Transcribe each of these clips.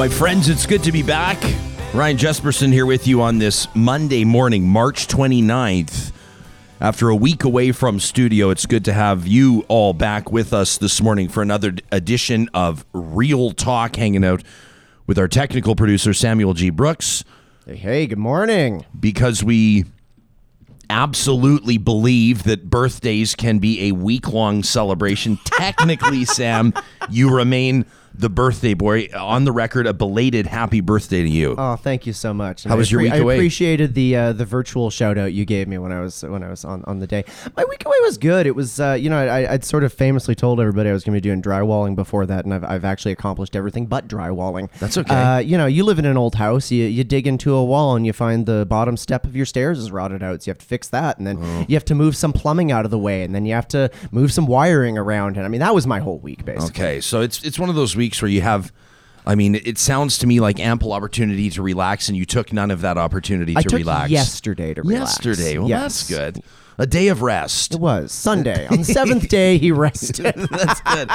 My friends, it's good to be back. Ryan Jesperson here with you on this Monday morning, March 29th. After a week away from studio, it's good to have you all back with us this morning for another edition of Real Talk, hanging out with our technical producer, Samuel G. Brooks, Hey, hey, good morning. because we absolutely believe that birthdays can be a week long celebration. Technically, Sam, you remain the birthday boy. On the record, a belated happy birthday to you. Oh, thank you so much. And How I was your week I away? appreciated the uh, the virtual shout out you gave me when I was when I was on, on the day. My week away was good. It was uh, you know I, I'd sort of famously told everybody I was going to be doing drywalling before that, and I've, I've actually accomplished everything but drywalling. That's okay. Uh, you know, you live in an old house. You, you dig into a wall and you find the bottom step of your stairs is rotted out. So you have to fix that, and then Oh. you have to move some plumbing out of the way, and then you have to move some wiring around. And I mean that was my whole week basically. Okay, so it's it's one of those weeks where you have. I mean, it sounds to me like ample opportunity to relax, and you took none of that opportunity I to took relax. yesterday to relax. Yesterday, well, Yes. that's good. A day of rest. It was Sunday. On the seventh day, he rested. That's good.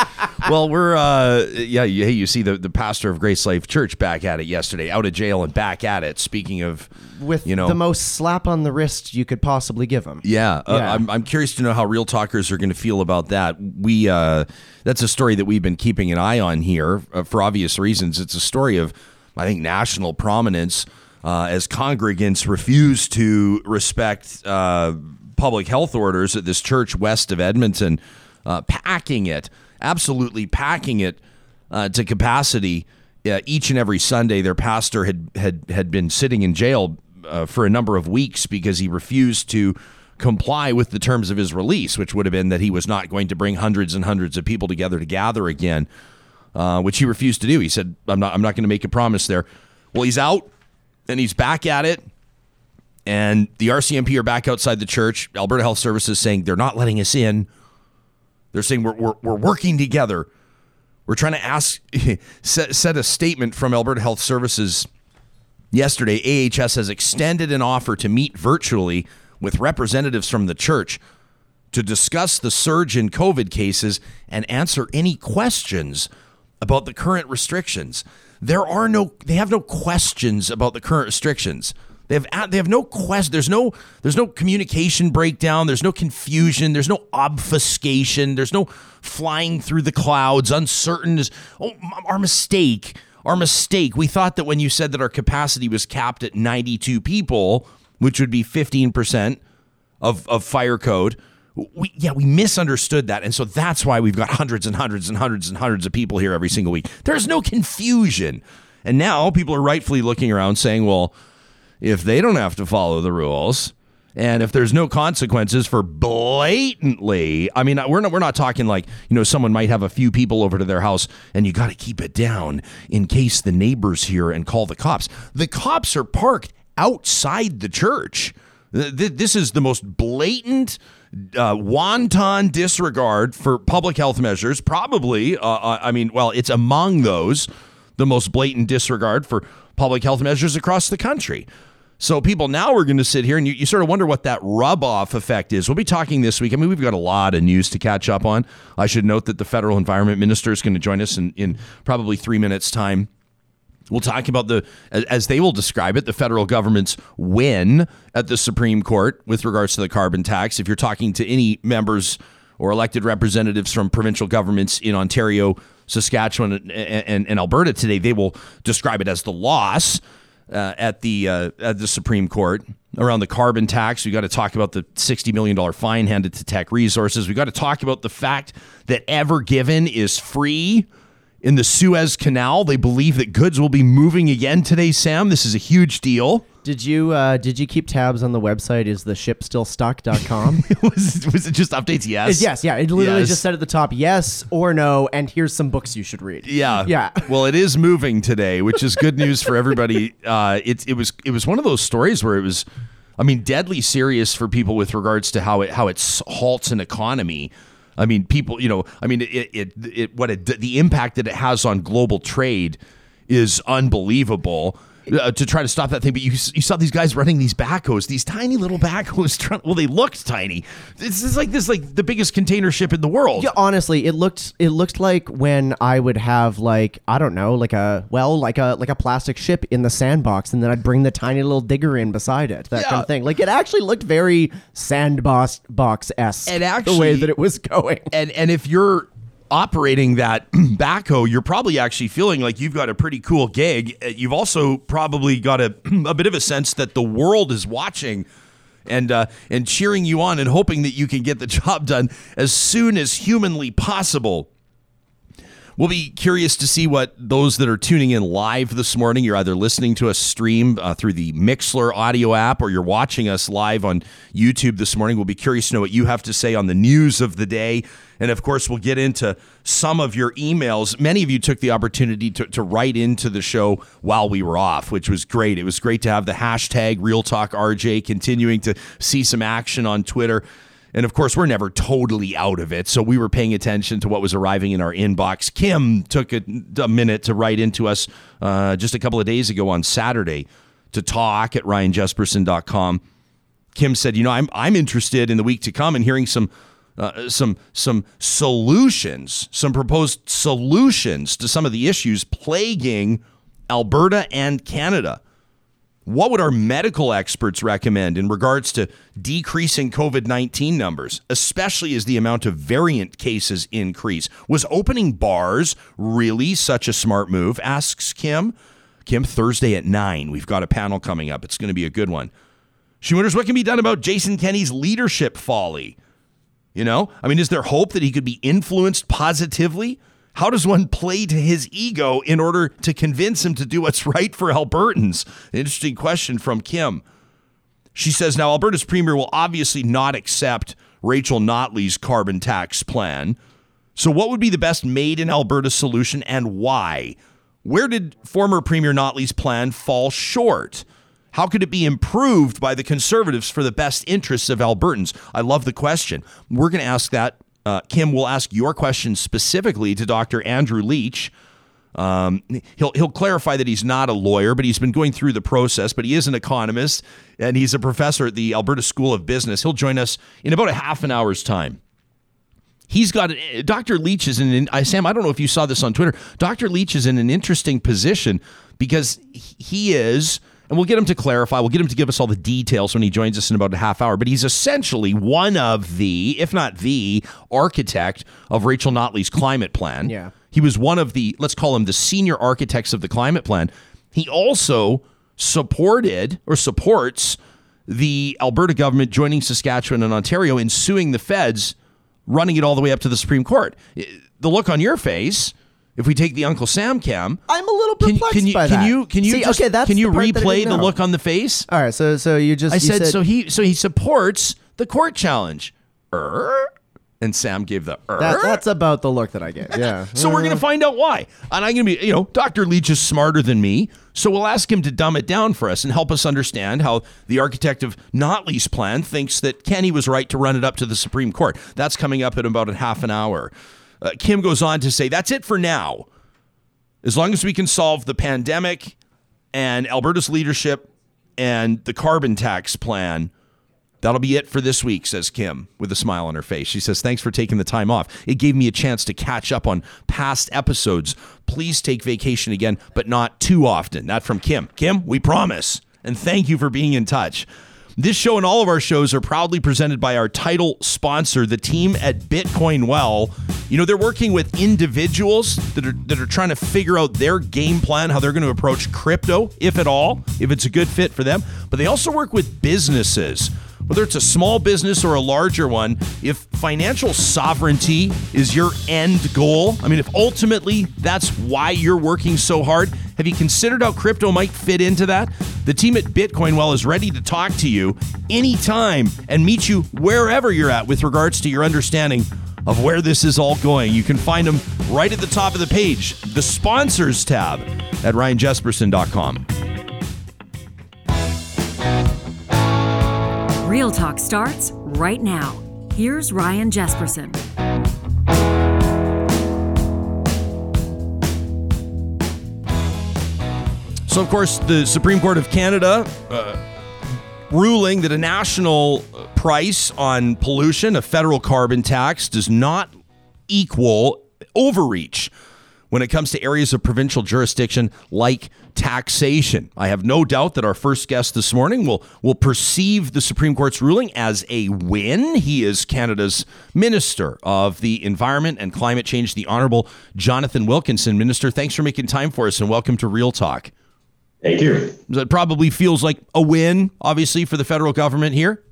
well, we're uh yeah, you, hey, you see the the pastor of Grace Life Church back at it yesterday, out of jail and back at it. Speaking of With you know the most slap on the wrist you could possibly give him. yeah, uh, Yeah. I'm, I'm curious to know how real talkers are going to feel about that. We uh, that's a story that we've been keeping an eye on here uh, for obvious reasons. It's a story of, I think, national prominence uh, as congregants refuse to respect uh, public health orders at this church west of Edmonton, uh, packing it, absolutely packing it uh, to capacity. Uh, each and every Sunday, their pastor had had had been sitting in jail uh, for a number of weeks because he refused to comply with the terms of his release, which would have been that he was not going to bring hundreds and hundreds of people together to gather again, which he refused to do. He said, "I'm not. I'm not going to make a promise there." Well, he's out and he's back at it. And the RCMP are back outside the church. Alberta Health Services saying they're not letting us in. They're saying we're, we're, we're working together. We're trying to ask, set, set a statement from Alberta Health Services yesterday. AHS has extended an offer to meet virtually with representatives from the church to discuss the surge in COVID cases and answer any questions about the current restrictions. There are no, they have no questions about the current restrictions. They have, they have no quest. There's no, there's no communication breakdown. There's no confusion. There's no obfuscation. There's no flying through the clouds, uncertain. Is, oh, our mistake, our mistake. We thought that when you said that our capacity was capped at 92 people, which would be 15 percent of, of fire code. We, yeah, we misunderstood that. And so that's why we've got hundreds and hundreds and hundreds and hundreds of people here every single week. There's no confusion. And now people are rightfully looking around saying, well, if they don't have to follow the rules, and if there's no consequences for blatantly, I mean, we're not we're not talking like you know someone might have a few people over to their house and you got to keep it down in case the neighbors hear and call the cops. The cops are parked outside the church. Th- th- This is the most blatant, uh, wanton disregard for public health measures. Probably, uh, uh, I mean, well, it's among those the most blatant disregard for public health measures across the country. So people now are going to sit here and you, you sort of wonder what that rub off effect is. We'll be talking this week. I mean, we've got a lot of news to catch up on. I should note that the federal environment minister is going to join us in, in probably three minutes' time. We'll talk about the, as- they will describe it, the federal government's win at the Supreme Court with regards to the carbon tax. If you're talking to any members or elected representatives from provincial governments in Ontario, Saskatchewan, and, and, and Alberta today, they will describe it as the loss uh, at the uh, at the Supreme Court around the carbon tax. We got to talk about the sixty million dollar fine handed to Teck Resources. We got to talk about the fact that Ever Given is free in the Suez Canal. They believe that goods will be moving again today. Sam, this is a huge deal. Did you uh, did you keep tabs on the website? Is the ship still stuck.com? was was it just updates? Yes. yes, yeah. It literally Yes. just said at the top yes or no, and here's some books you should read. Yeah. Yeah. Well, it is moving today, which is good news for everybody. Uh, it, it was it was one of those stories where it was, I mean, deadly serious for people with regards to how it how it halts an economy. I mean, people, you know, I mean, it it, it what it, the impact that it has on global trade is unbelievable uh, to try to stop that thing. But you, you saw these guys running these backhoes, these tiny little backhoes. Trying, well, they looked tiny. This is like this, like the biggest container ship in the world. Yeah, honestly, it looked it looked like when I would have like I don't know, like a well, like a like a plastic ship in the sandbox, and then I'd bring the tiny little digger in beside it, that kind of thing. Like it actually looked very sandbox box esque. And actually, the way that it was going. and and if you're operating that backhoe, you're probably actually feeling like you've got a pretty cool gig. Uh, You've also probably got a a bit of a sense that the world is watching. And uh, and cheering you on and hoping that you can get the job done as soon as humanly possible. We'll be curious to see what those that are tuning in live this morning, you're either listening to us stream uh, through the Mixlr audio app or you're watching us live on YouTube this morning. We'll be curious to know what you have to say on the news of the day. And of course, we'll get into some of your emails. Many of you took the opportunity to, to write into the show while we were off, which was great. It was great to have the hashtag Real Talk RJ continuing to see some action on Twitter. And of course, we're never totally out of it. So we were paying attention to what was arriving in our inbox. Kim took a, a minute to write into us uh, just a couple of days ago on Saturday to talk at ryanjesperson.com. Kim said, "You know, I'm I'm interested in the week to come and hearing some uh, some some solutions, some proposed solutions to some of the issues plaguing Alberta and Canada." What would our medical experts recommend in regards to decreasing COVID 19 numbers, especially as the amount of variant cases increase? Was opening bars really such a smart move? Asks Kim. Kim, Thursday at 9. We've got a panel coming up. It's going to be a good one. She wonders what can be done about Jason Kenney's leadership folly. You know, I mean, is there hope that he could be influenced positively? How does one play to his ego in order to convince him to do what's right for Albertans? Interesting question from Kim. She says now Alberta's premier will obviously not accept Rachel Notley's carbon tax plan. So, what would be the best made in Alberta solution and why? Where did former Premier Notley's plan fall short? How could it be improved by the Conservatives for the best interests of Albertans? I love the question. We're going to ask that. Uh, Kim, we'll ask your question specifically to Dr. Andrew Leach. Um, he'll he'll clarify that he's not a lawyer, but he's been going through the process. But he is an economist and he's a professor at the Alberta School of Business. He'll join us in about a half an hour's time. He's got Dr. Leach is in. I Sam, I don't know if you saw this on Twitter. Dr. Leach is in an interesting position because he is, and we'll get him to clarify. We'll get him to give us all the details when he joins us in about a half hour. But he's essentially one of the, if not the, architect of Rachel Notley's climate plan. Yeah. He was one of the, let's call him the senior architects of the climate plan. He also supported or supports the Alberta government joining Saskatchewan and Ontario in suing the feds, running it all the way up to the Supreme Court. The look on your face, if we take the Uncle Sam cam, I'm a little can, perplexed can you by can that. you can you See, just, okay, that's can you the part that I replay didn't the know. look on the face? All right, so so you just I you said, so he so he supports the court challenge. Er? And Sam gave the er. that, that's about the look that I get. Yeah. So we're going to find out why. And I'm going to be, you know, Dr. Leach is smarter than me. So we'll ask him to dumb it down for us and help us understand how the architect of Notley's plan thinks that Kenney was right to run it up to the Supreme Court. That's coming up in about a half an hour. Uh, Kim goes on to say, that's it for now. As long as we can solve the pandemic and Alberta's leadership and the carbon tax plan, That'll be it for this week, says Kim with a smile on her face. She says, Thanks for taking the time off. It gave me a chance to catch up on past episodes. Please take vacation again, but not too often. That from Kim. Kim, we promise. And thank you for being in touch. This show and all of our shows are proudly presented by our title sponsor, the team at Bitcoin Well. You know, they're working with individuals that are that are trying to figure out their game plan, how they're going to approach crypto, if at all, if it's a good fit for them. But they also work with businesses whether it's a small business or a larger one, if financial sovereignty is your end goal, I mean, if ultimately that's why you're working so hard, have you considered how crypto might fit into that? The team at Bitcoin Well is ready to talk to you anytime and meet you wherever you're at with regards to your understanding of where this is all going. You can find them right at the top of the page, the sponsors tab at ryanjesperson.com. Real Talk starts right now. Here's Ryan Jesperson. So, of course, the Supreme Court of Canada uh, ruling that a national price on pollution, a federal carbon tax, does not equal overreach when it comes to areas of provincial jurisdiction like taxation. I have no doubt that our first guest this morning will will perceive the Supreme Court's ruling as a win. He is Canada's Minister of the Environment and Climate Change, the Honorable Jonathan Wilkinson. Minister, thanks for making time for us and welcome to Real Talk. Thank you. That probably feels like a win, obviously, for the federal government here.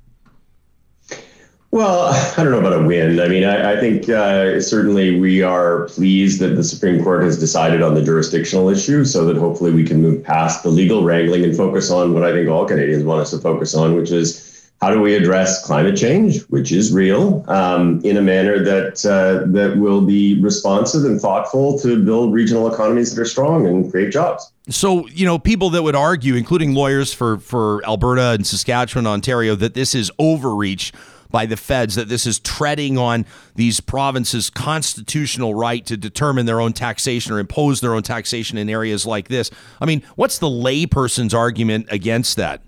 Well, I don't know about a win. I mean, I, I think uh, certainly we are pleased that the Supreme Court has decided on the jurisdictional issue so that hopefully we can move past the legal wrangling and focus on what I think all Canadians want us to focus on, which is how do we address climate change, which is real, um, in a manner that uh, that will be responsive and thoughtful to build regional economies that are strong and create jobs. So, you know, people that would argue, including lawyers for for Alberta and Saskatchewan, Ontario, that this is overreach by the feds that this is treading on these provinces' constitutional right to determine their own taxation or impose their own taxation in areas like this. I mean, what's the layperson's argument against that?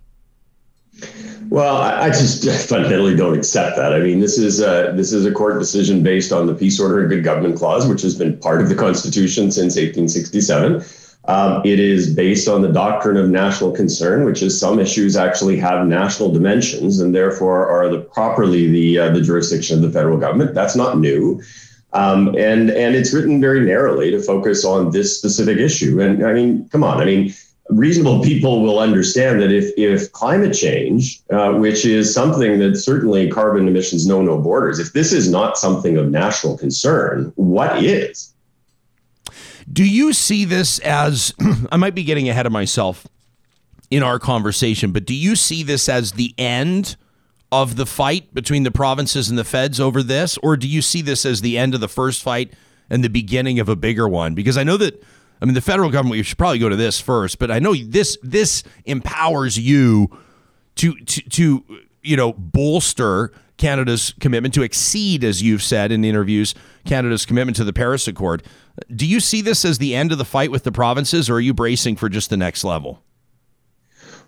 Well, I just fundamentally don't accept that. I mean, this is a, this is a court decision based on the peace order and good government clause, which has been part of the Constitution since 1867. Um, it is based on the doctrine of national concern, which is some issues actually have national dimensions and therefore are the properly the uh, the jurisdiction of the federal government. That's not new. Um, and and it's written very narrowly to focus on this specific issue. And I mean, come on, I mean, reasonable people will understand that if if climate change, uh, which is something that certainly carbon emissions know no borders, if this is not something of national concern, what is? Do you see this as, I might be getting ahead of myself in our conversation, but do you see this as the end of the fight between the provinces and the feds over this? Or do you see this as the end of the first fight and the beginning of a bigger one? Because I know that. I mean, the federal government. We should probably go to this first, but I know this this empowers you to to, to you know bolster Canada's commitment to exceed, as you've said in interviews, Canada's commitment to the Paris Accord. Do you see this as the end of the fight with the provinces, or are you bracing for just the next level?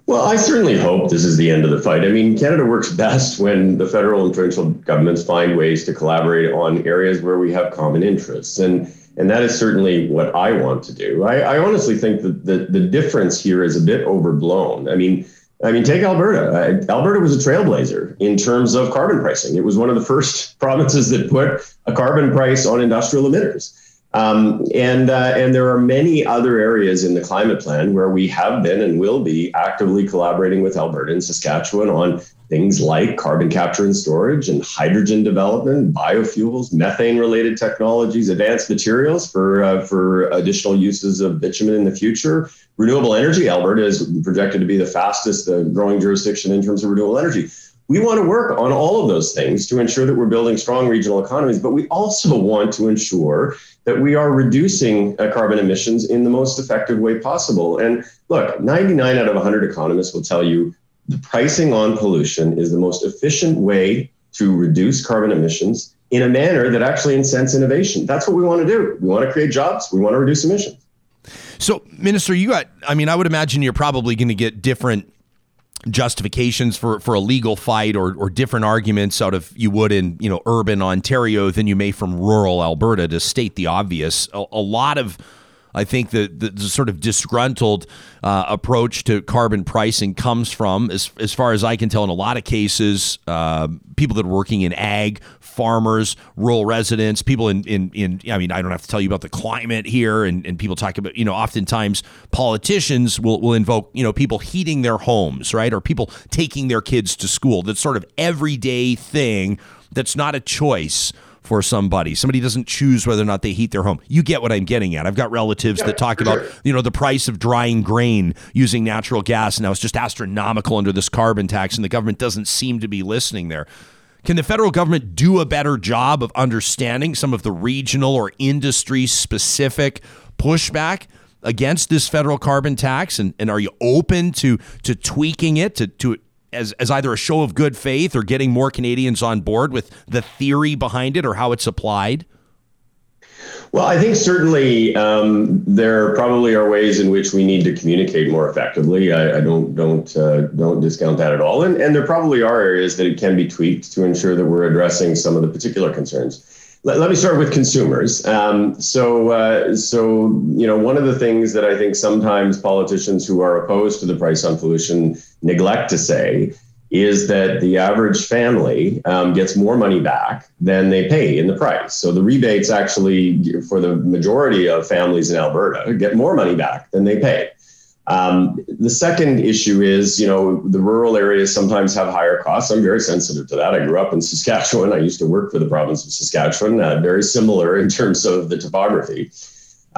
Well, I certainly hope this is the end of the fight. I mean, Canada works best when the federal and provincial governments find ways to collaborate on areas where we have common interests. And and that is certainly what I want to do. I, I honestly think that the, the difference here is a bit overblown. I mean, I mean, take Alberta. Alberta was a trailblazer in terms of carbon pricing. It was one of the first provinces that put a carbon price on industrial emitters. Um, and uh, and there are many other areas in the climate plan where we have been and will be actively collaborating with Alberta and Saskatchewan on things like carbon capture and storage and hydrogen development, biofuels, methane-related technologies, advanced materials for uh, for additional uses of bitumen in the future. Renewable energy. Alberta is projected to be the fastest uh, growing jurisdiction in terms of renewable energy. We want to work on all of those things to ensure that we're building strong regional economies, but we also want to ensure that we are reducing uh, carbon emissions in the most effective way possible. And look, 99 out of 100 economists will tell you the pricing on pollution is the most efficient way to reduce carbon emissions in a manner that actually incents innovation. That's what we want to do. We want to create jobs, we want to reduce emissions. So, Minister, you got, I mean, I would imagine you're probably going to get different justifications for, for a legal fight or, or different arguments out of you would in you know urban Ontario than you may from rural Alberta to state the obvious. A, a lot of I think the, the, the sort of disgruntled uh, approach to carbon pricing comes from, as, as far as I can tell, in a lot of cases, uh, people that are working in ag, farmers, rural residents, people in, in, in, I mean, I don't have to tell you about the climate here, and, and people talk about, you know, oftentimes politicians will, will invoke, you know, people heating their homes, right? Or people taking their kids to school. That's sort of everyday thing that's not a choice for somebody. Somebody doesn't choose whether or not they heat their home. You get what I'm getting at. I've got relatives yeah, that talk about, sure. you know, the price of drying grain using natural gas. Now it's just astronomical under this carbon tax, and the government doesn't seem to be listening there. Can the federal government do a better job of understanding some of the regional or industry specific pushback against this federal carbon tax? And, and are you open to to tweaking it to, to as, as either a show of good faith or getting more Canadians on board with the theory behind it or how it's applied? Well, I think certainly um, there probably are ways in which we need to communicate more effectively. I, I don't don't uh, don't discount that at all, and and there probably are areas that it can be tweaked to ensure that we're addressing some of the particular concerns. Let, let me start with consumers. Um, so uh, so you know one of the things that I think sometimes politicians who are opposed to the price on pollution neglect to say is that the average family um, gets more money back than they pay in the price. So the rebates actually, for the majority of families in Alberta, get more money back than they pay. Um, the second issue is, you know, the rural areas sometimes have higher costs. I'm very sensitive to that. I grew up in Saskatchewan. I used to work for the province of Saskatchewan, uh, very similar in terms of the topography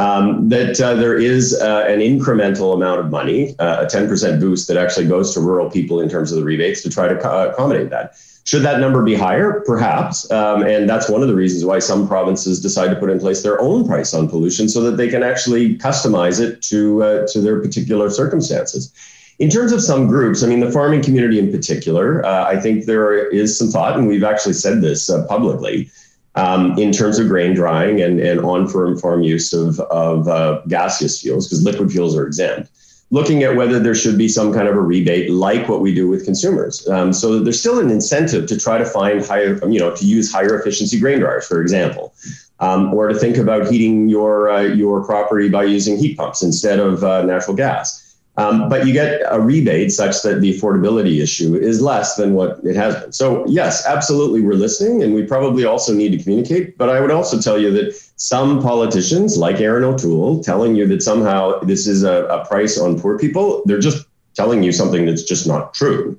um, that uh, there is uh, an incremental amount of money, uh, a 10% boost that actually goes to rural people in terms of the rebates to try to co- accommodate that. Should that number be higher? Perhaps. Um, and that's one of the reasons why some provinces decide to put in place their own price on pollution so that they can actually customize it to, uh, to their particular circumstances. In terms of some groups, I mean, the farming community in particular, uh, I think there is some thought, and we've actually said this uh, publicly, um, in terms of grain drying and, and on farm, farm use of, of uh, gaseous fuels, because liquid fuels are exempt, looking at whether there should be some kind of a rebate like what we do with consumers. Um, so there's still an incentive to try to find higher, you know, to use higher efficiency grain dryers, for example. Um, or to think about heating your uh, your property by using heat pumps instead of uh, natural gas. Um, but you get a rebate such that the affordability issue is less than what it has been. So, yes, absolutely, we're listening and we probably also need to communicate. But I would also tell you that some politicians, like Erin O'Toole, telling you that somehow this is a, a price on poor people, they're just telling you something that's just not true.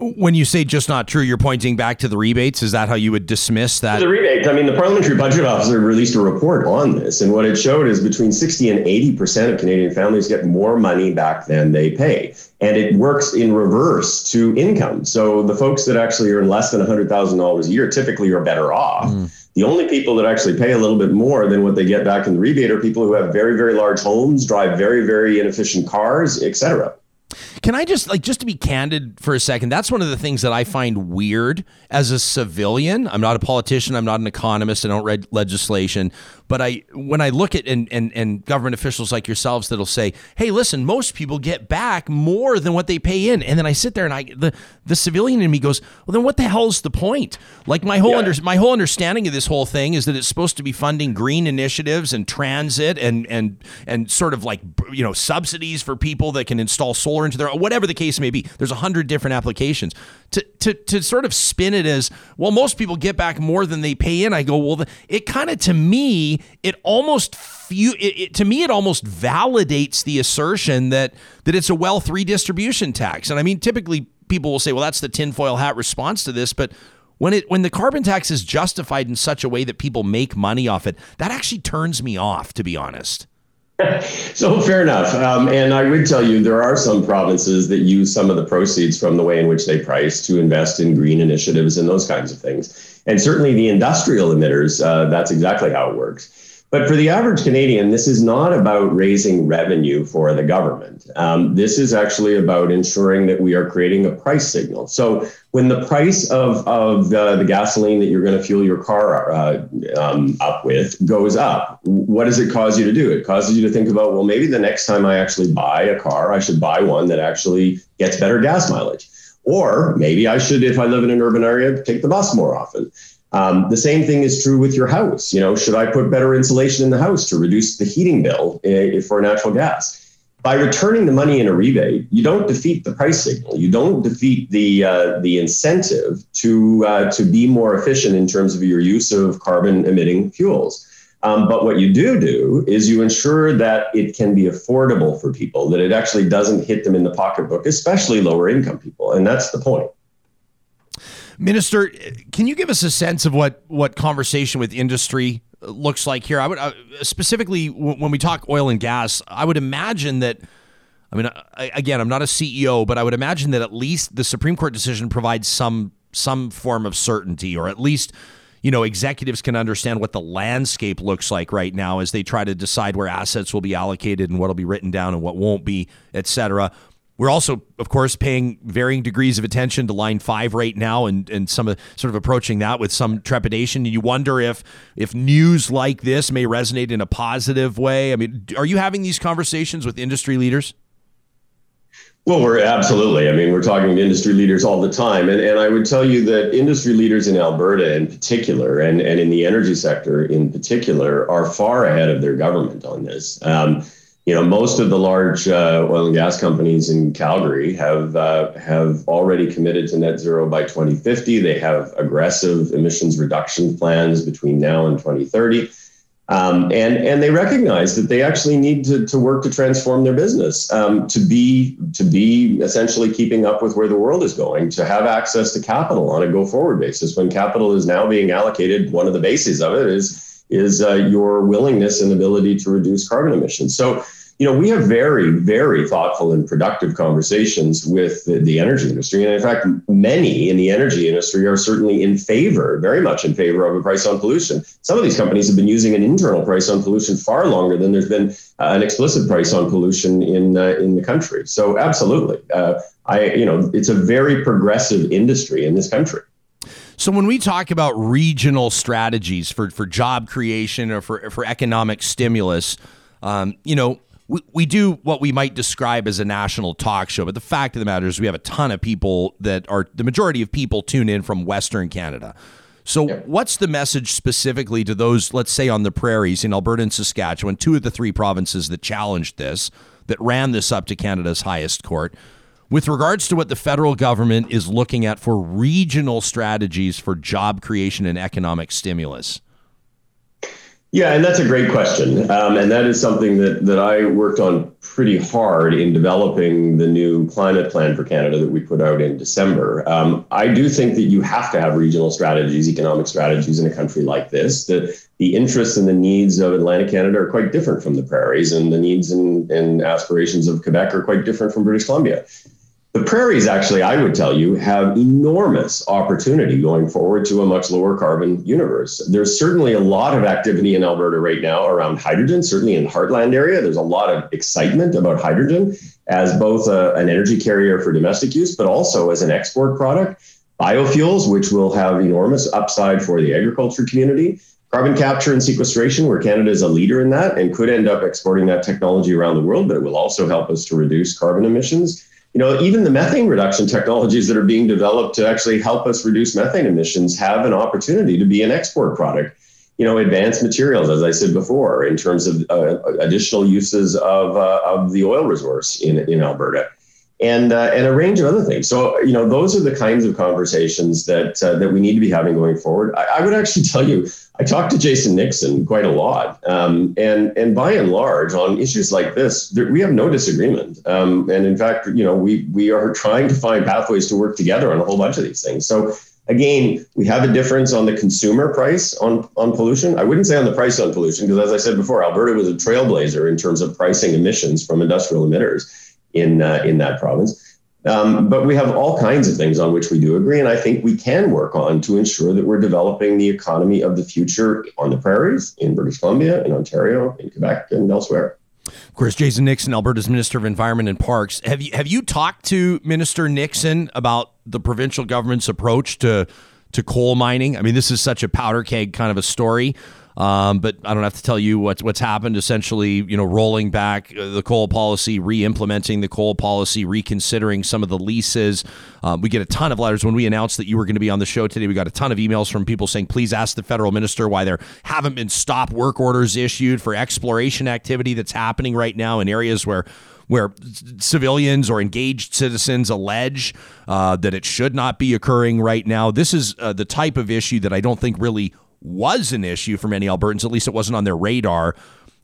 When you say just not true, you're pointing back to the rebates. Is that how you would dismiss that? The rebates. I mean, the parliamentary budget officer released a report on this, and what it showed is between 60 and 80 percent of Canadian families get more money back than they pay, and it works in reverse to income. So the folks that actually earn less than $100,000 a year typically are better off. Mm. The only people that actually pay a little bit more than what they get back in the rebate are people who have very, very large homes, drive very, very inefficient cars, et cetera. Can I just like just to be candid for a second? That's one of the things that I find weird as a civilian. I'm not a politician. I'm not an economist. I don't read legislation. But I when I look at and and, and government officials like yourselves that'll say, "Hey, listen, most people get back more than what they pay in," and then I sit there and I the the civilian in me goes, "Well, then what the hell is the point?" Like my whole yeah. under, my whole understanding of this whole thing is that it's supposed to be funding green initiatives and transit and and and sort of like you know subsidies for people that can install solar into their whatever the case may be. There's a hundred different applications. To, to to sort of spin it as well, most people get back more than they pay in. I go, well, it kind of to me, it almost few it, it, to me it almost validates the assertion that that it's a wealth redistribution tax. And I mean, typically people will say, well, that's the tinfoil hat response to this, but when it when the carbon tax is justified in such a way that people make money off it, that actually turns me off, to be honest. so fair enough. Um, and I would tell you there are some provinces that use some of the proceeds from the way in which they price to invest in green initiatives and those kinds of things. And certainly the industrial emitters, uh, that's exactly how it works. But for the average Canadian, this is not about raising revenue for the government. Um, this is actually about ensuring that we are creating a price signal. So when the price of, of uh, the gasoline that you're going to fuel your car uh, um, up with goes up, what does it cause you to do? It causes you to think about, well, maybe the next time I actually buy a car, I should buy one that actually gets better gas mileage. Or maybe I should, if I live in an urban area, take the bus more often. Um, the same thing is true with your house. You know, should I put better insulation in the house to reduce the heating bill uh, for natural gas? By returning the money in a rebate, you don't defeat the price signal. You don't defeat the uh, the incentive to uh, to be more efficient in terms of your use of carbon emitting fuels. Um, but what you do do is you ensure that it can be affordable for people, that it actually doesn't hit them in the pocketbook, especially lower income people, and that's the point. Minister, can you give us a sense of what what conversation with industry looks like here? I would uh, specifically when we talk oil and gas, I would imagine that. I mean, I, again, I'm not a CEO, but I would imagine that at least the Supreme Court decision provides some some form of certainty, or at least you know executives can understand what the landscape looks like right now as they try to decide where assets will be allocated and what will be written down and what won't be, et cetera we're also, of course, paying varying degrees of attention to Line Five right now, and and some sort of approaching that with some trepidation. And you wonder if if news like this may resonate in a positive way. I mean, are you having these conversations with industry leaders? Well, we're absolutely. I mean, we're talking to industry leaders all the time. And, and I would tell you that industry leaders in Alberta in particular, and, and in the energy sector in particular, are far ahead of their government on this. Um, you know, most of the large uh, oil and gas companies in Calgary have uh, have already committed to net zero by 2050. They have aggressive emissions reduction plans between now and 2030. Um, and and they recognize that they actually need to, to work to transform their business um, to be to be essentially keeping up with where the world is going to have access to capital on a go forward basis when capital is now being allocated. One of the bases of it is is uh, your willingness and ability to reduce carbon emissions. So you know, we have very, very thoughtful and productive conversations with the, the, energy industry. And in fact, many in the energy industry are certainly in favor, very much in favor of a price on pollution. Some of these companies have been using an internal price on pollution far longer than there's been uh, an explicit price on pollution in uh, in the country. So absolutely. Uh, I, you know, it's a very progressive industry in this country. So when we talk about regional strategies for, for job creation or for, for economic stimulus, um, you know, we, we do what we might describe as a national talk show, but the fact of the matter is we have a ton of people that are the majority of people tune in from Western Canada. So, what's the message specifically to those, let's say, on the prairies in Alberta and Saskatchewan, two of the three provinces that challenged this, that ran this up to Canada's highest court, with regards to what the federal government is looking at for regional strategies for job creation and economic stimulus? Yeah, and that's a great question. Um, and that is something that, that I worked on pretty hard in developing the new climate plan for Canada that we put out in December. Um, I do think that you have to have regional strategies, economic strategies in a country like this. The, the interests and the needs of Atlantic Canada are quite different from the prairies, and the needs and, and aspirations of Quebec are quite different from British Columbia. The prairies, actually, I would tell you, have enormous opportunity going forward to a much lower carbon universe. There's certainly a lot of activity in Alberta right now around hydrogen, certainly in the Heartland area. There's a lot of excitement about hydrogen as both a, an energy carrier for domestic use, but also as an export product. Biofuels, which will have enormous upside for the agriculture community. Carbon capture and sequestration, where Canada is a leader in that and could end up exporting that technology around the world, but it will also help us to reduce carbon emissions you know, even the methane reduction technologies that are being developed to actually help us reduce methane emissions have an opportunity to be an export product. You know, advanced materials, as I said before, in terms of uh, additional uses of, uh, of the oil resource in, in Alberta and uh, and a range of other things. So you know, those are the kinds of conversations that uh, that we need to be having going forward. I, I, would actually tell you, I talked to Jason Nixon quite a lot, um, and and by and large, on issues like this, there, we have no disagreement. Um, and in fact, you know, we we are trying to find pathways to work together on a whole bunch of these things. So. Again, we have a difference on the consumer price on, on pollution. I wouldn't say on the price on pollution, because as I said before, Alberta was a trailblazer in terms of pricing emissions from industrial emitters in uh, in that province. Um, but we have all kinds of things on which we do agree, and I think we can work on to ensure that we're developing the economy of the future on the prairies, in British Columbia, in Ontario, in Quebec, and elsewhere. Of course, Jason Nixon, Alberta's Minister of Environment and Parks. Have you have you talked to Minister Nixon about the provincial government's approach to to coal mining? I mean, this is such a powder keg kind of a story. Um, but I don't have to tell you what's what's happened. Essentially, you know, rolling back uh, the coal policy, re-implementing the coal policy, reconsidering some of the leases. Um, we get a ton of letters when we announced that you were going to be on the show today. We got a ton of emails from people saying, "Please ask the federal minister why there haven't been stop work orders issued for exploration activity that's happening right now in areas where." where civilians or engaged citizens allege uh, that it should not be occurring right now. This is uh, the type of issue that I don't think really was an issue for many Albertans. At least it wasn't on their radar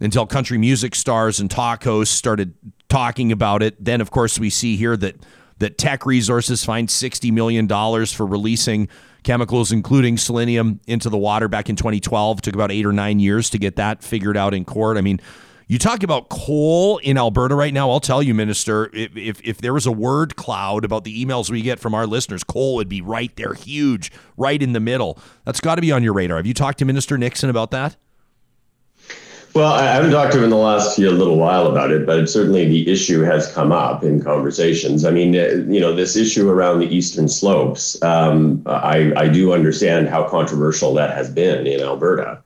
until country music stars and talk hosts started talking about it. Then, of course, we see here that that Teck Resources fined $60 million for releasing chemicals, including selenium, into the water back in 2012. It took about eight or nine years to get that figured out in court. I mean, you talk about coal in Alberta right now. I'll tell you, Minister, if, if, if, there was a word cloud about the emails we get from our listeners, coal would be right there, huge, right in the middle. That's got to be on your radar. Have you talked to Minister Nixon about that? Well, I haven't talked to him in the last few, little while about it, but certainly the issue has come up in conversations. I mean, uh, you know, this issue around the eastern slopes, um, I, I do understand how controversial that has been in Alberta.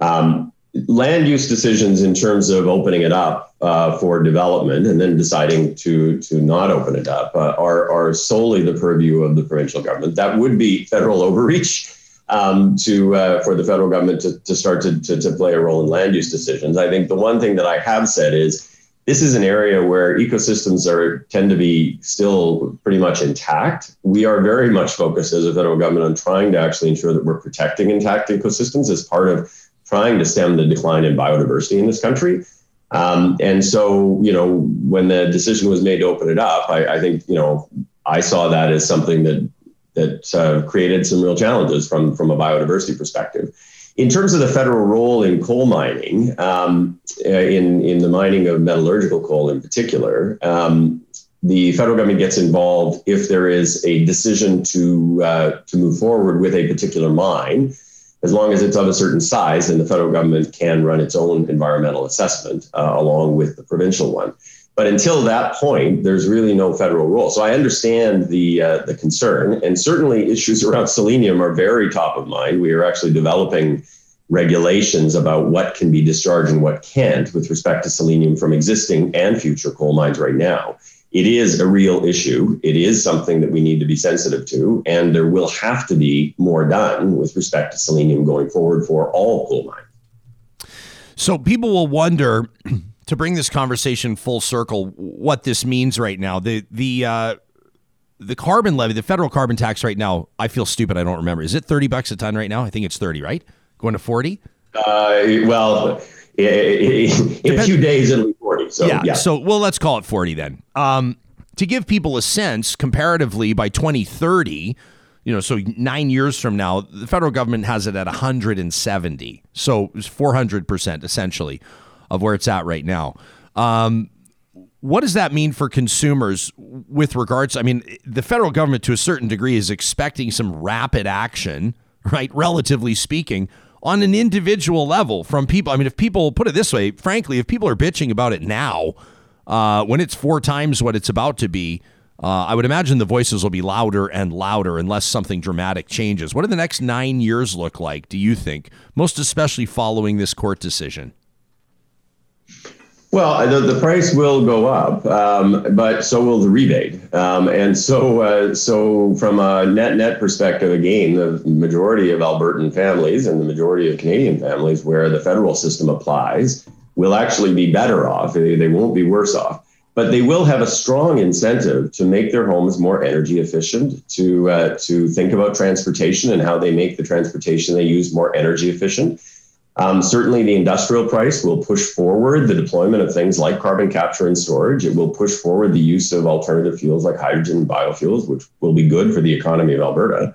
Um, land use decisions in terms of opening it up uh, for development and then deciding to to not open it up uh, are, are solely the purview of the provincial government. That would be federal overreach um, to uh, for the federal government to, to start to, to, to play a role in land use decisions. I think the one thing that I have said is this is an area where ecosystems are tend to be still pretty much intact. We are very much focused as a federal government on trying to actually ensure that we're protecting intact ecosystems as part of trying to stem the decline in biodiversity in this country. Um, and so, you know, when the decision was made to open it up, I, I think, you know, I saw that as something that that uh, created some real challenges from, from a biodiversity perspective. In terms of the federal role in coal mining, um, uh, in, in the mining of metallurgical coal in particular, um, the federal government gets involved if there is a decision to, uh, to move forward with a particular mine. As long as it's of a certain size, then the federal government can run its own environmental assessment uh, along with the provincial one. But until that point, there's really no federal role. So I understand the uh, the concern, and certainly issues around selenium are very top of mind. We are actually developing regulations about what can be discharged and what can't with respect to selenium from existing and future coal mines right now. It is a real issue. It is something that we need to be sensitive to, and there will have to be more done with respect to selenium going forward for all coal mines. So people will wonder to bring this conversation full circle, what this means right now. The the uh, the carbon levy, the federal carbon tax right now. I feel stupid. I don't remember. Is it thirty bucks a ton right now? I think it's thirty. Right, going to forty. Uh, well, in a few days it'll be forty. So yeah, yeah. So well, let's call it forty then. Um, to give people a sense, comparatively, by twenty thirty you know, so nine years from now, the federal government has it at 170. So it's 400% essentially of where it's at right now. Um, what does that mean for consumers with regards? I mean, the federal government, to a certain degree, is expecting some rapid action, right? Relatively speaking, on an individual level from people. I mean, if people put it this way, frankly, if people are bitching about it now, uh, when it's four times what it's about to be, uh, I would imagine the voices will be louder and louder unless something dramatic changes. What do the next nine years look like, do you think, most especially following this court decision? Well, the, the price will go up, um, but so will the rebate. Um, and so, uh, so from a net net perspective, again, the majority of Albertan families and the majority of Canadian families where the federal system applies will actually be better off. They, they won't be worse off, but they will have a strong incentive to make their homes more energy efficient, to uh, to think about transportation and how they make the transportation they use more energy efficient um, certainly, the industrial price will push forward the deployment of things like carbon capture and storage. It will push forward the use of alternative fuels like hydrogen and biofuels, which will be good for the economy of Alberta.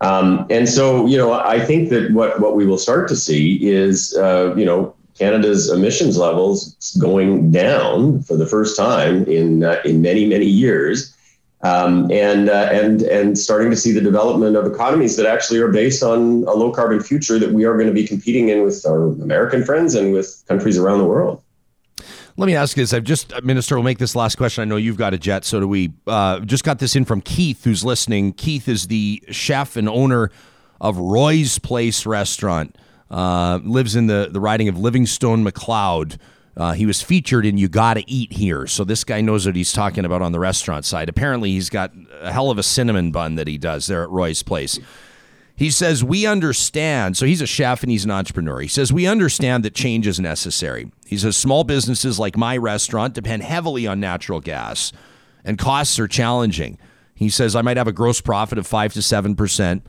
Um, and so, you know, I think that what, what we will start to see is, uh, you know, Canada's emissions levels going down for the first time in uh, in many many years um, and uh, and and starting to see the development of economies that actually are based on a low carbon future that we are going to be competing in with our American friends and with countries around the world. Let me ask this. I've just, uh, Minister, we'll make this last question. I know you've got a jet, so do we. Uh, just got this in from Keith, who's listening. Keith is the chef and owner of Roy's Place Restaurant. Uh, lives in the, the riding of Livingston Macleod. Uh, he was featured in You Gotta Eat Here. So this guy knows what he's talking about on the restaurant side. Apparently, he's got a hell of a cinnamon bun that he does there at Roy's Place. He says, We understand. So he's a chef and he's an entrepreneur. He says, We understand that change is necessary. He says, Small businesses like my restaurant depend heavily on natural gas, and costs are challenging. He says, I might have a gross profit of 5 to 7%.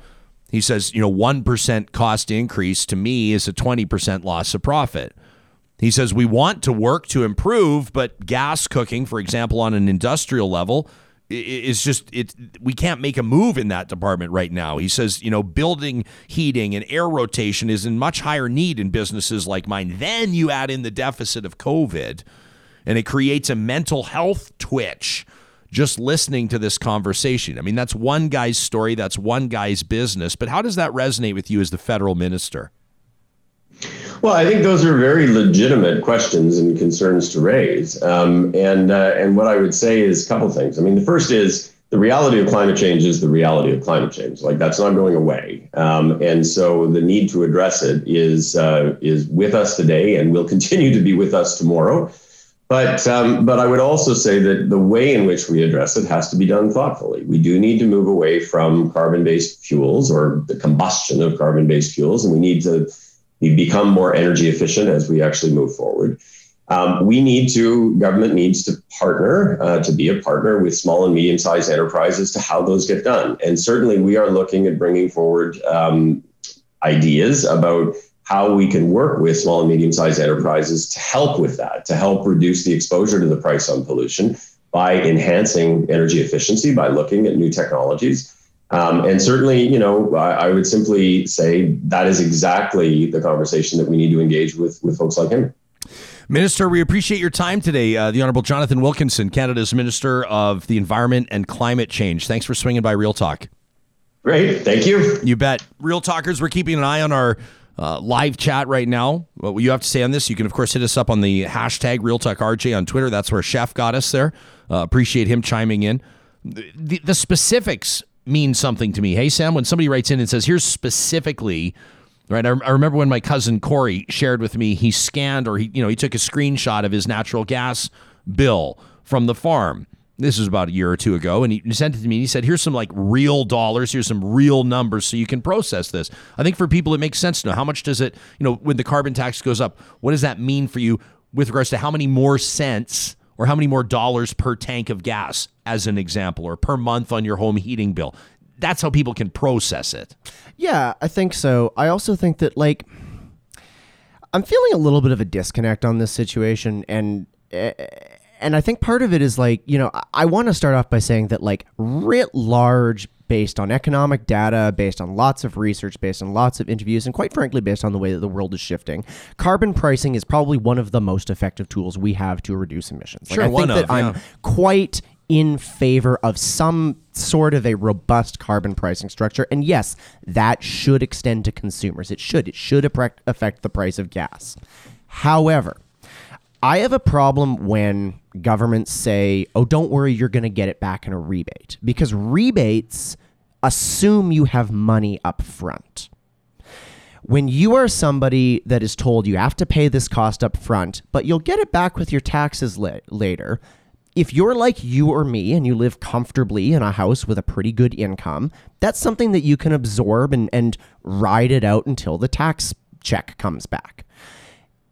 He says, You know, 1% cost increase to me is a 20% loss of profit. He says we want to work to improve, but gas cooking, for example, on an industrial level, is just it. We can't make a move in that department right now. He says, you know, building heating and air rotation is in much higher need in businesses like mine. Then you add in the deficit of COVID, and it creates a mental health twitch just listening to this conversation. I mean, that's one guy's story, that's one guy's business, but how does that resonate with you as the federal minister? Well, I think those are very legitimate questions and concerns to raise. Um, and uh, and what I would say is a couple things. I mean, the first is the reality of climate change is the reality of climate change. Like that's not going away. Um, and so the need to address it is uh, is with us today and will continue to be with us tomorrow. But um, but I would also say that the way in which we address it has to be done thoughtfully. We do need to move away from carbon-based fuels or the combustion of carbon-based fuels, and we need to become more energy efficient as we actually move forward. Um, we need to government needs to partner uh, to be a partner with small and medium-sized enterprises to how those get done. And certainly, we are looking at bringing forward um, ideas about how we can work with small and medium sized enterprises to help with that, to help reduce the exposure to the price on pollution by enhancing energy efficiency, by looking at new technologies. Um, and certainly, you know, I, I, would simply say that is exactly the conversation that we need to engage with with folks like him. Minister, we appreciate your time today. Uh, the Honorable Jonathan Wilkinson, Canada's Minister of the Environment and Climate Change. Thanks for swinging by Real Talk. Great. Thank you. You bet. Real Talkers, we're keeping an eye on our uh, live chat right now. What you have to say on this, you can, of course, hit us up on the hashtag RealTalkRJ on Twitter. That's where Chef got us there. Uh, appreciate him chiming in. The, the, the specifics mean something to me. Hey, Sam, when somebody writes in and says, here's specifically, right? I, I remember when my cousin Corey shared with me, he scanned or he, you know, he took a screenshot of his natural gas bill from the farm this was about a year or two ago, and he sent it to me. And he said, "Here's some like real dollars. Here's some real numbers, so you can process this." I think for people, it makes sense to know how much does it, you know, when the carbon tax goes up, what does that mean for you with regards to how many more cents or how many more dollars per tank of gas, as an example, or per month on your home heating bill. That's how people can process it. Yeah, I think so. I also think that like. I'm feeling a little bit of a disconnect on this situation, and eh, and I think part of it is like, you know, I want to start off by saying that, like, writ large, based on economic data, based on lots of research, based on lots of interviews, and quite frankly, based on the way that the world is shifting, carbon pricing is probably one of the most effective tools we have to reduce emissions. Like, sure, I think that of, I'm yeah. quite in favor of some sort of a robust carbon pricing structure. And yes, that should extend to consumers. It should. It should affect the price of gas. However, I have a problem when governments say, oh, don't worry, you're going to get it back in a rebate. Because rebates assume you have money up front. When you are somebody that is told you have to pay this cost up front, but you'll get it back with your taxes la- later, if you're like you or me and you live comfortably in a house with a pretty good income, that's something that you can absorb and, and ride it out until the tax check comes back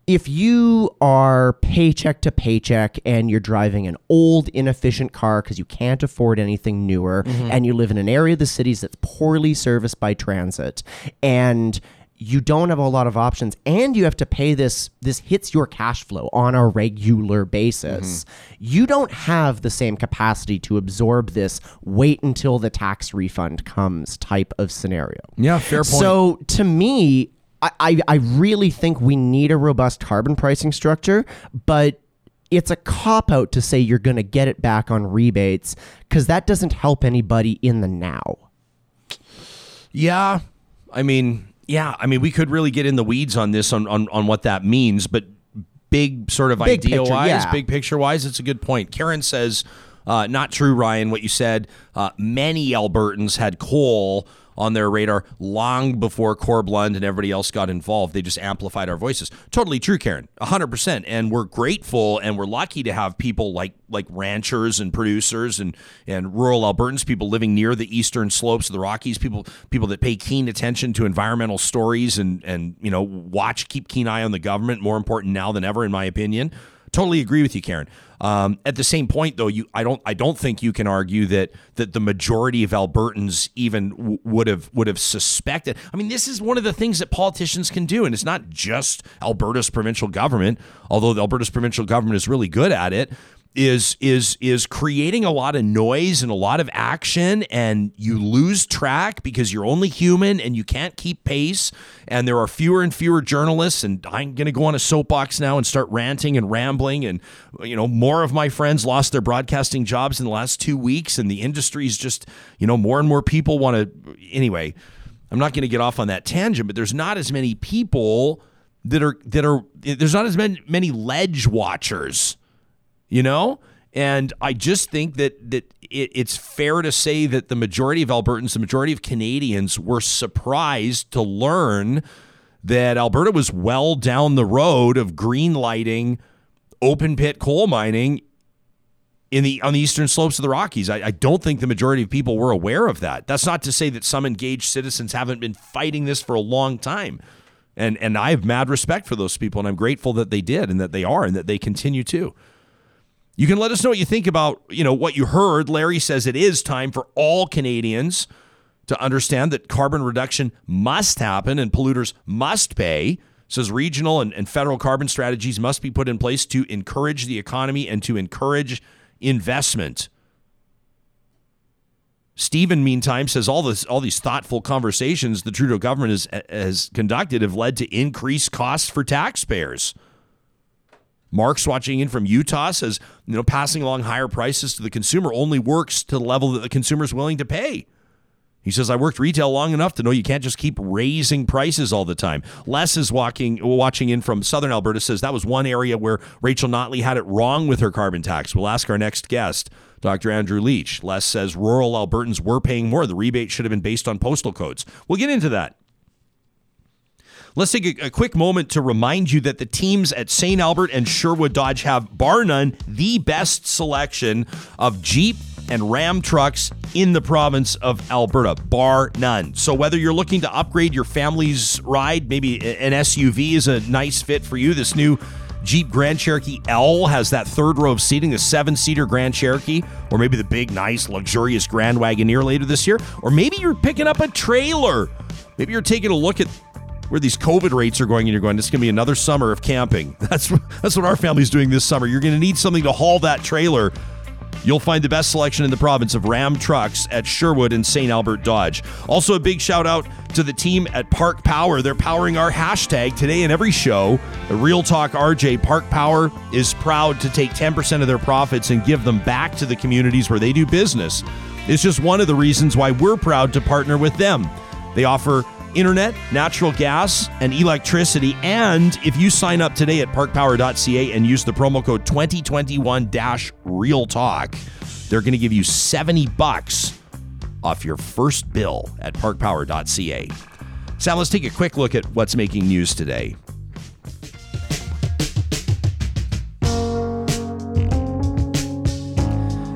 if you are paycheck to paycheck and you're driving an old, inefficient car because you can't afford anything newer, mm-hmm. and you live in an area of the cities that's poorly serviced by transit, and you don't have a lot of options and you have to pay this this hits your cash flow on a regular basis mm-hmm. you don't have the same capacity to absorb this wait until the tax refund comes type of scenario yeah fair point so to me I, I really think we need a robust carbon pricing structure, but it's a cop out to say you're going to get it back on rebates because that doesn't help anybody in the now. Yeah. I mean, yeah. I mean, we could really get in the weeds on this on, on, on what that means, but big sort of big idea picture, wise, yeah. big picture wise, it's a good point. Karen says, uh, not true, Ryan, what you said. Uh, many Albertans had coal on their radar long before Corb Lund and everybody else got involved. They just amplified our voices. Totally true, Karen. 100%. And we're grateful and we're lucky to have people like like ranchers and producers and and rural Albertans, people living near the eastern slopes of the Rockies, people people that pay keen attention to environmental stories and and you know, watch keep keen eye on the government, more important now than ever in my opinion. Totally agree with you, Karen. Um, at the same point, though, you I don't I don't think you can argue that that the majority of Albertans even w- would have would have suspected. I mean, this is one of the things that politicians can do, and it's not just Alberta's provincial government, although the Alberta's provincial government is really good at it is is is creating a lot of noise and a lot of action and you lose track because you're only human and you can't keep pace. And there are fewer and fewer journalists and I'm going to go on a soapbox now and start ranting and rambling. And you know more of my friends lost their broadcasting jobs in the last 2 weeks and the industry's just you know more and more people want to anyway I'm not going to get off on that tangent but there's not as many people that are that are there's not as many, many ledge watchers, you know. And I just think that that it, it's fair to say that the majority of Albertans, the majority of Canadians, were surprised to learn that Alberta was well down the road of green lighting open pit coal mining in the on the eastern slopes of the Rockies. I, I, don't think the majority of people were aware of that. That's not to say that some engaged citizens haven't been fighting this for a long time. And and I have mad respect for those people and I'm grateful that they did and that they are and that they continue to. You can let us know what you think about, you know, what you heard. Larry says it is time for all Canadians to understand that carbon reduction must happen and polluters must pay. Says regional and, and federal carbon strategies must be put in place to encourage the economy and to encourage investment. Stephen, meantime, says all this, all these thoughtful conversations the Trudeau government has, has conducted have led to increased costs for taxpayers. Mark's watching in from Utah says, you know, passing along higher prices to the consumer only works to the level that the consumer is willing to pay. He says, I worked retail long enough to know you can't just keep raising prices all the time. Les is walking, watching in from Southern Alberta, says that was one area where Rachel Notley had it wrong with her carbon tax. We'll ask our next guest, Dr. Andrew Leach. Les says rural Albertans were paying more. The rebate should have been based on postal codes. We'll get into that. Let's take a, a, quick moment to remind you that the teams at St. Albert and Sherwood Dodge have, bar none, the best selection of Jeep and Ram trucks in the province of Alberta, bar none. So, whether you're looking to upgrade your family's ride, maybe an SUV is a nice fit for you. This new Jeep Grand Cherokee L has that third row of seating, the seven seater Grand Cherokee, or maybe the big, nice, luxurious Grand Wagoneer later this year. Or maybe you're picking up a trailer. Maybe you're taking a look at where these COVID rates are going, and you're going, this is going to be another summer of camping. That's, that's what our family's doing this summer. You're going to need something to haul that trailer You'll find the best selection in the province of Ram trucks at Sherwood and St. Albert Dodge. Also, a big shout out to the team at Park Power. They're powering our hashtag today in every show. The Real Talk RJ Park Power is proud to take 10% of their profits and give them back to the communities where they do business. It's just one of the reasons why we're proud to partner with them. They offer internet, natural gas, and electricity. And if you sign up today at parkpower.ca and use the promo code 2021 Real Talk, they're going to give you 70 bucks off your first bill at parkpower.ca. Sam, let's take a quick look at what's making news today.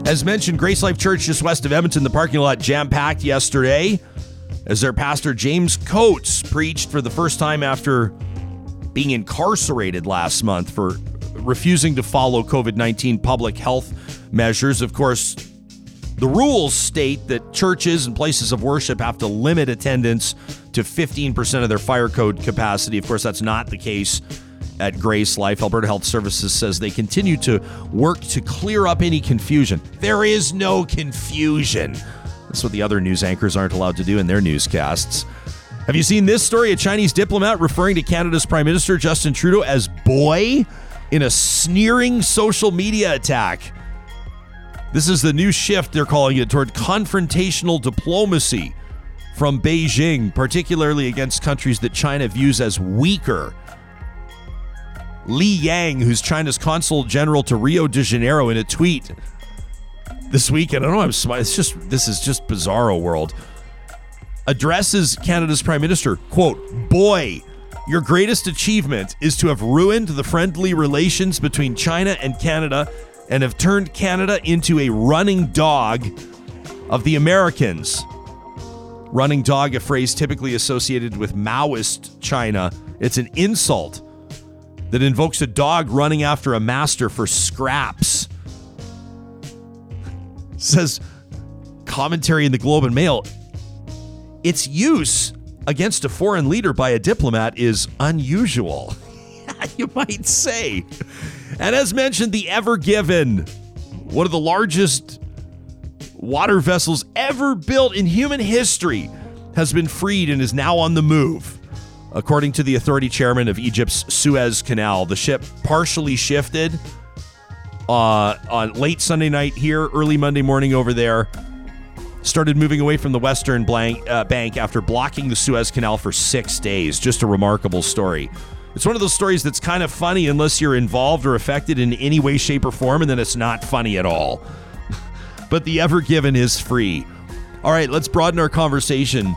As mentioned, Grace Life Church just west of Edmonton, the parking lot jam packed yesterday as their pastor James Coates preached for the first time after being incarcerated last month for refusing to follow COVID 19 public health measures. Of course, the rules state that churches and places of worship have to limit attendance to 15% of their fire code capacity. Of course, that's not the case at Grace Life. Alberta Health Services says they continue to work to clear up any confusion. There is no confusion. That's what the other news anchors aren't allowed to do in their newscasts. Have you seen this story? A Chinese diplomat referring to Canada's Prime Minister Justin Trudeau as boy in a sneering social media attack. This is the new shift, they're calling it, toward confrontational diplomacy from Beijing, particularly against countries that China views as weaker. Li Yang, who's China's consul general to Rio de Janeiro, in a tweet this weekend. I don't know. I'm smiling. It's just this is just bizarro world. Addresses Canada's prime minister. Quote: Boy, your greatest achievement is to have ruined the friendly relations between China and Canada, and have turned Canada into a running dog of the Americans. Running dog, a phrase typically associated with Maoist China. It's an insult that invokes a dog running after a master for scraps says commentary in the Globe and Mail. Its use against a foreign leader by a diplomat is unusual, you might say. And as mentioned, the Ever Given, one of the largest water vessels ever built in human history, has been freed and is now on the move. According to the authority chairman of Egypt's Suez Canal, the ship partially shifted uh, on late Sunday night here, early Monday morning over there. Started moving away from the western blank, uh, bank after blocking the Suez Canal for six days. Just a remarkable story. It's one of those stories that's kind of funny unless you're involved or affected in any way, shape, or form, and then it's not funny at all. but the Ever Given is free. All right, let's broaden our conversation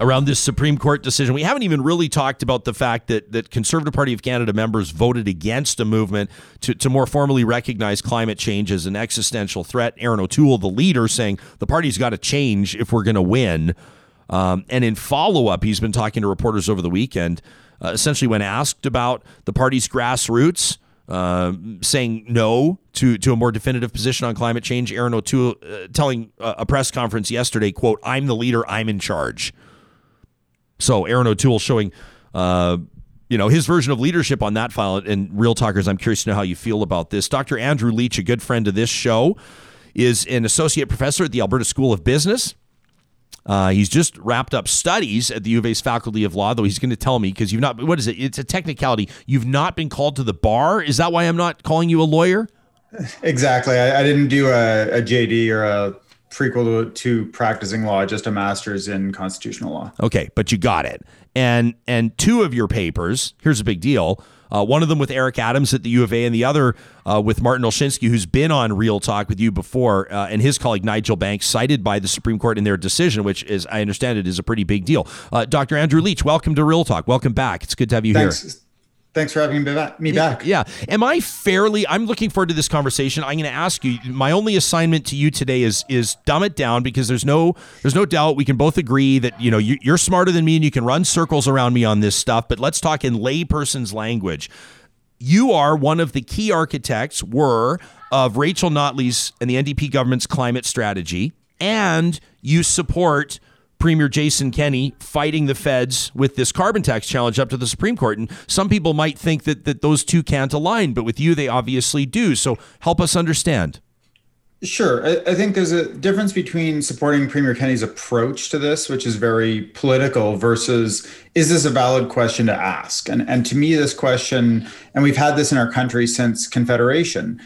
around this Supreme Court decision. We haven't even really talked about the fact that that Conservative Party of Canada members voted against a movement to, to more formally recognize climate change as an existential threat. Erin O'Toole, the leader, saying the party's got to change if we're going to win. Um, and in follow up, he's been talking to reporters over the weekend, uh, essentially when asked about the party's grassroots. Uh, saying no to to a more definitive position on climate change. Erin O'Toole uh, telling a press conference yesterday, "quote I'm the leader. I'm in charge." So Erin O'Toole showing, uh, you know, his version of leadership on that file. And Real Talkers, I'm curious to know how you feel about this. Dr. Andrew Leach, a good friend of this show, is an associate professor at the Alberta School of Business. Uh, he's just wrapped up studies at the U of A's Faculty of Law, though he's going to tell me because you've not, what is it? It's a technicality. You've not been called to the bar. Is that why I'm not calling you a lawyer? Exactly. I, I didn't do a, a JD or a prequel to, to practicing law, just a master's in constitutional law. Okay, but you got it. And and two of your papers, here's a big deal. Uh, one of them with Eric Adams at the U of A, and the other uh, with Martin Olszynski, who's been on Real Talk with you before, uh, and his colleague Nigel Bankes, cited by the Supreme Court in their decision, which is, I understand it, is a pretty big deal. Uh, Dr. Andrew Leach, welcome to Real Talk. Welcome back. It's good to have you Thanks. here. Thanks for having me back. Yeah. Am I fairly? I'm looking forward to this conversation. I'm going to ask you. My only assignment to you today is is dumb it down because there's no there's no doubt we can both agree that you know you, you're smarter than me and you can run circles around me on this stuff. But let's talk in layperson's language. You are one of the key architects were of Rachel Notley's and the NDP government's climate strategy, and you support Premier Jason Kenney fighting the feds with this carbon tax challenge up to the Supreme Court. And some people might think that, that those two can't align, but with you, they obviously do. So help us understand. Sure. I, I, think there's a difference between supporting Premier Kenney's approach to this, which is very political, versus is this a valid question to ask? And, and to me, this question, and we've had this in our country since Confederation,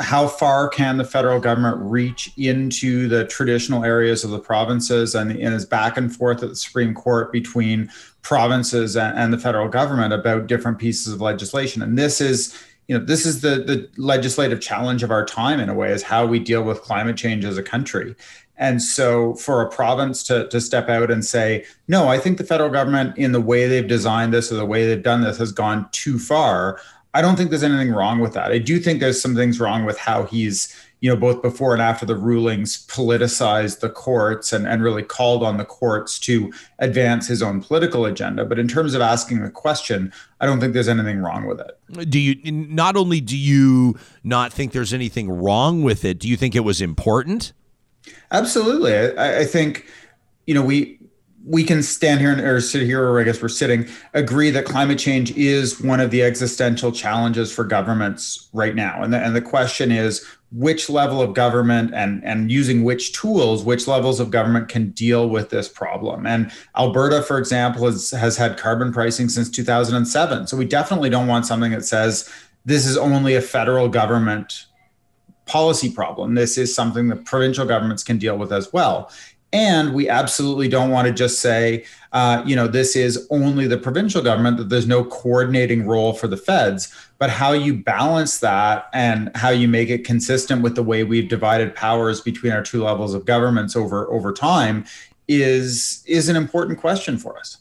how far can the federal government reach into the traditional areas of the provinces and, and is back and forth at the Supreme Court between provinces and, and, the federal government about different pieces of legislation. And this is, you know, this is the the legislative challenge of our time in a way, is how we deal with climate change as a country. And so for a province to, to step out and say, no, I think the federal government in the way they've designed this or the way they've done this has gone too far. I don't think there's anything wrong with that. I do think there's some things wrong with how he's, you know, both before and after the rulings politicized the courts and, and really called on the courts to advance his own political agenda. But in terms of asking the question, I don't think there's anything wrong with it. Do you not only do you not think there's anything wrong with it, do you think it was important? Absolutely. I, I think, you know, we we can stand here and, or sit here, or I guess we're sitting, agree that climate change is one of the existential challenges for governments right now. And the, and the question is which level of government and, and using which tools, which levels of government can deal with this problem. And Alberta, for example, has, has had carbon pricing since 2007. So we definitely don't want something that says this is only a federal government policy problem. This is something that provincial governments can deal with as well. And we absolutely don't want to just say, uh, you know, this is only the provincial government, that there's no coordinating role for the feds. But how you balance that and how you make it consistent with the way we've divided powers between our two levels of governments over over time is is an important question for us.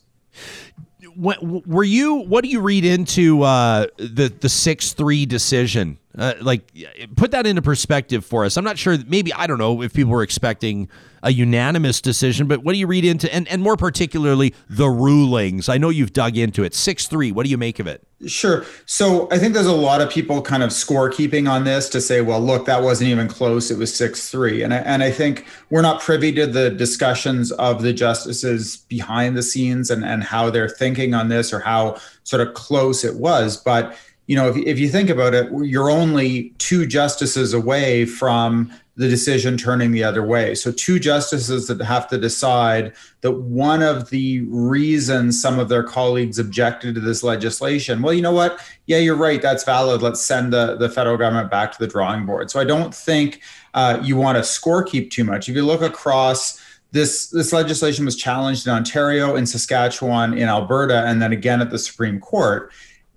Were you? What do you read into uh, the the six three decision? Uh, like, put that into perspective for us. I'm not sure. Maybe I don't know if people were expecting a unanimous decision, but what do you read into, and, and more particularly, the rulings? I know you've dug into it. 6 3, what do you make of it? Sure. So I think there's a lot of people kind of scorekeeping on this to say, well, look, that wasn't even close. It was 6 3. And I, and I think we're not privy to the discussions of the justices behind the scenes and, and how they're thinking on this or how sort of close it was. But you know, if, if you think about it, you're only two justices away from the decision turning the other way. So, two justices that have to decide that one of the reasons some of their colleagues objected to this legislation, well, you know what? Yeah, you're right. That's valid. Let's send the, the federal government back to the drawing board. So, I don't think uh, you want to score keep too much. If you look across this this legislation was challenged in Ontario, in Saskatchewan, in Alberta, and then again at the Supreme Court.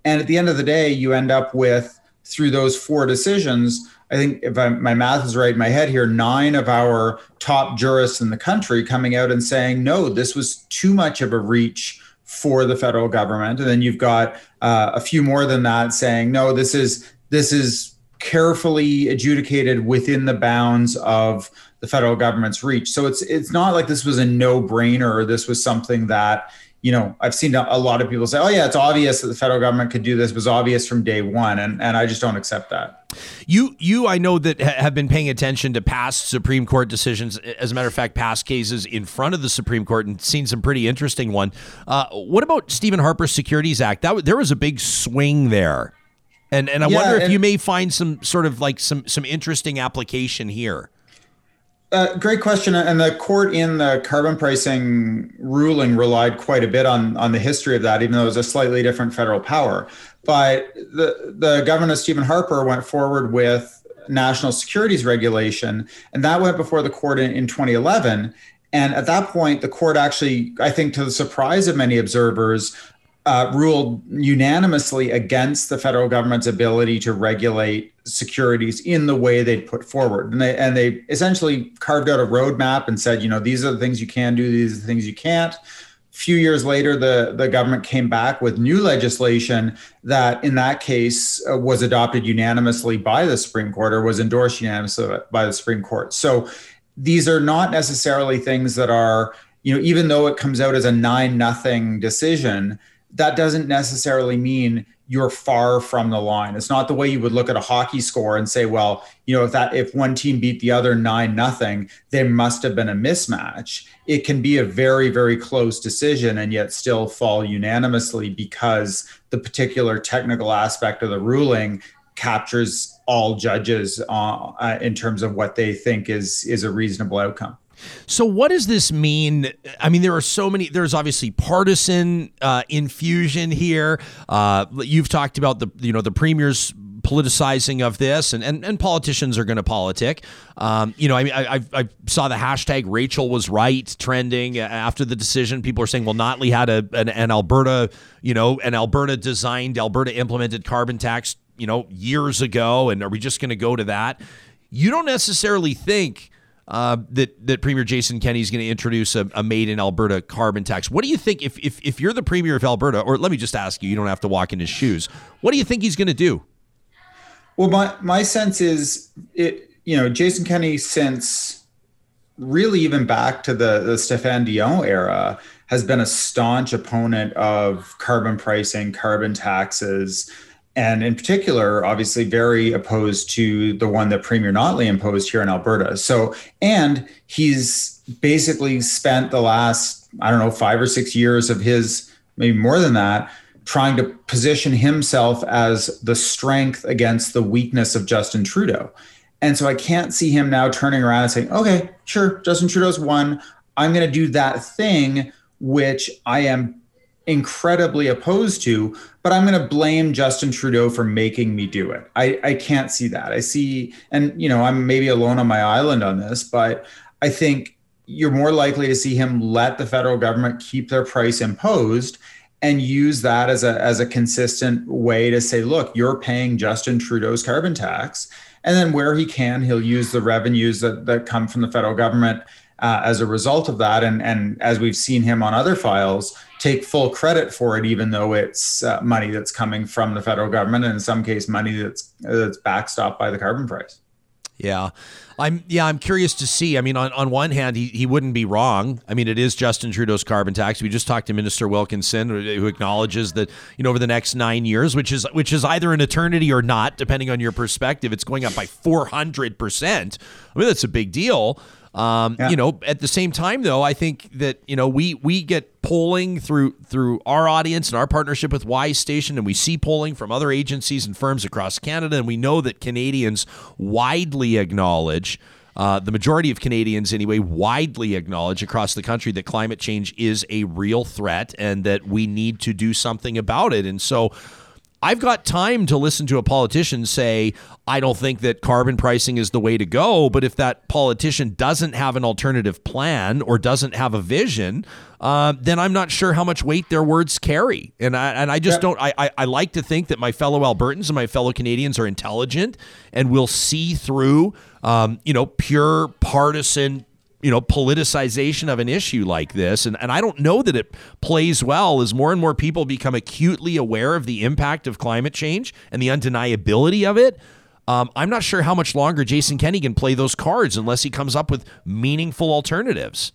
And at the end of the day, you end up with through those four decisions. I think if I, my math is right in my head here, nine of our top jurists in the country coming out and saying, no, this was too much of a reach for the federal government. And then you've got uh, a few more than that saying, no, this is this is carefully adjudicated within the bounds of the federal government's reach. So it's it's not like this was a no-brainer this was something that you know I've seen a lot of people say, "Oh yeah, it's obvious that the federal government could do this." It was obvious from day one, and and I just don't accept that. You you I know that have been paying attention to past Supreme Court decisions. As a matter of fact, past cases in front of the Supreme Court and seen some pretty interesting one. Uh, what about Stephen Harper's Securities Act? That there was a big swing there. And and I yeah, wonder if you may find some sort of like some some interesting application here. Uh, great question. And the court in the carbon pricing ruling relied quite a bit on, on the history of that, even though it was a slightly different federal power. But the, the governor, Stephen Harper, went forward with national securities regulation, and that went before the court in, in 2011. And at that point, the court actually, I think, to the surprise of many observers, uh, ruled unanimously against the federal government's ability to regulate securities in the way they'd put forward. And they, and they essentially carved out a roadmap and said, you know, these are the things you can do, these are the things you can't. A few years later, the, the government came back with new legislation that, in that case, uh, was adopted unanimously by the Supreme Court or was endorsed unanimously by the Supreme Court. So these are not necessarily things that are, you know, even though it comes out as a nine nothing decision, that doesn't necessarily mean you're far from the line. It's not the way you would look at a hockey score and say, well, you know, if that if one team beat the other nine nothing, there must have been a mismatch. It can be a very very close decision and yet still fall unanimously because the particular technical aspect of the ruling captures all judges uh, uh, in terms of what they think is is a reasonable outcome. So, what does this mean? I mean, there are so many. There's obviously partisan uh, infusion here. Uh, you've talked about the you know the premier's politicizing of this, and and, and politicians are going to politic. Um, you know, I mean, I, I, saw the hashtag Rachel was right trending after the decision. People are saying, well, Notley had a an, an Alberta, you know, an Alberta designed, Alberta implemented carbon tax, you know, years ago, and are we just going to go to that? You don't necessarily think uh, that that Premier Jason Kenney is going to introduce a, a, made in Alberta carbon tax. What do you think if, if if you're the Premier of Alberta, or let me just ask you, you don't have to walk in his shoes. What do you think he's going to do? Well, my my sense is it. You know, Jason Kenney since really even back to the the Stéphane Dion era has been a staunch opponent of carbon pricing, carbon taxes and in particular, obviously very opposed to the one that Premier Notley imposed here in Alberta. So, and he's basically spent the last, I don't know, five or six years of his, maybe more than that, trying to position himself as the strength against the weakness of Justin Trudeau. And so I can't see him now turning around and saying, okay, sure, Justin Trudeau's won. I'm going to do that thing which I am incredibly opposed to, but I'm going to blame Justin Trudeau for making me do it. I, I can't see that. I see, and you know, I'm maybe alone on my island on this, but I think you're more likely to see him let the federal government keep their price imposed and use that as a as a consistent way to say, look, you're paying Justin Trudeau's carbon tax. And then where he can, he'll use the revenues that, that come from the federal government uh, as a result of that. And, and as we've seen him on other files, take full credit for it, even though it's uh, money that's coming from the federal government, and in some case, money that's that's backstopped by the carbon price. Yeah. I'm yeah, I'm curious to see. I mean, on, on one hand, he, he wouldn't be wrong. I mean, it is Justin Trudeau's carbon tax. We just talked to Minister Wilkinson, who acknowledges that, you know, over the next nine years, which is which is either an eternity or not, depending on your perspective, it's going up by four hundred percent. I mean, that's a big deal. Um, yeah. You know, at the same time, though, I think that you know we we get polling through through our audience and our partnership with Wise Station, and we see polling from other agencies and firms across Canada, and we know that Canadians widely acknowledge. Uh, the majority of Canadians, anyway, widely acknowledge across the country that climate change is a real threat and that we need to do something about it. And so, I've got time to listen to a politician say, I don't think that carbon pricing is the way to go. But if that politician doesn't have an alternative plan or doesn't have a vision, uh, then I'm not sure how much weight their words carry. And I, and I just don't, I, I, I like to think that my fellow Albertans and my fellow Canadians are intelligent and will see through, um, you know, pure partisan you know politicization of an issue like this. And, and i don't know that it plays well as more and more people become acutely aware of the impact of climate change and the undeniability of it. Um, i'm not sure how much longer jason kenney can play those cards unless he comes up with meaningful alternatives.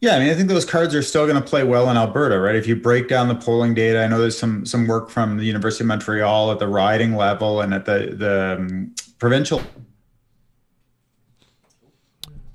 Yeah, I mean, I think those cards are still going to play well in Alberta, right? If you break down the polling data, I know there's some some work from the University of Montreal at the riding level and at the the um, provincial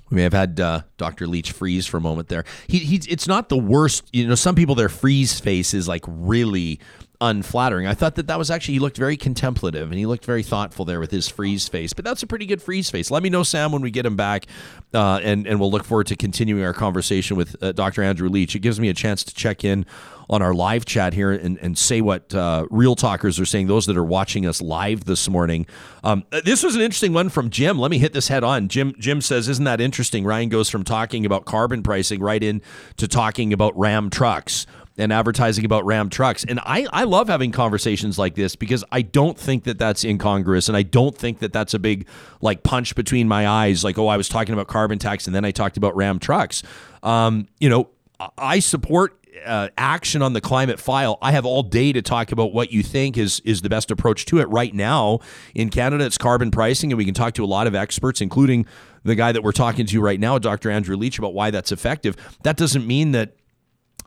we may have had uh, Dr. Leach freeze for a moment there. He, he's it's not the worst. You know, some people their freeze face is like really unflattering. I thought that that was actually he looked very contemplative and he looked very thoughtful there with his freeze face. But that's a pretty good freeze face. Let me know, Sam, when we get him back, uh, and and we'll look forward to continuing our conversation with uh, Dr. Andrew Leach. It gives me a chance to check in on our live chat here and, and say what uh, real talkers are saying, those that are watching us live this morning. Um, this was an interesting one from Jim. Let me hit this head on. Jim Jim says, Isn't that interesting? Ryan goes from talking about carbon pricing right in to talking about Ram trucks and advertising about Ram trucks. And I, I love having conversations like this because I don't think that that's incongruous. And I don't think that that's a big like punch between my eyes. Like, oh, I was talking about carbon tax and then I talked about Ram trucks. Um, you know, I support uh, action on the climate file. I have all day to talk about what you think is is the best approach to it. Right now in Canada, it's carbon pricing, and we can talk to a lot of experts, including the guy that we're talking to right now, Dr. Andrew Leach, about why that's effective. That doesn't mean that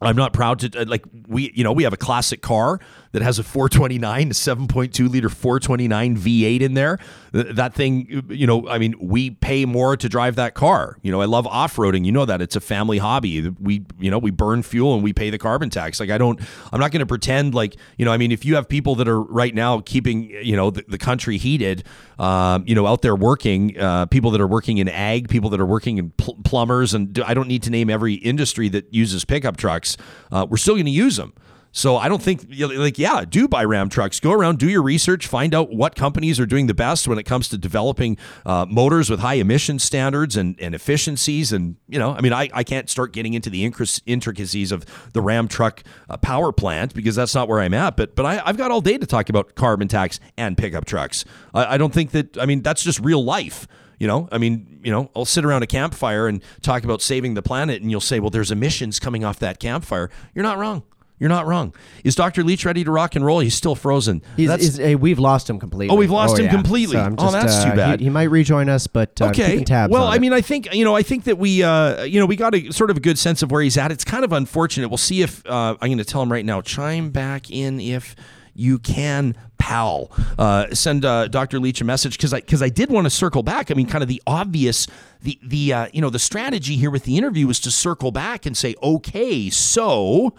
I'm not proud to uh, like we you know we have a classic car that has a 429 a 7.2 liter 429 V8 in there. That thing you know I mean we pay more to drive that car. You know I love off-roading. You know that it's a family hobby. We you know we burn fuel and we pay the carbon tax. Like I don't I'm not going to pretend like you know I mean if you have people that are right now keeping you know the, the country heated um, you know out there working uh, people that are working in ag, people that are working in pl- plumbers and I don't need to name every industry that uses pickup trucks. Uh, we're still going to use them. So I don't think like yeah, do buy Ram trucks. Go around, do your research, find out what companies are doing the best when it comes to developing uh, motors with high emission standards and, and efficiencies. And you know, I mean, I, I can't start getting into the intricacies of the Ram truck uh, power plant because that's not where I'm at. But but I, have got all day to talk about carbon tax and pickup trucks. I, I don't think that. I mean, that's just real life. You know, I mean, you know, I'll sit around a campfire and talk about saving the planet, and you'll say, well, there's emissions coming off that campfire. You're not wrong. You're not wrong. Is Dr. Leach ready to rock and roll? He's still frozen. He's, we've lost him completely. Oh, we've lost oh, him yeah. completely. So just, oh, that's uh, too bad. He, he, might rejoin us, but uh, okay. well, I it. mean, I think you know, I think that we, uh, you know, we got a sort of a good sense of where he's at. It's kind of unfortunate. We'll see if uh, I'm going to tell him right now. Chime back in if you can, pal. Uh, send uh, Dr. Leach a message because I because I did want to circle back. I mean, kind of the obvious the the uh, you know the strategy here with the interview was to circle back and say, okay, so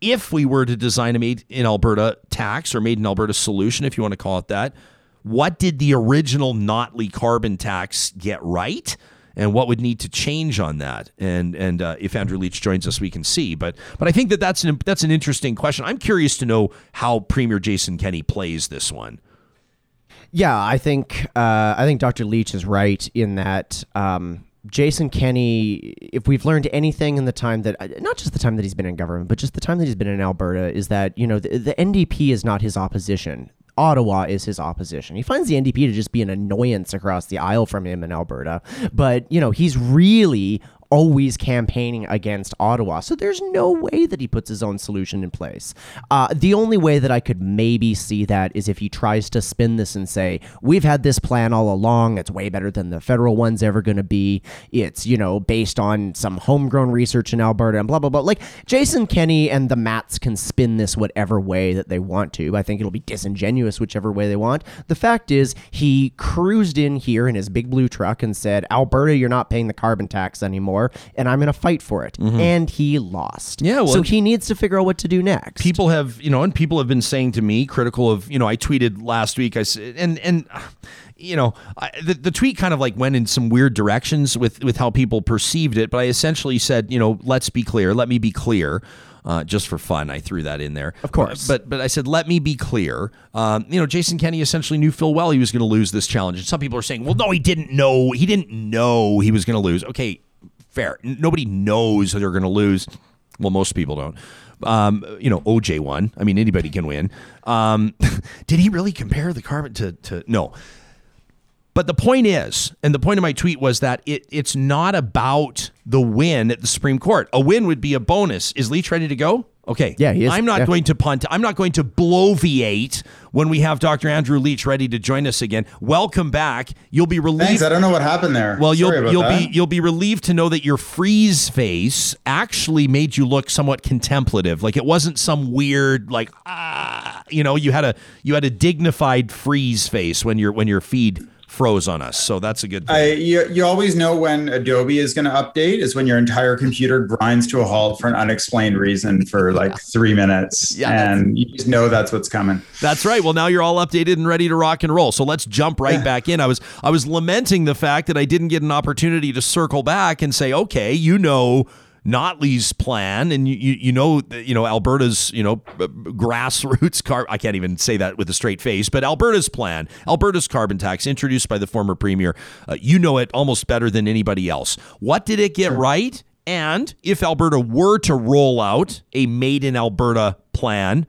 if we were to design a made in Alberta tax or made in Alberta solution, if you want to call it that, what did the original Notley carbon tax get right? And what would need to change on that? And and uh, if Andrew Leach joins us, we can see. But but I think that that's an that's an interesting question. I'm curious to know how Premier Jason Kenney plays this one. Yeah, I think uh, I think Dr. Leach is right in that um, Jason Kenney, if we've learned anything in the time that, not just the time that he's been in government, but just the time that he's been in Alberta, is that, you know, the, the NDP is not his opposition. Ottawa is his opposition. He finds the NDP to just be an annoyance across the aisle from him in Alberta. But, you know, he's really always campaigning against Ottawa. So there's no way that he puts his own solution in place. Uh, the only way that I could maybe see that is if he tries to spin this and say, we've had this plan all along. It's way better than the federal one's ever going to be. It's, you know, based on some homegrown research in Alberta and blah, blah, blah. Like Jason Kenney and the Mats can spin this whatever way that they want to. I think it'll be disingenuous whichever way they want. The fact is, he cruised in here in his big blue truck and said, Alberta, you're not paying the carbon tax anymore and I'm going to fight for it. Mm-hmm. And he lost. Yeah. Well, so he needs to figure out what to do next. People have, you know, and people have been saying to me, critical of, you know, I tweeted last week, I said, and, and, you know, I, the, the tweet kind of like went in some weird directions with, with how people perceived it. But I essentially said, you know, let's be clear. Let me be clear. Uh, just for fun, I threw that in there. Of course. But but I said, let me be clear. Um, you know, Jason Kenney essentially knew full well he was going to lose this challenge. And some people are saying, well, no, he didn't know. He didn't know he was going to lose. Okay, fair. Nobody knows they're going to lose. Well, most people don't. Um, you know, OJ won. I mean, anybody can win. Um, did he really compare the carbon to, to no? But the point is, and the point of my tweet was that it, it's not about the win at the Supreme Court. A win would be a bonus. Is Leach ready to go? Okay. Yeah, he is. I'm not Yeah. going to punt. I'm not going to bloviate when we have Dr. Andrew Leach ready to join us again. Welcome back. You'll be relieved. Thanks. I don't know what happened there. Well, you'll Sorry about you'll that. be you'll be relieved to know that your freeze face actually made you look somewhat contemplative. Like it wasn't some weird like ah, you know, you had a you had a dignified freeze face when your when your feed froze on us. So that's a good thing. I, you, you always know when Adobe is going to update is when your entire computer grinds to a halt for an unexplained reason for like three minutes. Yeah, and you just know that's what's coming. That's right. Well, now you're all updated and ready to rock and roll. So let's jump right back in. I was I was lamenting the fact that I didn't get an opportunity to circle back and say, okay, you know Notley's plan, and you you, you know you know Alberta's you know grassroots car. I can't even say that with a straight face, but Alberta's plan, Alberta's carbon tax, introduced by the former premier. Uh, you know it almost better than anybody else. What did it get right? And if Alberta were to roll out a made in Alberta plan,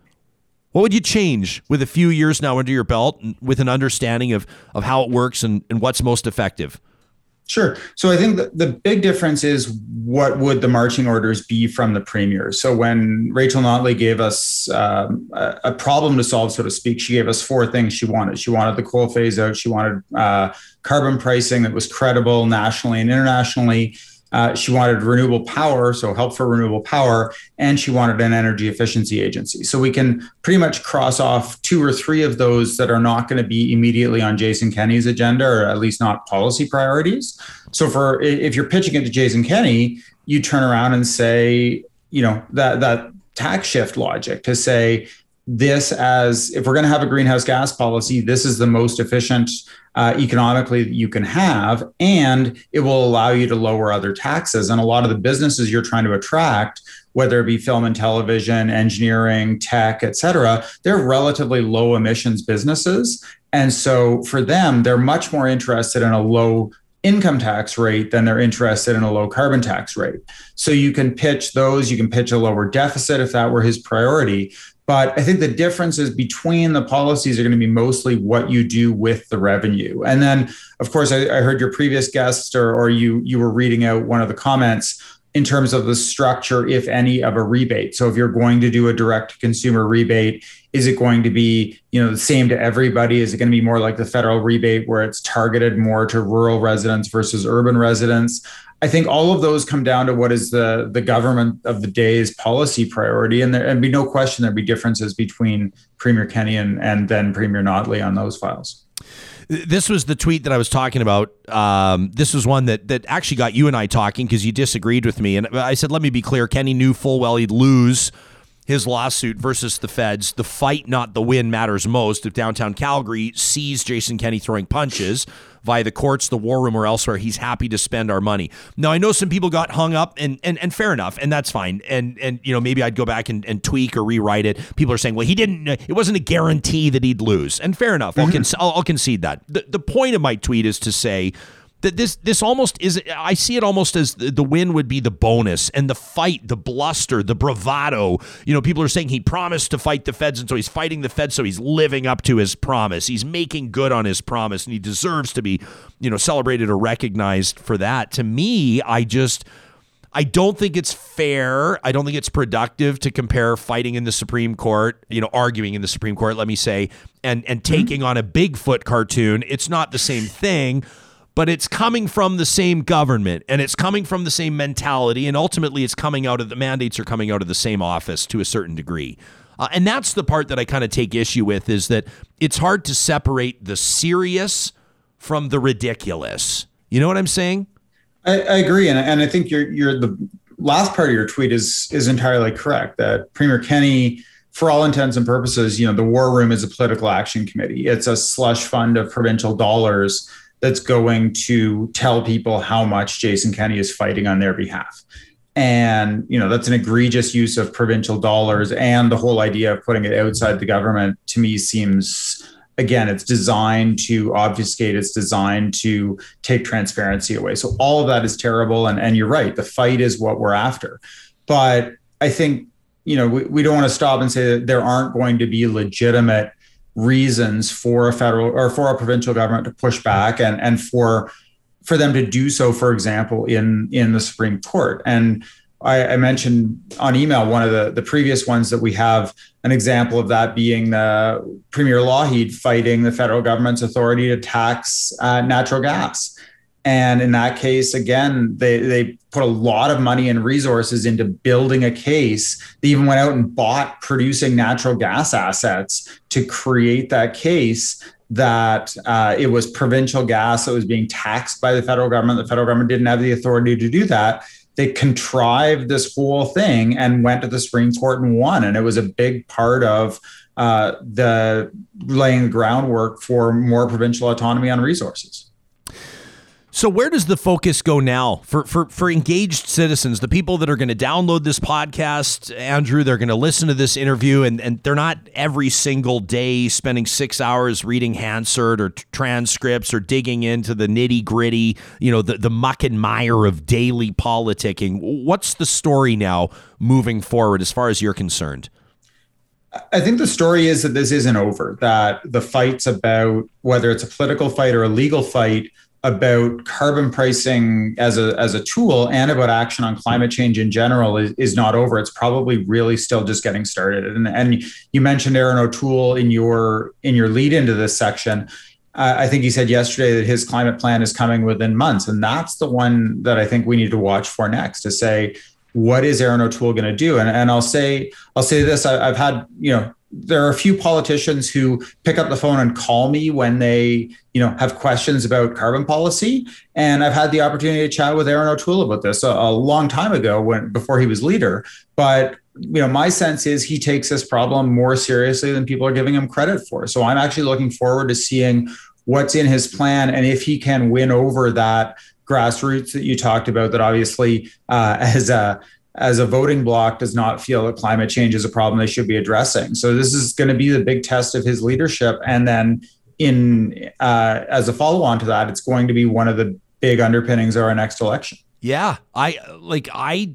what would you change with a few years now under your belt and with an understanding of, of how it works and, and what's most effective? Sure. So I think the, big difference is what would the marching orders be from the premier? So when Rachel Notley gave us um, a, a problem to solve, so to speak, she gave us four things she wanted. She wanted the coal phase out. She wanted uh, carbon pricing that was credible nationally and internationally. Uh, she wanted renewable power, so help for renewable power, and she wanted an energy efficiency agency. So we can pretty much cross off two or three of those that are not going to be immediately on Jason Kenney's agenda, or at least not policy priorities. So for if you're pitching it to Jason Kenney, you turn around and say, you know, that that tax shift logic to say this as if we're going to have a greenhouse gas policy, this is the most efficient uh, economically that you can have, and it will allow you to lower other taxes. And a lot of the businesses you're trying to attract, whether it be film and television, engineering, tech, et cetera, they're relatively low emissions businesses. And so for them, they're much more interested in a low income tax rate than they're interested in a low carbon tax rate. So you can pitch those, you can pitch a lower deficit if that were his priority. But I think the differences between the policies are going to be mostly what you do with the revenue. And then, of course, I, I heard your previous guest or, or you you were reading out one of the comments in terms of the structure, if any, of a rebate. So if you're going to do a direct consumer rebate, is it going to be you know the same to everybody? Is it going to be more like the federal rebate where it's targeted more to rural residents versus urban residents? I think all of those come down to what is the the government of the day's policy priority, and there and be no question there'd be differences between Premier Kenney and, and then Premier Notley on those files. This was the tweet that I was talking about. Um, this was one that that actually got you and I talking because you disagreed with me, and I said, "Let me be clear. Kenney knew full well he'd lose." His lawsuit versus the feds, the fight, not the win, matters most. If downtown Calgary sees Jason Kenney throwing punches via the courts, the war room, or elsewhere, he's happy to spend our money. Now, I know some people got hung up, and and, and fair enough, and that's fine. And and you know maybe I'd go back and, and tweak or rewrite it. People are saying, well, he didn't. It wasn't a guarantee that he'd lose, and fair enough. I'll, mm-hmm. con- I'll, I'll concede that. The, the point of my tweet is to say that this this almost is I see it almost as the, the win would be the bonus and the fight, the bluster, the bravado. You know, people are saying he promised to fight the feds, and so he's fighting the feds, so he's living up to his promise. He's making good on his promise, and he deserves to be, you know, celebrated or recognized for that. To me, I just I don't think it's fair. I don't think it's productive to compare fighting in the Supreme Court, you know, arguing in the Supreme Court, let me say, and and mm-hmm. taking on a Bigfoot cartoon. It's not the same thing, but it's coming from the same government and it's coming from the same mentality and ultimately it's coming out of the mandates are coming out of the same office to a certain degree. Uh, and that's the part that I kind of take issue with is that it's hard to separate the serious from the ridiculous. You know what I'm saying? I, I agree, and, and I think you're you're the last part of your tweet is is entirely correct. That Premier Kenney, for all intents and purposes, you know, the War Room is a political action committee. It's a slush fund of provincial dollars that's going to tell people how much Jason Kenney is fighting on their behalf. and you know that's an egregious use of provincial dollars. And the whole idea of putting it outside the government to me seems again it's designed to obfuscate it's designed to take transparency away. So all of that is terrible. And, and you're right the fight is what we're after. But i think you know we, we don't want to stop and say that there aren't going to be legitimate reasons for a federal or for a provincial government to push back and and for for them to do so, for example, in in the Supreme Court. And I, I, mentioned on email one of the, the previous ones that we have an example of that being the Premier Lougheed fighting the federal government's authority to tax uh, natural gas. And in that case, again, they, they put a lot of money and resources into building a case. They even went out and bought producing natural gas assets to create that case that uh, it was provincial gas that was being taxed by the federal government. The federal government didn't have the authority to do that. They contrived this whole thing and went to the Supreme Court and won. And it was a big part of uh, the laying the groundwork for more provincial autonomy on resources. So where does the focus go now for for for engaged citizens, the people that are going to download this podcast, Andrew, they're going to listen to this interview and and they're not every single day spending 6 hours reading Hansard or t- transcripts or digging into the nitty-gritty, you know, the the muck and mire of daily politicking. What's the story now moving forward as far as you're concerned? I think the story is that this isn't over, that the fight's about whether it's a political fight or a legal fight about carbon pricing as a as a tool and about action on climate change in general is, is not over. It's probably really still just getting started. And and you mentioned Erin O'Toole in your in your lead into this section. I think he said yesterday that his climate plan is coming within months, and that's the one that I think we need to watch for next to say what is Erin O'Toole going to do. And and I'll say I'll say this: I, I've had you know there are a few politicians who pick up the phone and call me when they you know have questions about carbon policy. And i've had the opportunity to chat with erin o'toole about this a, a, long time ago when before he was leader. But you know my sense is he takes this problem more seriously than people are giving him credit for. So i'm actually looking forward to seeing what's in his plan and if he can win over that grassroots that you talked about that obviously uh, as a as a voting bloc does not feel that climate change is a problem they should be addressing. So this is going to be the big test of his leadership, and then in uh, as a follow on to that, it's going to be one of the big underpinnings of our next election. Yeah, I like I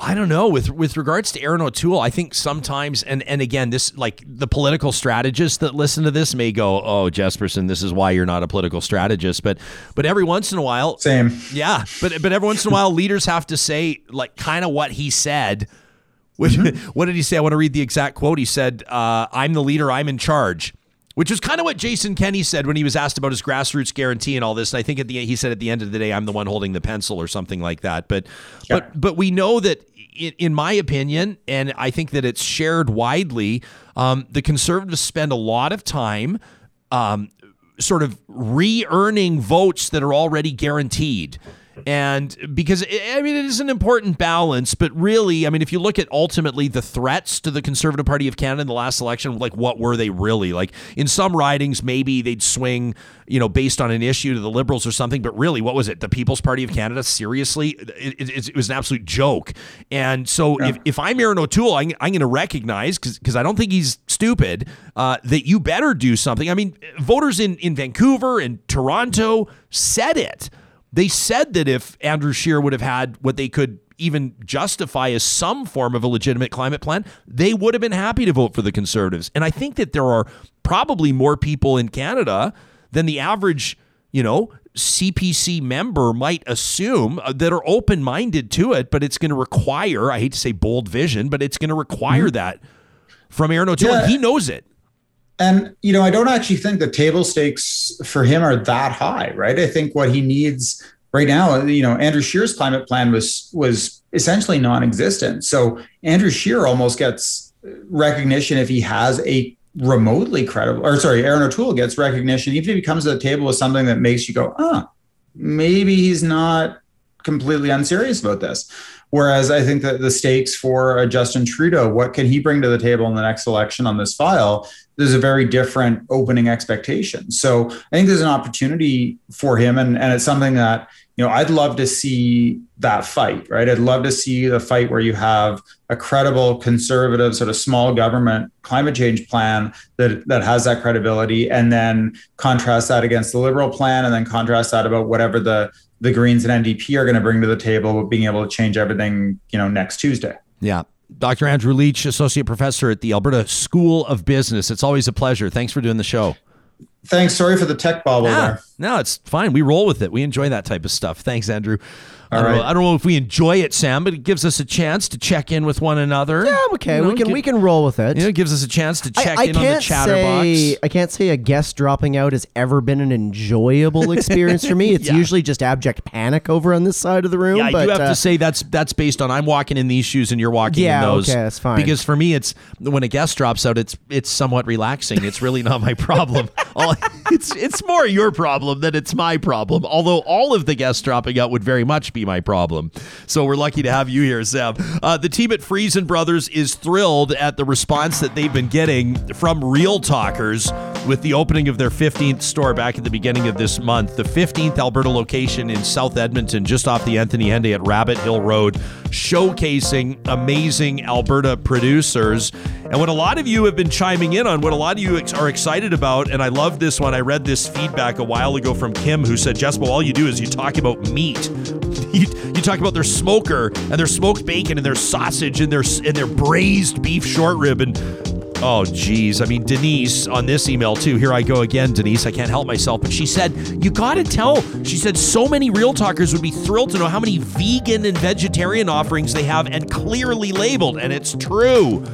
I don't know with with regards to Erin O'Toole. I think sometimes, and and again, this like the political strategists that listen to this may go, "Oh, Jespersen, this is why you're not a political strategist." But but every once in a while, same, yeah. But but every once in a while, leaders have to say like kind of what he said. Which, mm-hmm. what did he say? I want to read the exact quote. He said, uh, "I'm the leader. I'm in charge." Which is kind of what Jason Kenney said when he was asked about his grassroots guarantee and all this. And I think at the he said at the end of the day, I'm the one holding the pencil or something like that. But but but we know that in, in, my opinion, and I think that it's shared widely, um, the conservatives spend a lot of time. Um, sort of re-earning votes that are already guaranteed and because I mean it is an important balance, but really, I mean, if you look at ultimately the threats to the Conservative Party of Canada in the last election, like what were they really? Like in some ridings, maybe they'd swing, you know, based on an issue to the Liberals or something, but really, what was it? The People's Party of Canada? Seriously, it, it, it was an absolute joke. And so, yeah. if, if I'm Erin O'Toole, I'm, I'm going to recognize because I don't think he's stupid uh, that you better do something. I mean, voters in in Vancouver and Toronto said it. They said that if Andrew Scheer would have had what they could even justify as some form of a legitimate climate plan, they would have been happy to vote for the Conservatives. And I think that there are probably more people in Canada than the average, you know, CPC member might assume uh, that are open minded to it, but it's going to require, I hate to say bold vision, but it's going to require mm-hmm. that from Erin O'Toole. Yeah. He knows it. And you know, I don't actually think the table stakes for him are that high, right? I think what he needs right now, you know, Andrew Scheer's climate plan was was essentially non-existent. So Andrew Scheer almost gets recognition if he has a remotely credible, or sorry, Erin O'Toole gets recognition even if he comes to the table with something that makes you go, ah, oh, maybe he's not completely unserious about this. Whereas I think that the stakes for Justin Trudeau, what can he bring to the table in the next election on this file? There's a very different opening expectation. So I think there's an opportunity for him, and and it's something that you know I'd love to see that fight, right? I'd love to see the fight where you have a credible conservative sort of small government climate change plan that that has that credibility, and then contrast that against the liberal plan, and then contrast that about whatever the the Greens and NDP are going to bring to the table, with being able to change everything, you know, next Tuesday. Yeah. Dr. Andrew Leach, Associate Professor at the Alberta School of Business. It's always a pleasure. Thanks for doing the show. Thanks. Sorry for the tech bubble yeah. there. No, it's fine. We roll with it. We enjoy that type of stuff. Thanks, Andrew. I don't, know, I don't, know, if we enjoy it, Sam, but it gives us a chance to check in with one another. Yeah, okay, you know, we can we can roll with it. You know, it gives us a chance to check I, I in on the chatterbox. Say, I can't say a guest dropping out has ever been an enjoyable experience for me. It's Yeah. usually just abject panic over on this side of the room. Yeah, I but, do have uh, to say that's that's based on I'm walking in these shoes and you're walking Yeah, in those. okay, that's fine. Because for me, it's when a guest drops out, it's it's somewhat relaxing. It's really not my problem. all, it's it's more your problem than it's my problem. Although all of the guests dropping out would very much be my problem. So we're lucky to have you here, Sam. Uh, the team at Freson Brothers is thrilled at the response that they've been getting from Real Talkers with the opening of their 15th store back at the beginning of this month. The 15th Alberta location in South Edmonton, just off the Anthony Henday at Rabbit Hill Road, showcasing amazing Alberta producers. And what a lot of you have been chiming in on, what a lot of you are excited about, and I love this one. I read this feedback a while ago from Kim, who said, Jespo, all you do is you talk about meat. You, you talk about their smoker and their smoked bacon and their sausage and their and their braised beef short rib and Oh, geez. I mean, Denise on this email, too. Here I go again, Denise. I can't help myself. But she said, You got to tell. She said, so many real talkers would be thrilled to know how many vegan and vegetarian offerings they have and clearly labeled. And it's true.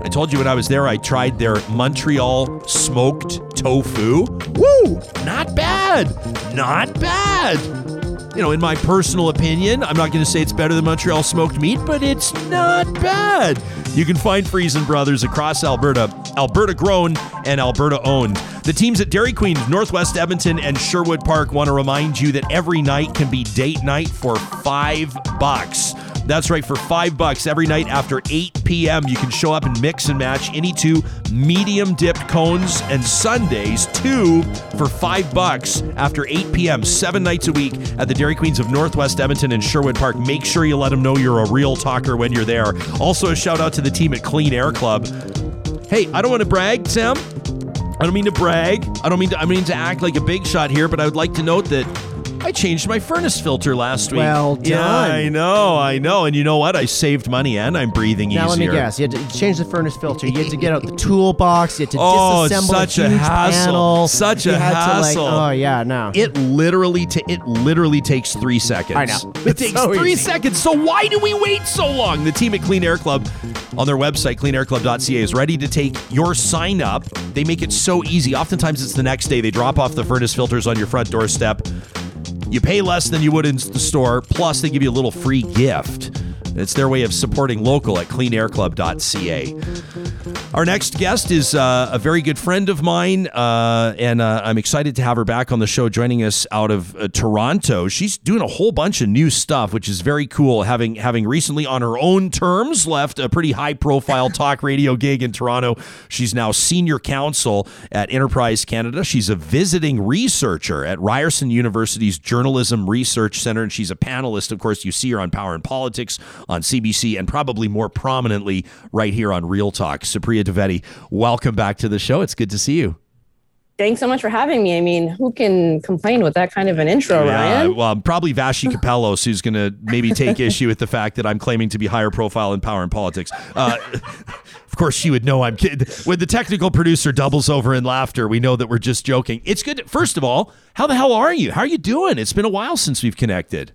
I told you when I was there, I tried their Montreal smoked tofu. Woo! Not bad. Not bad you know, in my personal opinion, I'm not going to say it's better than Montreal smoked meat, but it's not bad. You can find Freson Brothers across Alberta, Alberta grown and Alberta owned. The teams at Dairy Queen, Northwest Edmonton, and Sherwood Park want to remind you that every night can be date night for five bucks. That's right, for five bucks every night after 8 p.m., you can show up and mix and match any two medium dipped cones and Sundays, two for five bucks after 8 p.m., seven nights a week at the Dairy Queens of Northwest Edmonton and Sherwood Park. Make sure you let them know you're a real talker when you're there. Also, a shout out to the team at Clean Air Club. Hey, I don't want to brag, Sam. I don't mean to brag. I don't mean to, I mean to act like a big shot here, but I would like to note that I changed my furnace filter last week. Well Yeah, done. I know, I know. And you know what? I saved money and I'm breathing Now easier. let me guess. You had to change the furnace filter. You had to get out the toolbox. You had to Oh, disassemble such a a huge hassle. panel. Such you a hassle. Like, oh yeah, no. It literally ta- it literally takes three seconds. I know. It It's takes so three easy. seconds. So why do we wait so long? The team at Clean Air Club on their website, cleanairclub.ca, is ready to take your sign up. They make it so easy. Oftentimes it's the next day. They drop off the furnace filters on your front doorstep. You pay less than you would in the store, plus they give you a little free gift. It's their way of supporting local at cleanairclub.ca. Our next guest is uh, a very good friend of mine, uh, and uh, I'm excited to have her back on the show, joining us out of uh, Toronto. She's doing a whole bunch of new stuff, which is very cool. Having having recently, on her own terms, left a pretty high profile talk radio gig in Toronto. She's now senior counsel at Enterprise Canada. She's a visiting researcher at Ryerson University's Journalism Research Center, and she's a panelist. Of course, you see her on Power and Politics on CBC, and probably more prominently right here on Real Talk. Supriya Dwivedi, welcome back to the show. It's good to see you. Thanks so much for having me. I mean, who can complain with that kind of an intro, Ryan? well, probably Vassy Kapelos, who's going to maybe take issue with the fact that I'm claiming to be higher profile in power and politics. Uh, of course, she would know I'm kidding. When the technical producer doubles over in laughter, we know that we're just joking. It's good. First of all, how the hell are you? How are you doing? It's been a while since we've connected.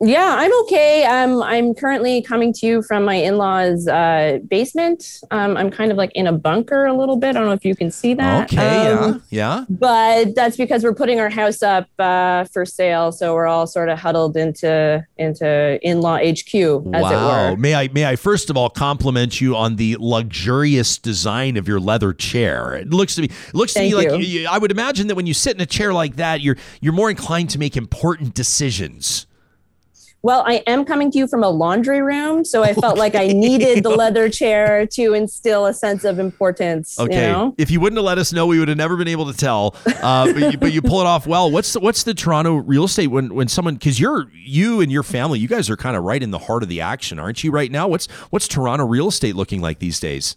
Yeah, I'm okay. Um, I'm currently coming to you from my in-laws' uh, basement. Um, I'm kind of like in a bunker a little bit. I don't know if you can see that. Okay, Um, yeah, yeah. But that's because we're putting our house up uh, for sale, so we're all sort of huddled into into in-law HQ, as wow. it were. May I may I first of all compliment you on the luxurious design of your leather chair. It looks to me it looks to me Thank like you. you- I would imagine that when you sit in a chair like that, you're you're more inclined to make important decisions. Well, I am coming to you from a laundry room, so I felt like I needed the leather chair to instill a sense of importance. Okay. You know? If you wouldn't have let us know, we would have never been able to tell. Uh, but, you, but you pull it off well. What's the, what's the Toronto real estate when when someone because you're you and your family, you guys are kind of right in the heart of the action, aren't you? Right now, what's what's Toronto real estate looking like these days?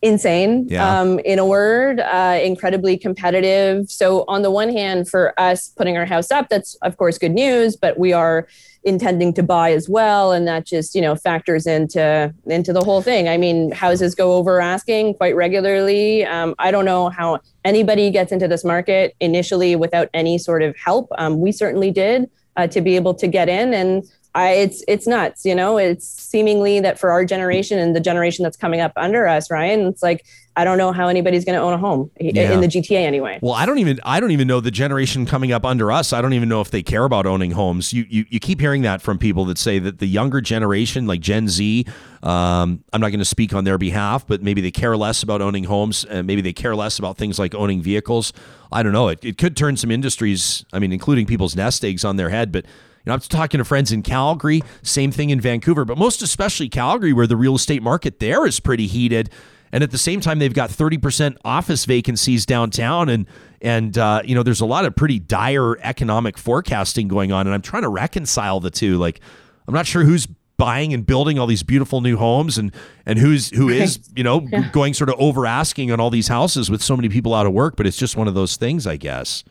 insane Yeah. um, in a word uh, incredibly competitive so on the one hand for us putting our house up that's of course good news but we are intending to buy as well and that just you know factors into into the whole thing. I mean houses go over asking quite regularly. Um, i don't know how anybody gets into this market initially without any sort of help. Um, we certainly did uh, to be able to get in and I, it's it's nuts, you know. It's seemingly that for our generation and the generation that's coming up under us, Ryan. It's like I don't know how anybody's going to own a home Yeah. in the GTA anyway. Well, I don't even I don't even know the generation coming up under us. I don't even know if they care about owning homes. You you, you keep hearing that from people that say that the younger generation, like Gen Z, um, I'm not going to speak on their behalf, but maybe they care less about owning homes, and maybe they care less about things like owning vehicles. I don't know. It, it could turn some industries, I mean, including people's nest eggs on their head, but. Know, I'm talking to friends in Calgary, same thing in Vancouver, but most especially Calgary, where the real estate market there is pretty heated. And at the same time, they've got 30% office vacancies downtown. And, and uh, you know, there's a lot of pretty dire economic forecasting going on. And I'm trying to reconcile the two. Like, I'm not sure who's buying and building all these beautiful new homes and, and who's, who is, you know, going sort of over asking on all these houses with so many people out of work. But it's just one of those things, I guess.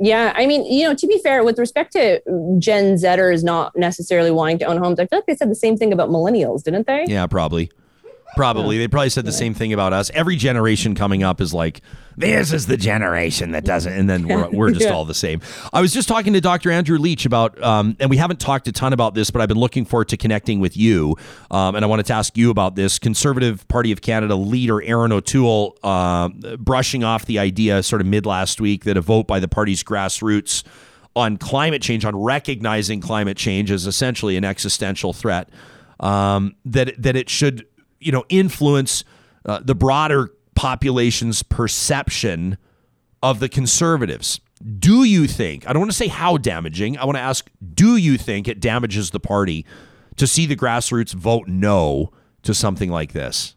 Yeah, I mean, you know, to be fair, with respect to Gen Zers not necessarily wanting to own homes, I feel like they said the same thing about millennials, didn't they? Yeah, probably. Probably. They probably said the same thing about us. Every generation coming up is like, this is the generation that doesn't. And then we're, we're just Yeah. all the same. I was just talking to Dr. Andrew Leach about, um, and we haven't talked a ton about this, but I've been looking forward to connecting with you. Um, and I wanted to ask you about this. Conservative Party of Canada leader Erin O'Toole uh, brushing off the idea sort of mid last week that a vote by the party's grassroots on climate change, on recognizing climate change as essentially an existential threat, um, that that it should you know influence uh, the broader population's perception of the conservatives. Do you think? I don't want to say how damaging. I want to ask: Do you think it damages the party to see the grassroots vote no to something like this?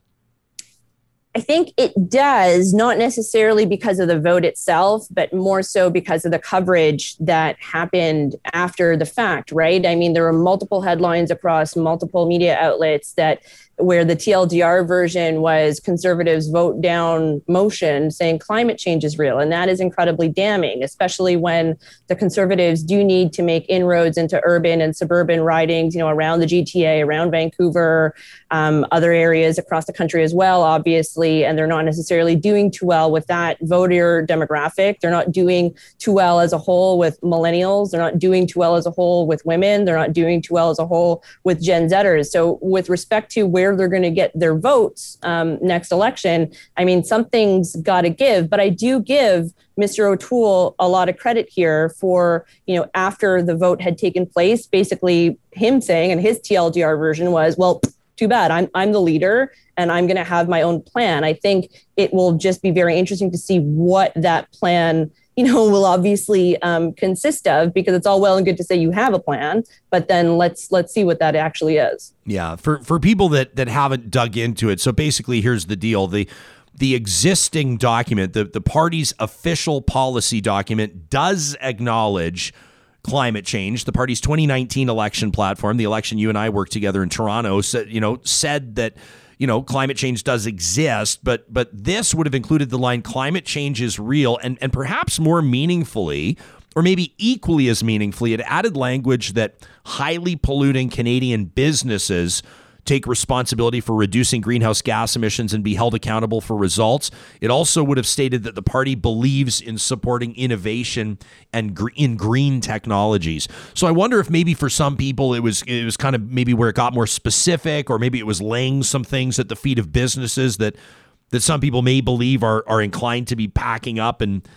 I think it does, not necessarily because of the vote itself, but more so because of the coverage that happened after the fact, right? I mean, there were multiple headlines across multiple media outlets that where the TLDR version was conservatives vote down motion saying climate change is real. And that is incredibly damning, especially when the conservatives do need to make inroads into urban and suburban ridings, you know, around the GTA, around Vancouver, um, other areas across the country as well, obviously. And they're not necessarily doing too well with that voter demographic. They're not doing too well as a whole with millennials. They're not doing too well as a whole with women. They're not doing too well as a whole with Gen Zers. So, with respect to where they're going to get their votes um, next election, I mean, something's got to give. But I do give Mr. O'Toole a lot of credit here for, you know, after the vote had taken place, basically him saying, and his TLDR version was, well, too bad. I'm I'm the leader and I'm going to have my own plan. I think it will just be very interesting to see what that plan, you know, will obviously um, consist of because it's all well and good to say you have a plan, but then let's let's see what that actually is. Yeah, for for people that that haven't dug into it. So basically, here's the deal: the the existing document, the the party's official policy document, does acknowledge climate change. The party's 2019 election platform, the election you and I worked together in Toronto, said you know said that you know climate change does exist, but but this would have included the line climate change is real, and and perhaps more meaningfully. Or maybe equally as meaningfully, it added language that highly polluting Canadian businesses take responsibility for reducing greenhouse gas emissions and be held accountable for results. It also would have stated that the party believes in supporting innovation and gr- in green technologies. So I wonder if maybe for some people it was it was kind of maybe where it got more specific or maybe it was laying some things at the feet of businesses that that some people may believe are are inclined to be packing up and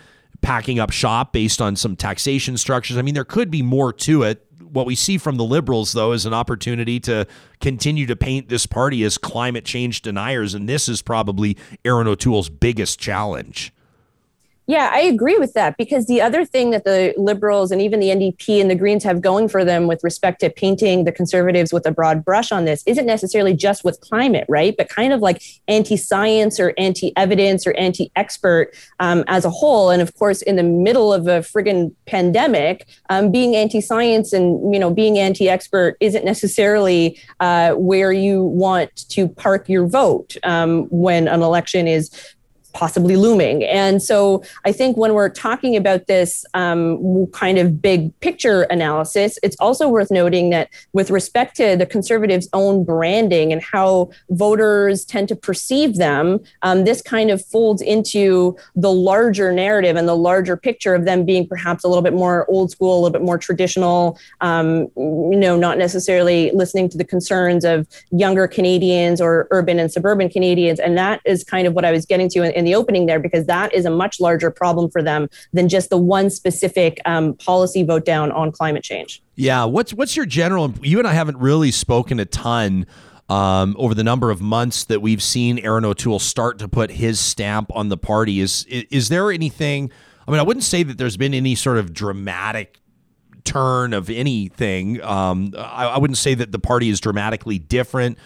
packing up shop based on some taxation structures. I mean there could be more to it what we see from the liberals, though, is an opportunity to continue to paint this party as climate change deniers. And this is probably Erin O'Toole's biggest challenge. Yeah, I agree with that because the other thing that the Liberals and even the NDP and the Greens have going for them with respect to painting the Conservatives with a broad brush on this isn't necessarily just with climate, right? But kind of like anti science or anti evidence or anti expert um, as a whole. And of course, in the middle of a friggin' pandemic, um, being anti science and you know being anti expert isn't necessarily uh, where you want to park your vote um, when an election is possibly looming. And so I think when we're talking about this um, kind of big picture analysis, it's also worth noting that with respect to the conservatives' own branding and how voters tend to perceive them, um, this kind of folds into the larger narrative and the larger picture of them being perhaps a little bit more old school, a little bit more traditional, um, you know, not necessarily listening to the concerns of younger Canadians or urban and suburban Canadians. And that is kind of what I was getting to in, in in the opening there because that is a much larger problem for them than just the one specific um, policy vote down on climate change. Yeah, what's what's your general? You and I haven't really spoken a ton. Um, over the number of months that we've seen Erin O'Toole start to put his stamp on the party, is, is is there anything? I mean, I wouldn't say that there's been any sort of dramatic turn of anything. Um, I, I, wouldn't say that the party is dramatically different.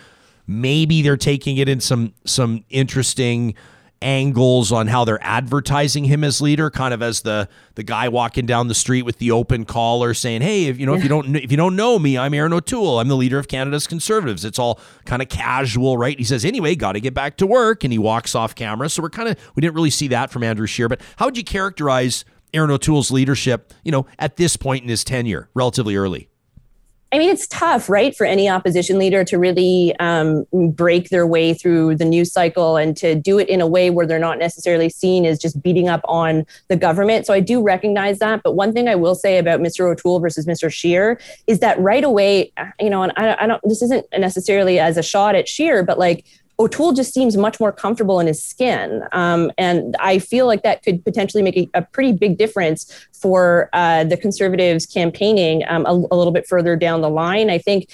Maybe they're taking it in some some interesting angles on how they're advertising him as leader, kind of as the the guy walking down the street with the open collar saying, "Hey, if you know if you don't if you don't know me, I'm Erin O'Toole. I'm the leader of Canada's Conservatives." It's all kind of casual, right? He says, "Anyway, got to get back to work," and he walks off camera. So we're kind of we didn't really see that from Andrew Scheer, but how would you characterize Erin O'Toole's leadership, you know, at this point in his tenure, relatively early? I mean, it's tough, right, for any opposition leader to really um, break their way through the news cycle and to do it in a way where they're not necessarily seen as just beating up on the government. So I do recognize that. But one thing I will say about Mr. O'Toole versus Mr. Scheer is that right away, you know, and I, I don't, this isn't necessarily as a shot at Scheer, but like O'Toole just seems much more comfortable in his skin. Um, and I feel like that could potentially make a, a pretty big difference for uh, the Conservatives campaigning um, a, a, little bit further down the line. I think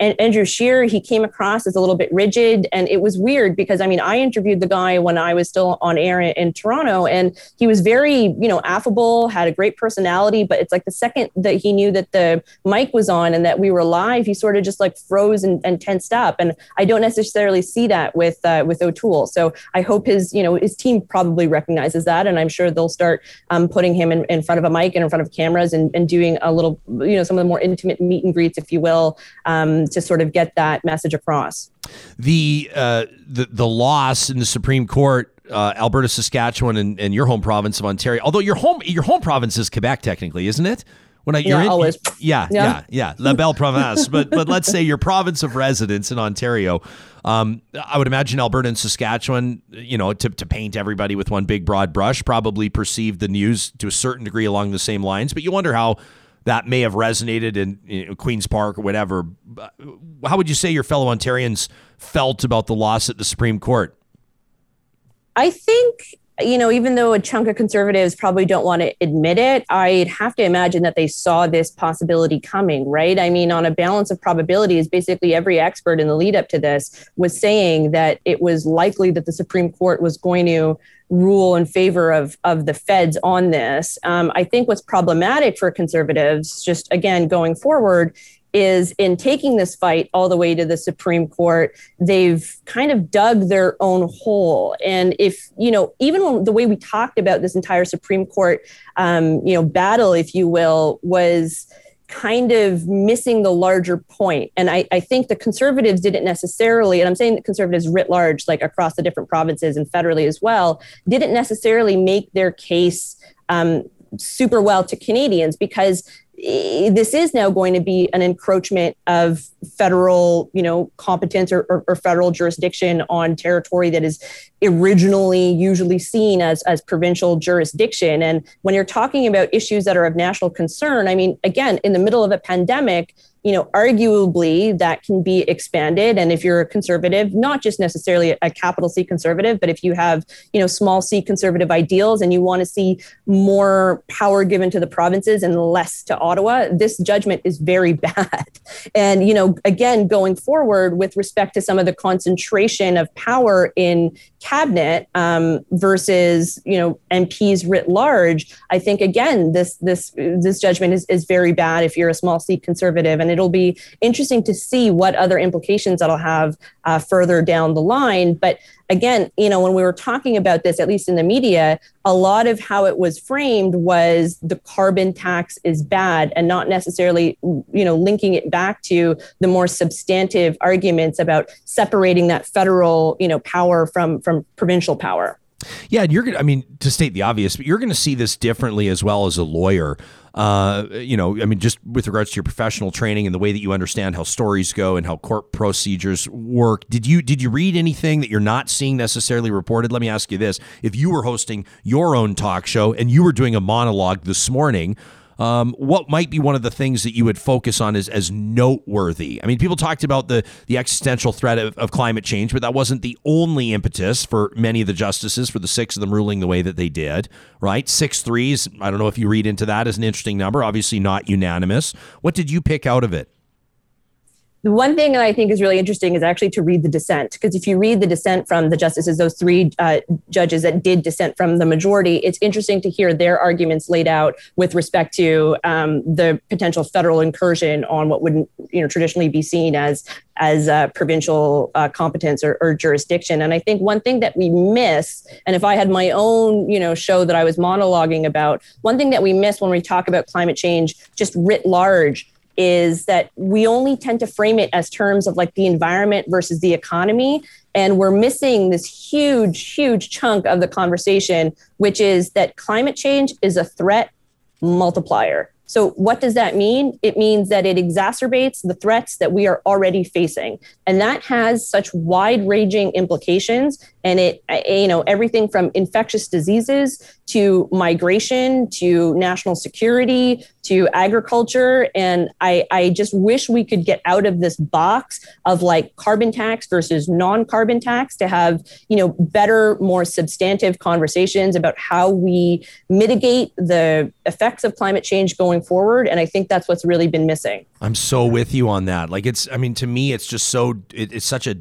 Andrew Scheer, he came across as a little bit rigid. And it was weird because, I mean, I interviewed the guy when I was still on air in, in Toronto, and he was very, you know, affable, had a great personality. But it's like the second that he knew that the mic was on and that we were live, he sort of just like froze and, and tensed up. And I don't necessarily see that with uh, with O'Toole. So I hope his, you know, his team probably recognizes that. And I'm sure they'll start um, putting him in, in front of a mic and in front of cameras and, and doing a little, you know, some of the more intimate meet and greets, if you will, um, to sort of get that message across. The uh, the the loss in the Supreme Court uh, Alberta, Saskatchewan, and, and, your home province of Ontario. Although your home your home province is Quebec, technically, isn't it? When I, you're yeah, in, always. Yeah, yeah, yeah, yeah, La Belle Province. but but let's say your province of residence in Ontario. Um, I would imagine Alberta and Saskatchewan, you know, to, to paint everybody with one big broad brush, probably perceived the news to a certain degree along the same lines. But you wonder how that may have resonated in you know, Queens Park or whatever. How would you say your fellow Ontarians felt about the loss at the Supreme Court? I think you know, even though a chunk of conservatives probably don't want to admit it, I'd have to imagine that they saw this possibility coming, right? I mean, on a balance of probabilities, basically every expert in the lead up to this was saying that it was likely that the Supreme Court was going to rule in favor of, of the feds on this. Um, I think what's problematic for conservatives, just again going forward, is in taking this fight all the way to the Supreme Court, they've kind of dug their own hole. And if, you know, even the way we talked about this entire Supreme Court, um, you know, battle, if you will, was kind of missing the larger point. And I, I think the conservatives didn't necessarily, and I'm saying that conservatives writ large, like across the different provinces and federally as well, didn't necessarily make their case um, super well to Canadians because this is now going to be an encroachment of federal, you know, competence or, or, or, federal jurisdiction on territory that is originally usually seen as, as provincial jurisdiction. And when you're talking about issues that are of national concern, I mean, again, in the middle of a pandemic, you know, arguably that can be expanded. And if you're a conservative, not just necessarily a capital C conservative, but if you have, you know, small c conservative ideals and you want to see more power given to the provinces and less to Ottawa, this judgment is very bad. And, you know, again, going forward with respect to some of the concentration of power in cabinet um, versus, you know, MPs writ large, I think again, this this this judgment is, is very bad if you're a small seat conservative. And it'll be interesting to see what other implications that'll have uh, further down the line. But again, you know, when we were talking about this, at least in the media, a lot of how it was framed was the carbon tax is bad and not necessarily, you know, linking it back to the more substantive arguments about separating that federal, you know, power from from provincial power. Yeah, you're gonna. I mean, to state the obvious, but you're going to see this differently as well as a lawyer. Uh, you know, I mean, just with regards to your professional training and the way that you understand how stories go and how court procedures work. Did you did you read anything that you're not seeing necessarily reported? Let me ask you this: If you were hosting your own talk show and you were doing a monologue this morning um, what might be one of the things that you would focus on as, as noteworthy? I mean, people talked about the, the existential threat of, of climate change, but that wasn't the only impetus for many of the justices, for the six of them ruling the way that they did, right? Six threes. I don't know if you read into that as an interesting number, obviously not unanimous. What did you pick out of it? The one thing that I think is really interesting is actually to read the dissent. Because if you read the dissent from the justices, those three uh, judges that did dissent from the majority, it's interesting to hear their arguments laid out with respect to um, the potential federal incursion on what would you know traditionally be seen as as uh, provincial uh, competence or, or jurisdiction. And I think one thing that we miss, and if I had my own you know show that I was monologuing about, one thing that we miss when we talk about climate change just writ large is that we only tend to frame it as terms of like the environment versus the economy. And we're missing this huge, huge chunk of the conversation, which is that climate change is a threat multiplier. So, what does that mean? It means that it exacerbates the threats that we are already facing. And that has such wide ranging implications. And it, eh, you know, everything from infectious diseases to migration to national security to agriculture. And I, I just wish we could get out of this box of like carbon tax versus non carbon tax to have, you know, better, more substantive conversations about how we mitigate the effects of climate change going forward. And I think that's what's really been missing. I'm so with you on that. Like, it's, I mean, to me, it's just so, it, it's such a,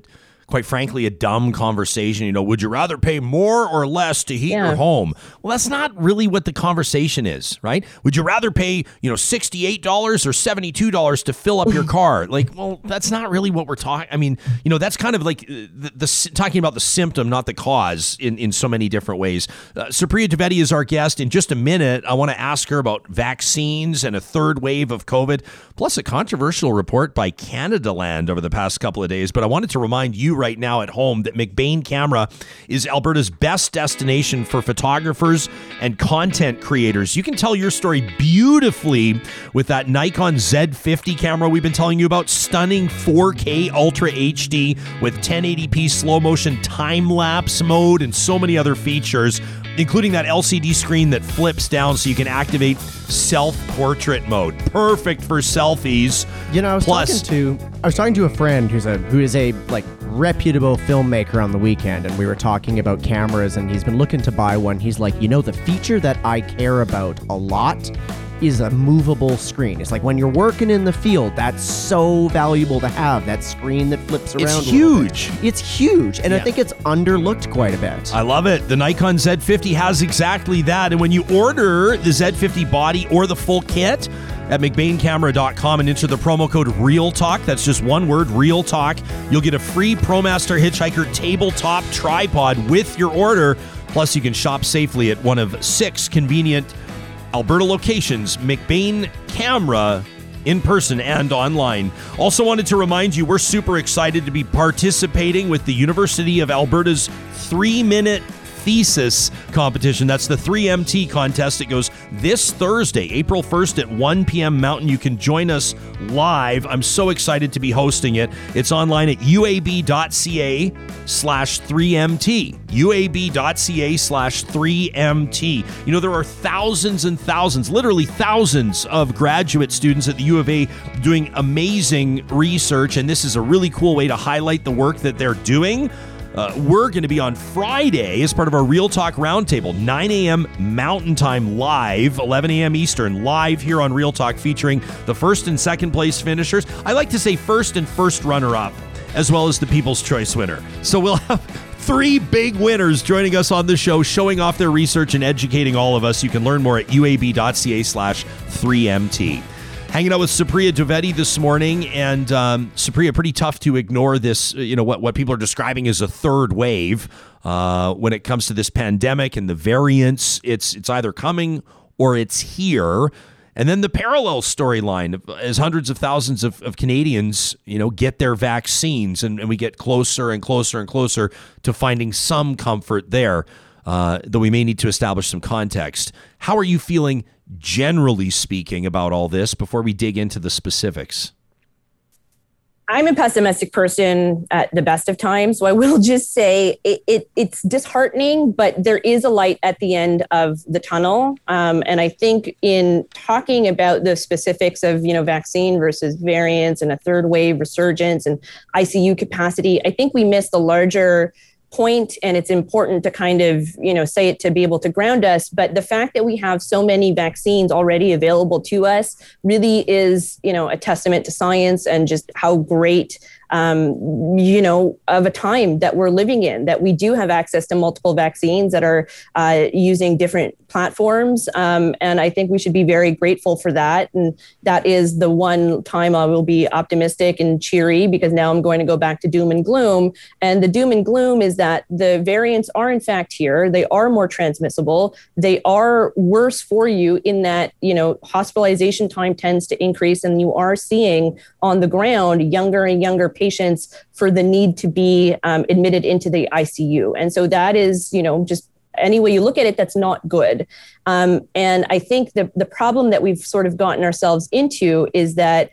quite frankly, a dumb conversation. You know, would you rather pay more or less to heat yeah. your home? Well, that's not really what the conversation is, right? Would you rather pay, you know, $68 or $72 to fill up your car? Like, well, that's not really what we're talking. I mean, you know, that's kind of like uh, the, the, talking about the symptom, not the cause in, in so many different ways. Uh, Supriya Dwivedi is our guest. In just a minute, I want to ask her about vaccines and a third wave of COVID, plus a controversial report by Canadaland over the past couple of days. But I wanted to remind you right now at home that McBain Camera is Alberta's best destination for photographers and content creators. You can tell your story beautifully with that Nikon Z50 camera we've been telling you about. Stunning 4K Ultra HD with 1080p slow motion time lapse mode and so many other features including that LCD screen that flips down so you can activate self portrait mode. Perfect for selfies. You know, I was Plus, talking to I was talking to a friend who's a who is a like reputable filmmaker on the weekend and we were talking about cameras and he's been looking to buy one. He's like, "You know the feature that I care about a lot is a movable screen. It's like when you're working in the field, that's so valuable to have that screen that flips around. It's huge. It's huge, and yeah. I think it's underlooked quite a bit. I love it. The Nikon Z50 has exactly that, and when you order the Z50 body or the full kit at McBainCamera.com and enter the promo code Real Talk. That's just one word, Real Talk. You'll get a free ProMaster Hitchhiker tabletop tripod with your order. Plus, you can shop safely at one of six convenient Alberta locations, McBain Camera in person and online. Also, wanted to remind you we're super excited to be participating with the University of Alberta's three minute thesis competition. That's the 3MT contest. It goes this Thursday, April 1st at 1 p.m. Mountain. You can join us live. I'm so excited to be hosting it. It's online at uab.ca slash 3MT. uab.ca slash 3MT. You know, there are thousands and thousands, literally thousands of graduate students at the U of A doing amazing research, and this is a really cool way to highlight the work that they're doing. Uh, we're going to be on Friday as part of our Real Talk Roundtable, 9 a.m. Mountain Time live, 11 a.m. Eastern, live here on Real Talk, featuring the first and second place finishers. I like to say first and first runner up, as well as the People's Choice winner. So we'll have three big winners joining us on the show, showing off their research and educating all of us. You can learn more at uab.ca slash 3MT hanging out with Supriya Dwivedi this morning, and um, pretty tough to ignore this. You know what what people are describing as a third wave uh, when it comes to this pandemic and the variants. It's it's either coming or it's here. And then the parallel storyline as hundreds of thousands of, of Canadians, you know, get their vaccines and, and we get closer and closer and closer to finding some comfort there, uh, though we may need to establish some context. How are you feeling generally speaking about all this before we dig into the specifics? I'm a pessimistic person at the best of times. So I will just say it, it, it's disheartening, but there is a light at the end of the tunnel. Um, and I think in talking about the specifics of you know vaccine versus variants and a third wave resurgence and ICU capacity, I think we miss the larger point and it's important to kind of you know say it to be able to ground us but the fact that we have so many vaccines already available to us really is you know a testament to science and just how great um, you know, of a time that we're living in, that we do have access to multiple vaccines that are uh, using different platforms. Um, and I think we should be very grateful for that. And that is the one time I will be optimistic and cheery because now I'm going to go back to doom and gloom. And the doom and gloom is that the variants are in fact here. They are more transmissible. They are worse for you in that, you know, hospitalization time tends to increase and you are seeing on the ground younger and younger patients for the need to be um, admitted into the ICU. And so that is, you know, just any way you look at it, that's not good. Um, and I think the, the problem that we've sort of gotten ourselves into is that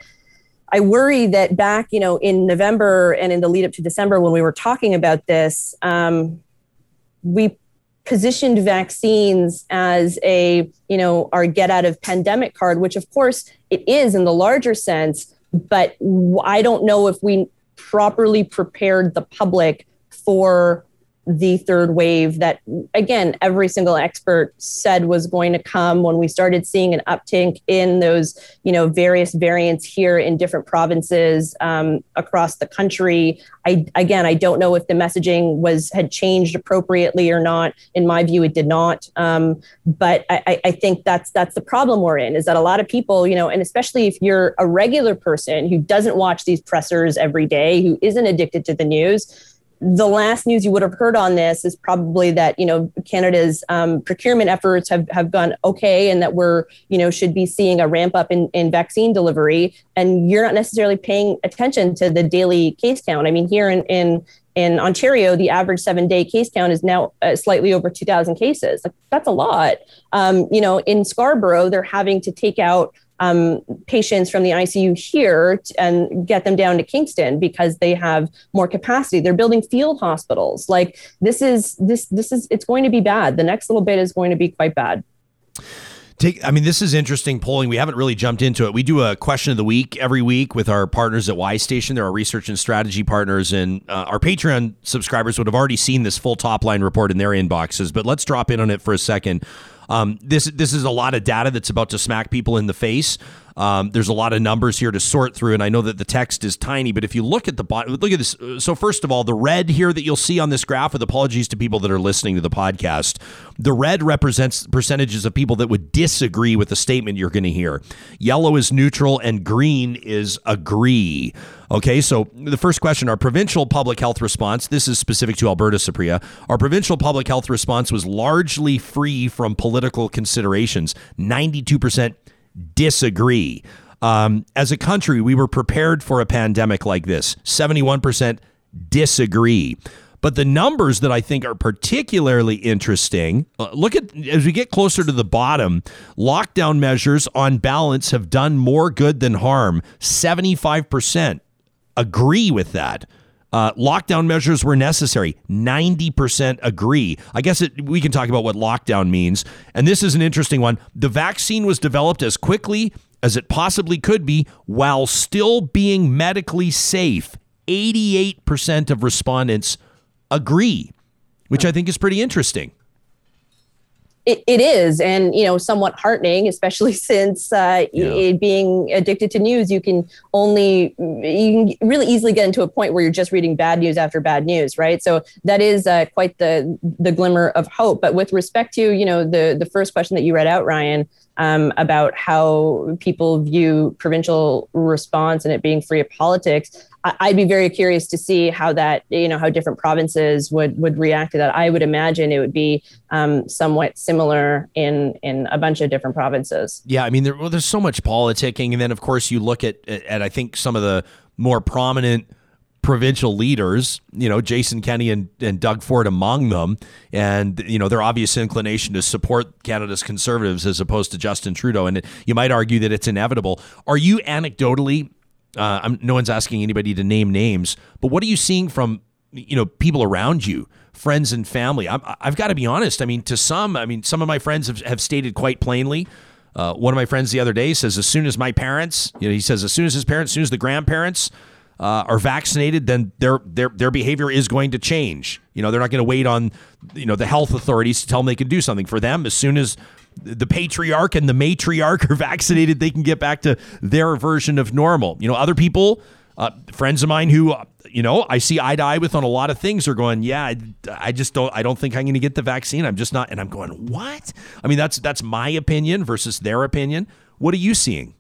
I worry that back, you know, in November and in the lead up to December when we were talking about this, um, we positioned vaccines as a, you know, our get out of pandemic card, which of course it is in the larger sense, but I don't know if we properly prepared the public for the third wave that again every single expert said was going to come when we started seeing an uptick in those you know various variants here in different provinces um, across the country. I again i don't know if the messaging was had changed appropriately or not. In my view it did not. Um, but I, I think that's that's the problem we're in is that a lot of people you know and especially if you're a regular person who doesn't watch these pressers every day who isn't addicted to the news the last news you would have heard on this is probably that you know Canada's um, procurement efforts have, have gone okay, and that we're you know should be seeing a ramp up in, in vaccine delivery. And you're not necessarily paying attention to the daily case count. I mean, here in in in Ontario, the average seven day case count is now uh, slightly over 2,000 cases. Like, that's a lot. Um, you know, in Scarborough, they're having to take out um, patients from the ICU here t- and get them down to Kingston because they have more capacity. They're building field hospitals. Like this is this this is it's going to be bad. The next little bit is going to be quite bad. Take, I mean, this is interesting polling. We haven't really jumped into it. We do a question of the week every week with our partners at Y Station. They're our research and strategy partners, and uh, our Patreon subscribers would have already seen this full top line report in their inboxes. But let's drop in on it for a second. Um, this this is a lot of data that's about to smack people in the face. Um, there's a lot of numbers here to sort through, and I know that the text is tiny, but if you look at the bottom, look at this. So first of all, the red here that you'll see on this graph, with apologies to people that are listening to the podcast, the red represents percentages of people that would disagree with the statement you're going to hear. Yellow is neutral, and green is agree. Okay, so the first question our provincial public health response, this is specific to Alberta, Supriya. Our provincial public health response was largely free from political considerations. 92% disagree. Um, as a country, we were prepared for a pandemic like this. 71% disagree. But the numbers that I think are particularly interesting uh, look at as we get closer to the bottom, lockdown measures on balance have done more good than harm. 75% agree with that. Uh, lockdown measures were necessary. 90% agree. I guess it, we can talk about what lockdown means. And this is an interesting one. The vaccine was developed as quickly as it possibly could be while still being medically safe. 88% of respondents agree, which I think is pretty interesting. It, it is, and you know, somewhat heartening, especially since uh, yeah. it, being addicted to news, you can only you can really easily get into a point where you're just reading bad news after bad news, right? So that is uh, quite the the glimmer of hope. But with respect to you know the the first question that you read out, Ryan, um, about how people view provincial response and it being free of politics. I'd be very curious to see how that, you know, how different provinces would would react to that. I would imagine it would be um, somewhat similar in in a bunch of different provinces. Yeah, I mean, there, well, there's so much politicking, and then of course you look at at I think some of the more prominent provincial leaders, you know, Jason Kenney and, and Doug Ford among them, and, you know, their obvious inclination to support Canada's conservatives as opposed to Justin Trudeau. And you might argue that it's inevitable. Are you anecdotally, uh, no one's asking anybody to name names, but what are you seeing from, you know, people around you? friends and family. i have got to be honest. I mean, to some, I mean, some of my friends have, have stated quite plainly. Uh, one of my friends the other day says, as soon as my parents, you know, he says, as soon as his parents, as soon as the grandparents uh, are vaccinated, then their their their behavior is going to change. You know, they're not going to wait on you know the health authorities to tell them they can do something for them. As soon as the patriarch and the matriarch are vaccinated, they can get back to their version of normal. You know, other people, uh, friends of mine who, uh, you know, I see eye to eye with on a lot of things are going, yeah, I, I just don't, I don't think I'm going to get the vaccine. I'm just not. And I'm going, what? I mean, that's, that's my opinion versus their opinion. What are you seeing?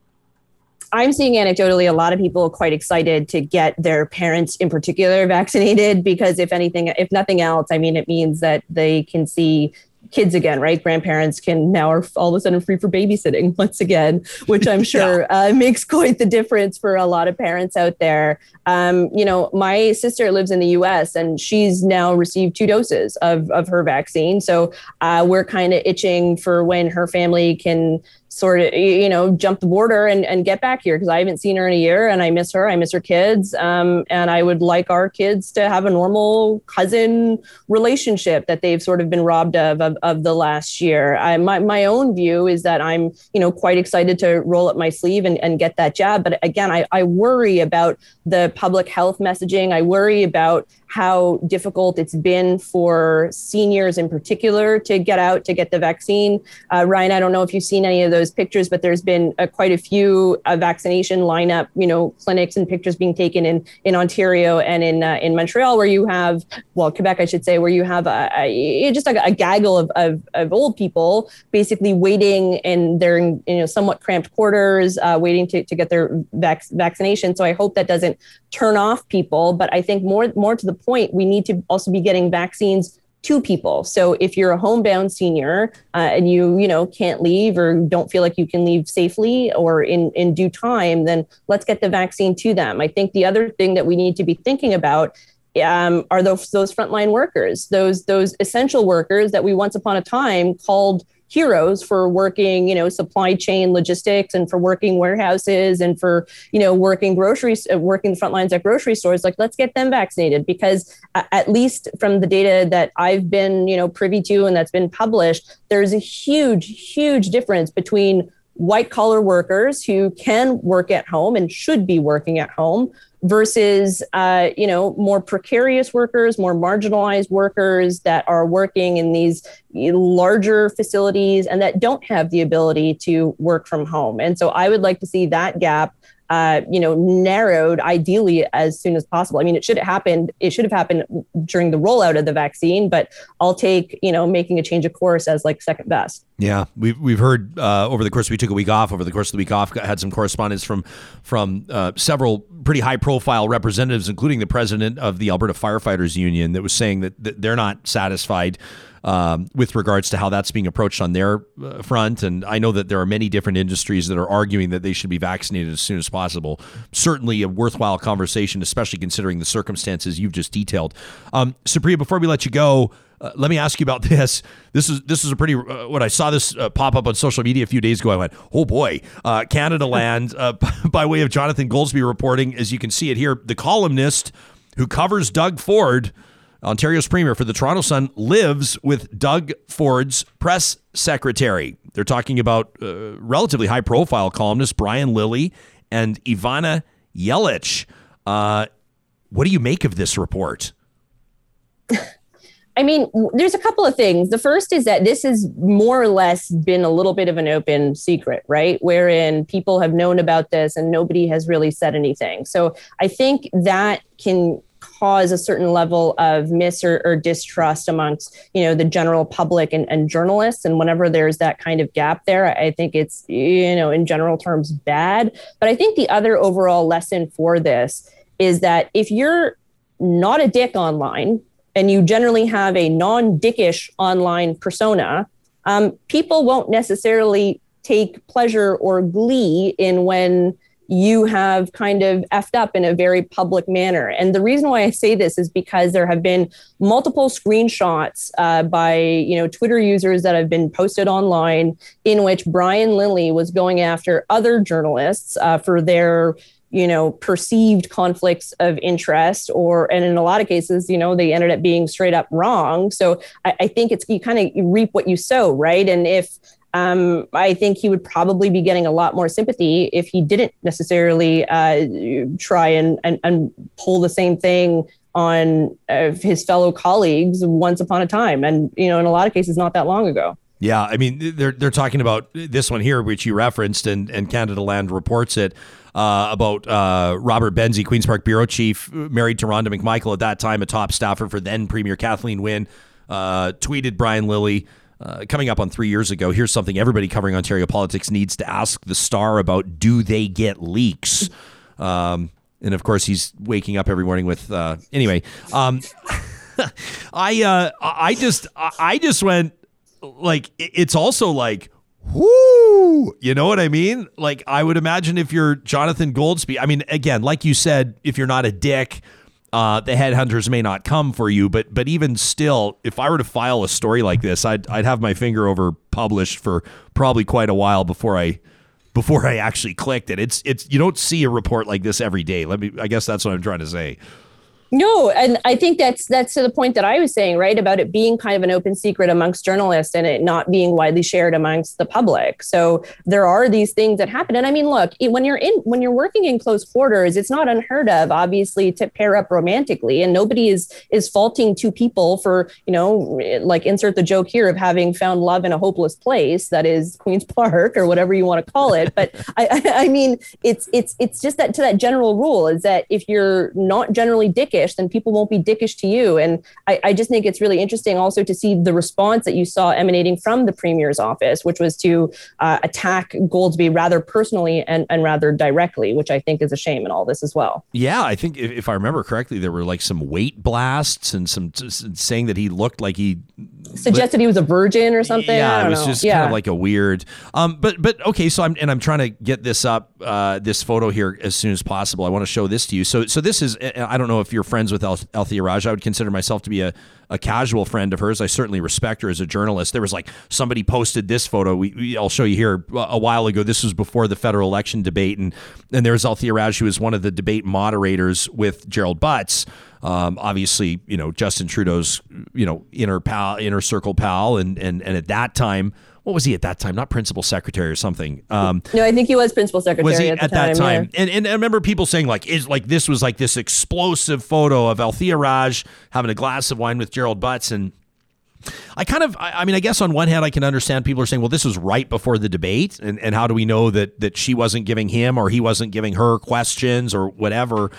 I'm seeing anecdotally a lot of people quite excited to get their parents in particular vaccinated because if anything, if nothing else, I mean, it means that they can see kids again, right? Grandparents can now are all of a sudden free for babysitting once again, which I'm sure yeah. uh, makes quite the difference for a lot of parents out there. Um, you know, my sister lives in the U.S. and she's now received two doses of of her vaccine, so uh, we're kind of itching for when her family can sort of you know jump the border and, and get back here because I haven't seen her in a year and I miss her. I miss her kids, um, and I would like our kids to have a normal cousin relationship that they've sort of been robbed of of, of the last year. I, my my own view is that I'm you know quite excited to roll up my sleeve and, and get that jab, but again I, I worry about the public health messaging. I worry about how difficult it's been for seniors in particular to get out to get the vaccine. Uh, Ryan, I don't know if you've seen any of those pictures, but there's been uh, quite a few uh, vaccination lineup, you know, clinics and pictures being taken in in Ontario and in uh, in Montreal, where you have, well, Quebec, I should say, where you have a, a just a, a gaggle of, of, of, old people basically waiting in their you know somewhat cramped quarters, waiting to, to get their vac- vaccination. So I hope that doesn't turn off people, but I think more more to the point, we need to also be getting vaccines to people. So if you're a homebound senior uh, and you you know can't leave or don't feel like you can leave safely or in in due time, then let's get the vaccine to them. I think the other thing that we need to be thinking about um, are those those frontline workers, those those essential workers that we once upon a time called heroes for working, you know, supply chain logistics and for working warehouses and for, you know, working groceries, uh, working the front lines at grocery stores. Like, let's get them vaccinated because at least from the data that I've been, you know, privy to and that's been published, there's a huge, huge difference between white collar workers who can work at home and should be working at home versus uh, you know more precarious workers more marginalized workers that are working in these larger facilities and that don't have the ability to work from home. And so i would like to see that gap uh, you know, narrowed ideally as soon as possible. I mean, it should have happened. It should have happened during the rollout of the vaccine, but I'll take you know making a change of course as like second best. Yeah, we've we've heard uh, over the course we took a week off. Over the course of the week off, had some correspondence from from uh, several pretty high profile representatives, including the president of the Alberta Firefighters Union, that was saying that, that they're not satisfied um, with regards to how that's being approached on their uh, front. And I know that there are many different industries that are arguing that they should be vaccinated as soon as possible. Certainly a worthwhile conversation, especially considering the circumstances you've just detailed. Um, Supriya, before we let you go, uh, let me ask you about this. This is this is a pretty. Uh, when I saw this uh, pop up on social media a few days ago, I went, "Oh boy!" Uh, Canadaland, uh, by way of Jonathan Goldsbie reporting, as you can see it here, the columnist who covers Doug Ford Ontario's premier for the Toronto Sun lives with Doug Ford's press secretary. They're talking about uh, relatively high profile columnist Brian Lilley and Ivana Yelich. Uh, what do you make of this report? I mean, there's a couple of things. The first is that this has more or less been a little bit of an open secret, right? Wherein people have known about this and nobody has really said anything. So I think that can cause a certain level of mis or, or, distrust amongst you know the general public and, and, journalists. And whenever there's that kind of gap there i think it's you know in general terms bad. But i think the other overall lesson for this is that if you're not a dick online and you generally have a non-dickish online persona um, people won't necessarily take pleasure or glee in when you have kind of effed up in a very public manner. And the reason why I say this is because there have been multiple screenshots uh, by you know Twitter users that have been posted online in which Brian Lilley was going after other journalists uh, for their you know perceived conflicts of interest or and in a lot of cases you know they ended up being straight up wrong so i, I think it's you kind of reap what you sow right and if um, I think he would probably be getting a lot more sympathy if he didn't necessarily uh, try and, and, and pull the same thing on uh, his fellow colleagues once upon a time, and you know, in a lot of cases, not that long ago. Yeah, I mean, they're they're talking about this one here, which you referenced, and and Canadaland reports it uh, about uh, Robert Benzie, Queens Park bureau chief, married to Rhonda McMichael at that time, a top staffer for then Premier Kathleen Wynne, uh, tweeted Brian Lilley. Uh, coming up on three years ago, here's something everybody covering Ontario politics needs to ask the star about do they get leaks? Um, and of course, he's waking up every morning with, uh, anyway. Um, I, uh, I just, I just went like, it's also like, whoo, you know what I mean? Like, I would imagine if you're Jonathan Goldsbie, I mean, again, like you said, if you're not a dick, uh, the headhunters may not come for you, but but even still, if I were to file a story like this, I'd I'd have my finger over published for probably quite a while before I before I actually clicked it. It's it's you don't see a report like this every day. Let me I guess that's what I'm trying to say. No, and I think that's that's to the point that I was saying, right, about it being kind of an open secret amongst journalists and it not being widely shared amongst the public. So there are these things that happen, and I mean, look, when you're in when you're working in close quarters, it's not unheard of, obviously, to pair up romantically, and nobody is is faulting two people for you know, like insert the joke here of having found love in a hopeless place that is Queens Park or whatever you want to call it. But I, I, mean, it's it's it's just that to that general rule is that if you're not generally dickish dickish, then people won't be dickish to you. And I, I just think it's really interesting also to see the response that you saw emanating from the premier's office, which was to uh, attack Goldsbie rather personally and, and rather directly, which I think is a shame in all this as well. Yeah, I think if, if I remember correctly, there were like some weight blasts and some saying that he looked like he suggested he was a virgin or something. Yeah, it was know. just yeah. kind of like a weird. Um, but but okay, so I'm and I'm trying to get this up, uh, this photo here as soon as possible. I want to show this to you. So so this is I don't know if you're friends with Al- Althea Raj. I would consider myself to be a, a casual friend of hers. I certainly respect her as a journalist. There was like somebody posted this photo. We, we, I'll show you here a while ago. This was before the federal election debate, and and there's Althea Raj, who was one of the debate moderators with Gerald Butts. Um, obviously, you know Justin Trudeau's you know inner pal, inner circle pal, and and and at that time what was he at that time? Not principal secretary or something. Um, no, I think he was principal secretary was he at, at that time. Yeah. And, and I remember people saying like, is like this was like this explosive photo of Althea Raj having a glass of wine with Gerald Butts and. I kind of, I mean, I guess on one hand, I can understand people are saying, well, this was right before the debate, and, and how do we know that that she wasn't giving him or he wasn't giving her questions or whatever?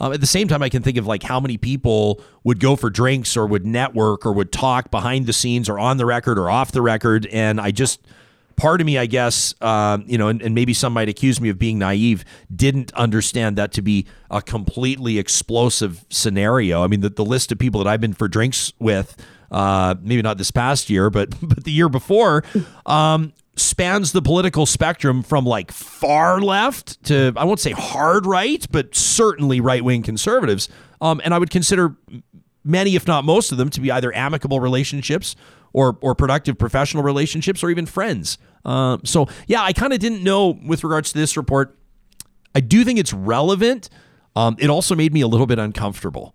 Um, at the same time, I can think of like how many people would go for drinks or would network or would talk behind the scenes or on the record or off the record. And I just, part of me, I guess, um, you know, and, and, maybe some might accuse me of being naive, didn't understand that to be a completely explosive scenario. I mean, the, the list of people that I've been for drinks with uh, maybe not this past year, but but the year before, um, spans the political spectrum from like far left to I won't say hard right, but certainly right wing conservatives. Um, and I would consider many, if not most of them, to be either amicable relationships or or productive professional relationships or even friends. Uh, so yeah, I kind of didn't know with regards to this report. I do think it's relevant. Um, it also made me a little bit uncomfortable.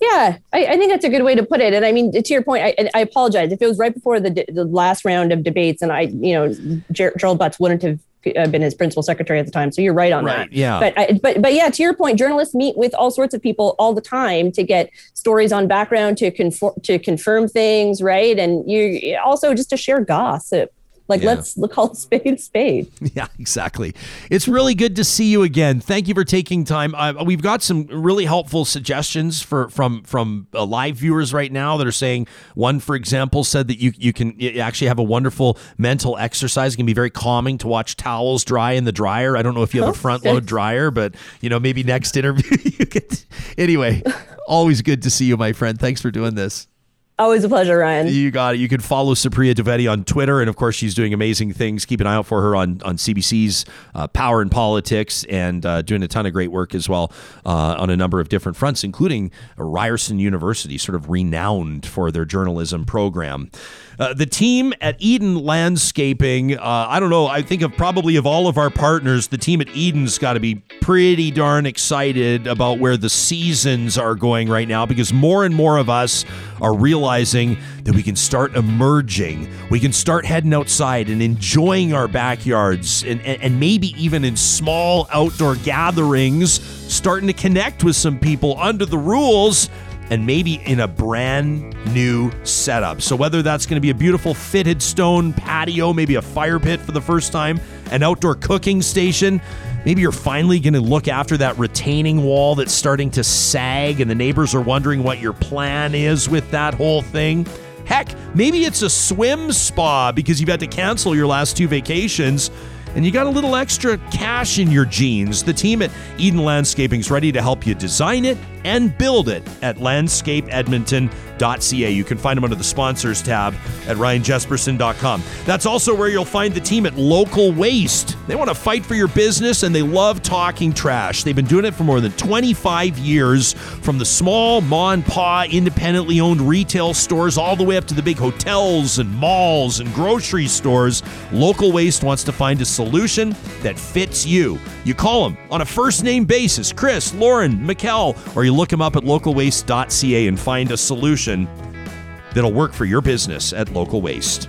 Yeah, I, I, think that's a good way to put it. And I mean, to your point, I, I apologize if it was right before the the last round of debates, and I, you know, Ger- Gerald Butts wouldn't have uh, been his principal secretary at the time. So you're right on right, that. Yeah. But I, but but yeah, to your point, journalists meet with all sorts of people all the time to get stories on background to conform to confirm things, right? And you also just to share gossip. Like yeah. let's call it spade spade. Yeah, exactly. It's really good to see you again. Thank you for taking time. Uh, we've got some really helpful suggestions for from from uh, live viewers right now that are saying one, for example, said that you you can actually have a wonderful mental exercise. It can be very calming to watch towels dry in the dryer. I don't know if you have a front load dryer, but you know maybe next interview you could. Anyway, always good to see you, my friend. Thanks for doing this. Always a pleasure, Ryan. You got it. You can follow Supriya Dwivedi on Twitter, and of course, she's doing amazing things. Keep an eye out for her on on CBC's uh, Power and Politics, and uh, doing a ton of great work as well uh, on a number of different fronts, including Ryerson University, sort of renowned for their journalism program. Uh, the team at Eden Landscaping, uh, I don't know, I think of probably of all of our partners, the team at Eden's got to be pretty darn excited about where the seasons are going right now because more and more of us are realizing that we can start emerging. We can start heading outside and enjoying our backyards and, and, and maybe even in small outdoor gatherings, starting to connect with some people under the rules and maybe in a brand new setup. So, whether that's going to be a beautiful fitted stone patio, maybe a fire pit for the first time, an outdoor cooking station, maybe you're finally going to look after that retaining wall that's starting to sag and the neighbors are wondering what your plan is with that whole thing. Heck, maybe it's a swim spa because you've had to cancel your last two vacations and you got a little extra cash in your jeans. The team at Eden Landscaping is ready to help you design it and build it at landscapeedmonton.ca. You can find them under the sponsors tab at ryanjespersen.com. That's also where you'll find the team at Local Waste. They want to fight for your business and they love talking trash. They've been doing it for more than 25 years, from the small ma and pa independently owned retail stores all the way up to the big hotels and malls and grocery stores. Local Waste wants to find a solution that fits you. You call them on a first name basis Chris, Lauren, Mikkel, or you look them up at localwaste.ca and find a solution that'll work for your business at Local Waste.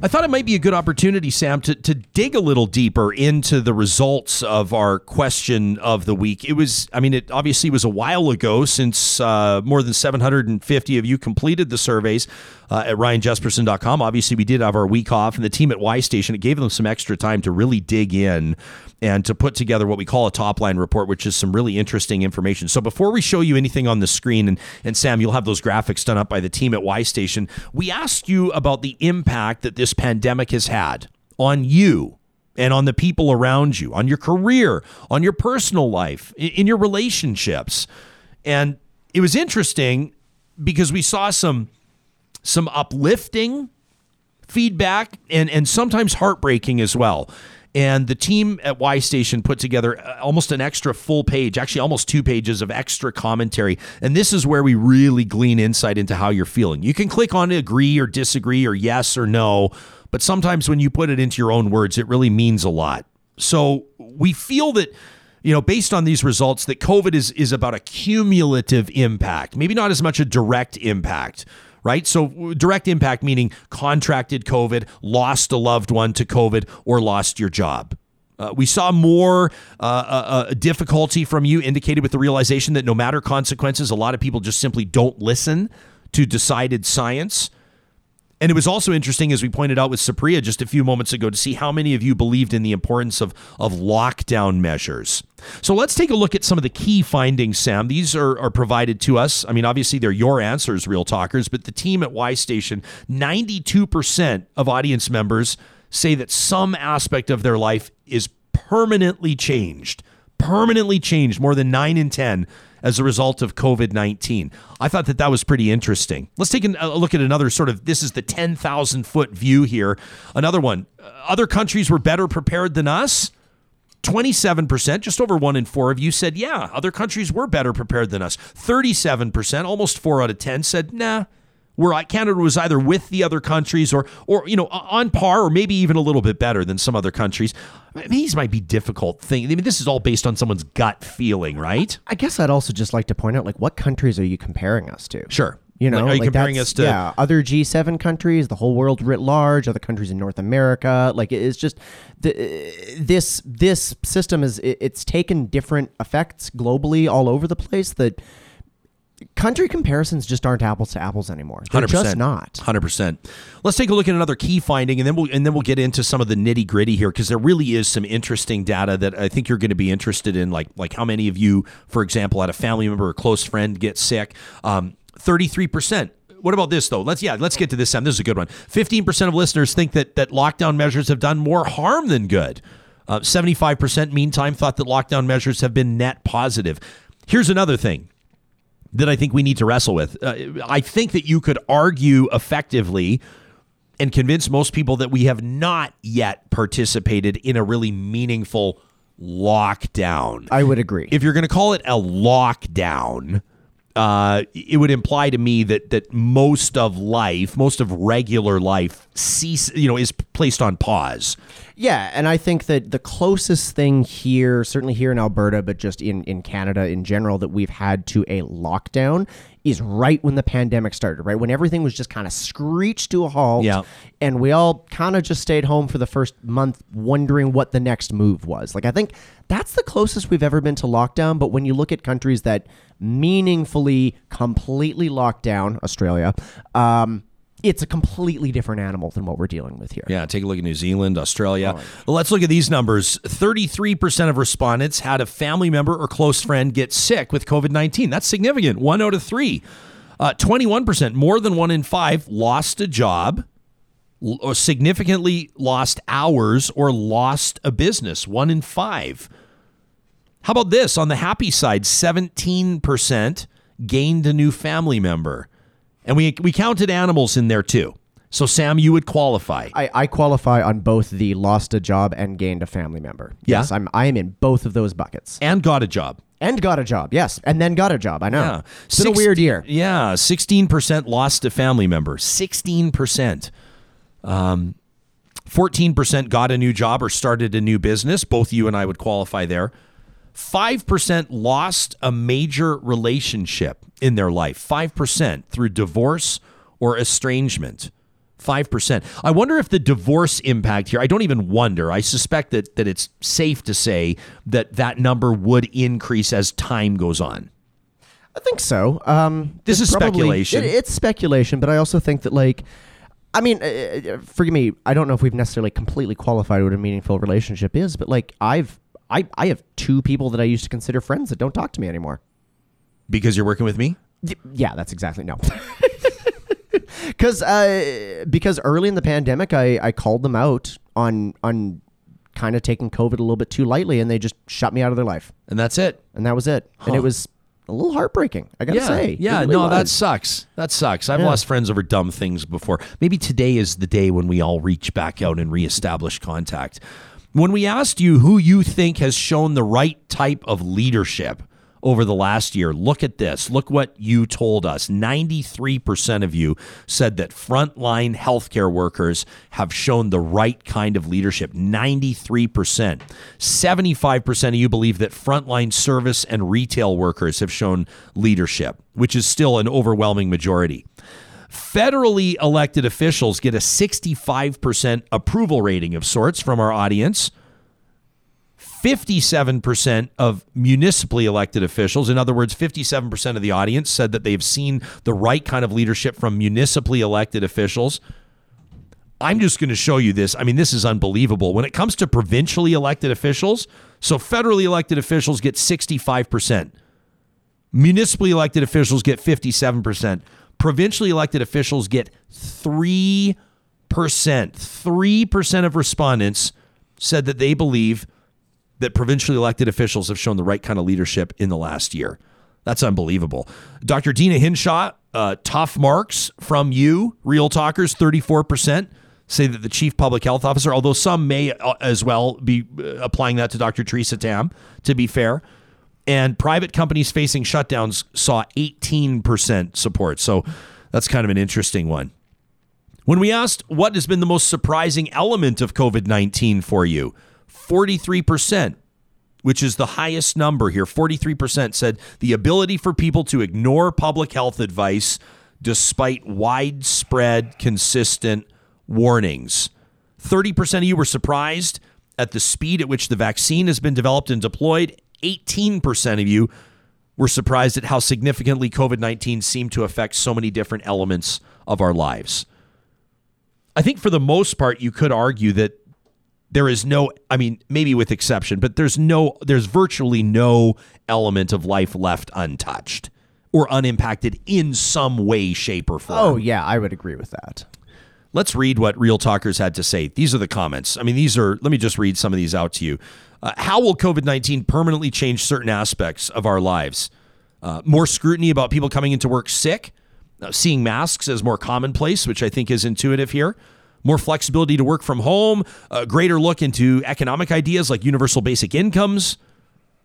I thought it might be a good opportunity, Sam, to, to dig a little deeper into the results of our question of the week. It was, I mean, it obviously was a while ago since uh, more than 750 of you completed the surveys uh, at ryanjespersen.com. Obviously, we did have our week off, and the team at Y Station, it gave them some extra time to really dig in and to put together what we call a top line report, which is some really interesting information. So before we show you anything on the screen, and, and Sam, you'll have those graphics done up by the team at Y Station, we asked you about the impact that this pandemic has had on you and on the people around you, on your career, on your personal life, in your relationships. And it was interesting because we saw some some uplifting feedback and and sometimes heartbreaking as well. And the team at Y Station put together uh, almost an extra full page, actually almost two pages of extra commentary. And this is where we really glean insight into how you're feeling. You can click on agree or disagree or yes or no, but sometimes when you put it into your own words, it really means a lot. So we feel that you know, based on these results, that COVID is is about a cumulative impact, maybe not as much a direct impact right? So, direct impact meaning contracted COVID, lost a loved one to COVID, or lost your job. Uh, we saw more uh, uh, uh, difficulty from you indicated with the realization that no matter consequences, a lot of people just simply don't listen to decided science. And it was also interesting, as we pointed out with Supriya just a few moments ago, to see how many of you believed in the importance of, of lockdown measures. So let's take a look at some of the key findings, Sam. These are, are provided to us. I mean, obviously, they're your answers, Real Talkers, but the team at Y Station, 92% of audience members say that some aspect of their life is permanently changed. Permanently changed. More than 9 in 10 as a result of COVID 19. I thought that that was pretty interesting. Let's take a look at another sort of this is the 10,000 foot view here. Another one. Uh, other countries were better prepared than us. 27%, just over one in four of you said, yeah, other countries were better prepared than us. 37%, almost four out of 10 said, nah, where Canada was either with the other countries or, or you know, on par or maybe even a little bit better than some other countries. I mean, these might be difficult things. I mean, this is all based on someone's gut feeling, right? I guess I'd also just like to point out, like, what countries are you comparing us to? Sure. You know, like, are you like comparing us to? yeah other G7 countries, the whole world writ large, other countries in North America. Like it's just the, this this system is it- it's taken different effects globally all over the place that country comparisons just aren't apples to apples anymore. They're just not. Hundred percent. Let's take a look at another key finding, and then we'll and then we'll get into some of the nitty gritty here because there really is some interesting data that I think you're going to be interested in. Like like how many of you, for example, had a family member or close friend get sick? Thirty three percent. What about this though? Let's yeah, let's get to this. Sam, this is a good one. Fifteen percent of listeners think that that lockdown measures have done more harm than good. Uh, Seventy-five percent, meantime, thought that lockdown measures have been net positive. Here's another thing that I think we need to wrestle with. Uh, I think that you could argue effectively and convince most people that we have not yet participated in a really meaningful lockdown. I would agree. If you're going to call it a lockdown, uh, it would imply to me that that most of life, most of regular life, cease, you know, is placed on pause. Yeah, and I think that the closest thing here, certainly here in Alberta, but just in, in Canada in general, that we've had to a lockdown is right when the pandemic started, right? When everything was just kind of screeched to a halt. Yeah. And we all kind of just stayed home for the first month wondering what the next move was. Like, I think that's the closest we've ever been to lockdown. But when you look at countries that meaningfully, completely locked down, Australia, um, it's a completely different animal than what we're dealing with here. Yeah, take a look at New Zealand, Australia. Well, let's look at these numbers. 33% of respondents had a family member or close friend get sick with COVID 19. That's significant. One out of three. Uh, 21%, more than one in five, lost a job, or significantly lost hours, or lost a business. One in five. How about this? On the happy side, 17% gained a new family member. And we, we counted animals in there too. So, Sam, you would qualify. I, I qualify on both the lost a job and gained a family member. Yeah? Yes, I'm I am in both of those buckets. and got a job. And got a job, yes. And then got a job. I know. Yeah. It's been a weird year. Yeah. 16% lost a family member. 16%. Um, 14% got a new job or started a new business. Both you and I would qualify there. 5% lost a major relationship in their life. 5% through divorce or estrangement. 5%. I wonder if the divorce impact here, I don't even wonder. I suspect that, that it's safe to say that that number would increase as time goes on. I think so. Um, This is speculation. it- it's speculation, but I also think that like, I mean, uh, uh, forgive me. I don't know if we've necessarily completely qualified what a meaningful relationship is, but like, I've I I have two people that I used to consider friends that don't talk to me anymore. Because you're working with me? Y- Yeah, that's exactly no. Because uh, because early in the pandemic, I, I called them out on on kind of taking COVID a little bit too lightly, and they just shut me out of their life, And that's it. and that was it. And it was a little heartbreaking. I gotta yeah, say. It yeah, really no, that sucks. That sucks. I've Yeah. lost friends over dumb things before. Maybe today is the day when we all reach back out and reestablish contact. When we asked you who you think has shown the right type of leadership over the last year, look at this. Look what you told us. 93% of you said that frontline healthcare workers have shown the right kind of leadership. 93%. 75% of you believe that frontline service and retail workers have shown leadership, which is still an overwhelming majority. Federally elected officials get a 65% approval rating of sorts from our audience. 57% of municipally elected officials, in other words, 57% of the audience said that they've seen the right kind of leadership from municipally elected officials. I'm just going to show you this. I mean, this is unbelievable. When it comes to provincially elected officials, so federally elected officials get 65%. Municipally elected officials get 57%. Provincially elected officials get 3%. 3% of respondents said that they believe that provincially elected officials have shown the right kind of leadership in the last year. That's unbelievable. Dr. Deena Hinshaw, uh, tough marks from you, Real Talkers, 34% say that the chief public health officer, although some may uh, as well be uh, applying that to Dr. Teresa Tam, to be fair. And private companies facing shutdowns saw 18% support. So that's kind of an interesting one. When we asked what has been the most surprising element of COVID 19 for you, 43%, which is the highest number here, 43% said the ability for people to ignore public health advice despite widespread, consistent warnings. 30% of you were surprised at the speed at which the vaccine has been developed and deployed. 18% of you were surprised at how significantly COVID 19 seemed to affect so many different elements of our lives. I think for the most part, you could argue that there is no, I mean, maybe with exception, but there's no, there's virtually no element of life left untouched or unimpacted in some way, shape, or form. Oh, yeah, I would agree with that. Let's read what Real Talkers had to say. These are the comments. I mean, these are, let me just read some of these out to you. Uh, how will COVID 19 permanently change certain aspects of our lives? Uh, more scrutiny about people coming into work sick, uh, seeing masks as more commonplace, which I think is intuitive here. More flexibility to work from home, a greater look into economic ideas like universal basic incomes,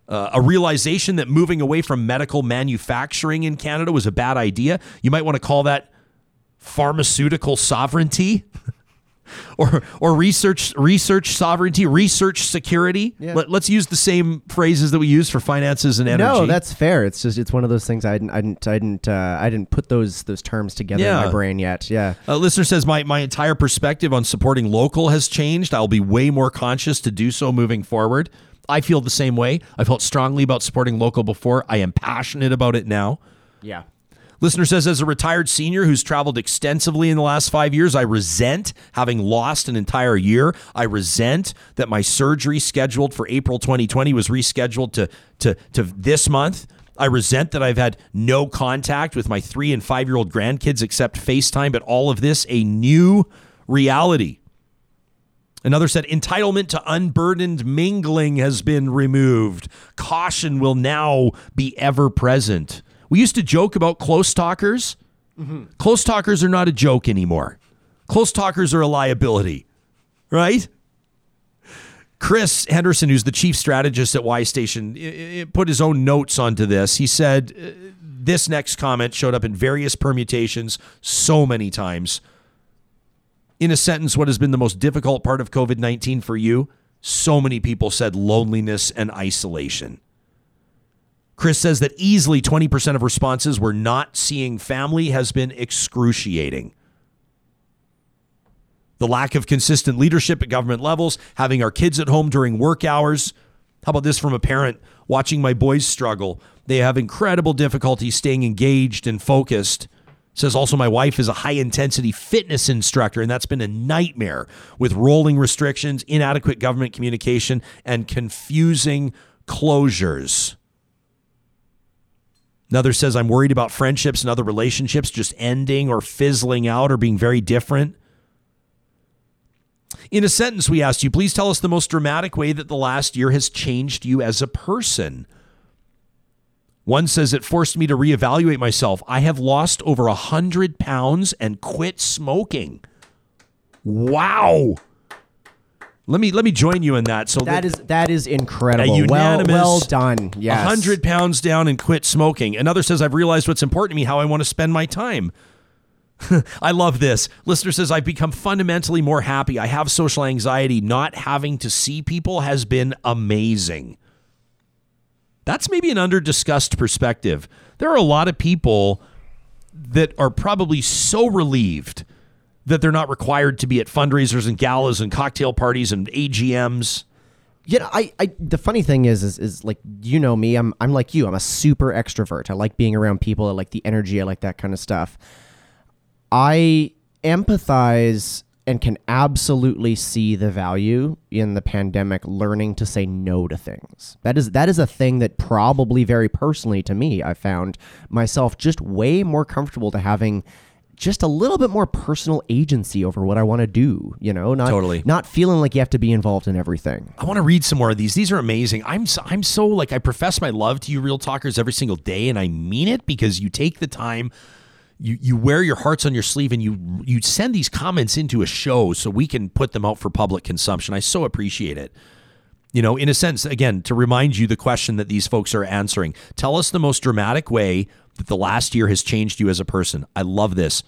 uh, a realization that moving away from medical manufacturing in Canada was a bad idea. You might want to call that pharmaceutical sovereignty. or or research research sovereignty, research security. Yeah. Let, us use the same phrases that we use for finances and energy. No, that's fair. It's just it's one of those things I didn't I didn't I didn't uh, I didn't put those those terms together Yeah. in my brain yet. Yeah. A listener says my my entire perspective on supporting local has changed. I'll be way more conscious to do so moving forward. I feel the same way. I felt strongly about supporting local before. I am passionate about it now. Yeah. Listener says, as a retired senior who's traveled extensively in the last five years, I resent having lost an entire year. I resent that my surgery scheduled for April 2020 was rescheduled to, to, to this month. I resent that I've had no contact with my three and five year old grandkids except FaceTime, but all of this a new reality. Another said, entitlement to unburdened mingling has been removed. Caution will now be ever present. We used to joke about close talkers. Close talkers are not a joke anymore. Close talkers are a liability, right? Chris Henderson, who's the chief strategist at Y Station, put his own notes onto this. He said uh, this next comment showed up in various permutations so many times. In a sentence, what has been the most difficult part of COVID 19 for you? So many people said loneliness and isolation. Chris says that easily 20% of responses were not seeing family has been excruciating. The lack of consistent leadership at government levels, having our kids at home during work hours. How about this from a parent watching my boys struggle? They have incredible difficulty staying engaged and focused. Says also, my wife is a high intensity fitness instructor, and that's been a nightmare with rolling restrictions, inadequate government communication, and confusing closures. Another says, I'm worried about friendships and other relationships just ending or fizzling out or being very different. In a sentence, we asked you, please tell us the most dramatic way that the last year has changed you as a person. One says it forced me to reevaluate myself. I have lost over a hundred pounds and quit smoking. Wow. Let me let me join you in that. So That is that is incredible. Well, well done. Yes. 100 pounds down and quit smoking. Another says, I've realized what's important to me, how I want to spend my time. I love this. Listener says, I've become fundamentally more happy. I have social anxiety. Not having to see people has been amazing. That's maybe an under discussed perspective. There are a lot of people that are probably so relieved that they're not required to be at fundraisers and galas and cocktail parties and AGMs. Know, I, I the funny thing is, is is like you know me, I'm I'm like you. I'm a super extrovert. I like being around people. I like the energy. I like that kind of stuff. I empathize and can absolutely see the value in the pandemic learning to say no to things. That is that is a thing that probably very personally to me I found myself just way more comfortable to having just a little bit more personal agency over what I want to do, you know, not Totally. not feeling like you have to be involved in everything. I want to read some more of these. These are amazing. I'm so, I'm so like I profess my love to you, real talkers, every single day, and I mean it because you take the time. You, you wear your hearts on your sleeve and you you send these comments into a show so we can put them out for public consumption. I so appreciate it. You know, in a sense, again, to remind you the question that these folks are answering. Tell us the most dramatic way that the last year has changed you as a person. I love this.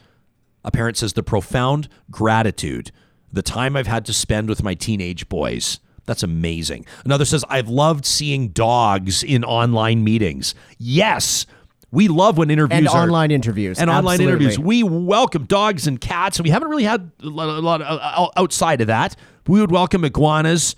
A parent says the profound gratitude, the time I've had to spend with my teenage boys. That's amazing. Another says, I've loved seeing dogs in online meetings. Yes, we love when interviews And are online interviews. and online interviews. We welcome dogs and cats. and We haven't really had a lot, a lot uh, outside of that. We would welcome iguanas.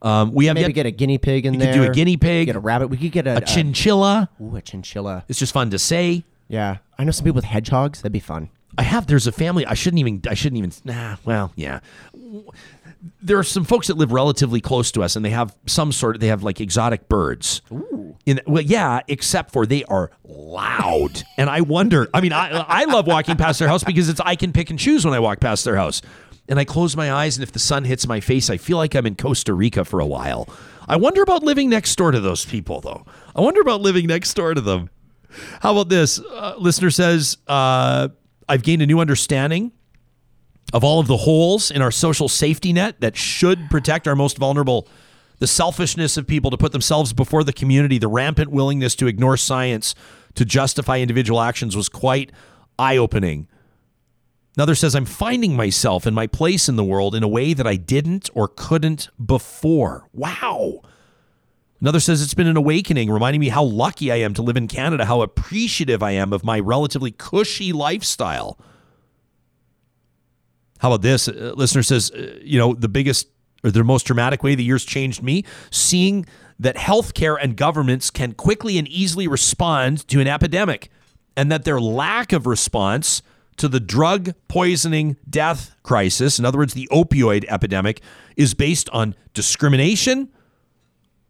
Um, we have Maybe yet, get a guinea pig in you there. We could do a guinea pig, Get a rabbit. We could get a, a chinchilla. ooh, a chinchilla. It's just fun to say. Yeah, I know some people with hedgehogs. That'd be fun. I have. There's a family. I shouldn't even. I shouldn't even. Nah. Well, yeah. There are some folks that live relatively close to us, and they have some sort of. They have like exotic birds. Ooh. In well, yeah. Except for they are loud, and I wonder. I mean, I I love walking past their house because it's I can pick and choose when I walk past their house, and I close my eyes, and if the sun hits my face, I feel like I'm in Costa Rica for a while. I wonder about living next door to those people, though. I wonder about living next door to them. How about this? Uh, listener says, uh, I've gained a new understanding of all of the holes in our social safety net that should protect our most vulnerable. The selfishness of people to put themselves before the community, the rampant willingness to ignore science to justify individual actions was quite eye opening. Another says, I'm finding myself in my place in the world in a way that I didn't or couldn't before. Wow. Another says it's been an awakening, reminding me how lucky I am to live in Canada, how appreciative I am of my relatively cushy lifestyle. How about this? A listener says, uh, you know, the biggest or the most dramatic way the years changed me, seeing that healthcare and governments can quickly and easily respond to an epidemic, and that their lack of response to the drug poisoning death crisis, in other words, the opioid epidemic, is based on discrimination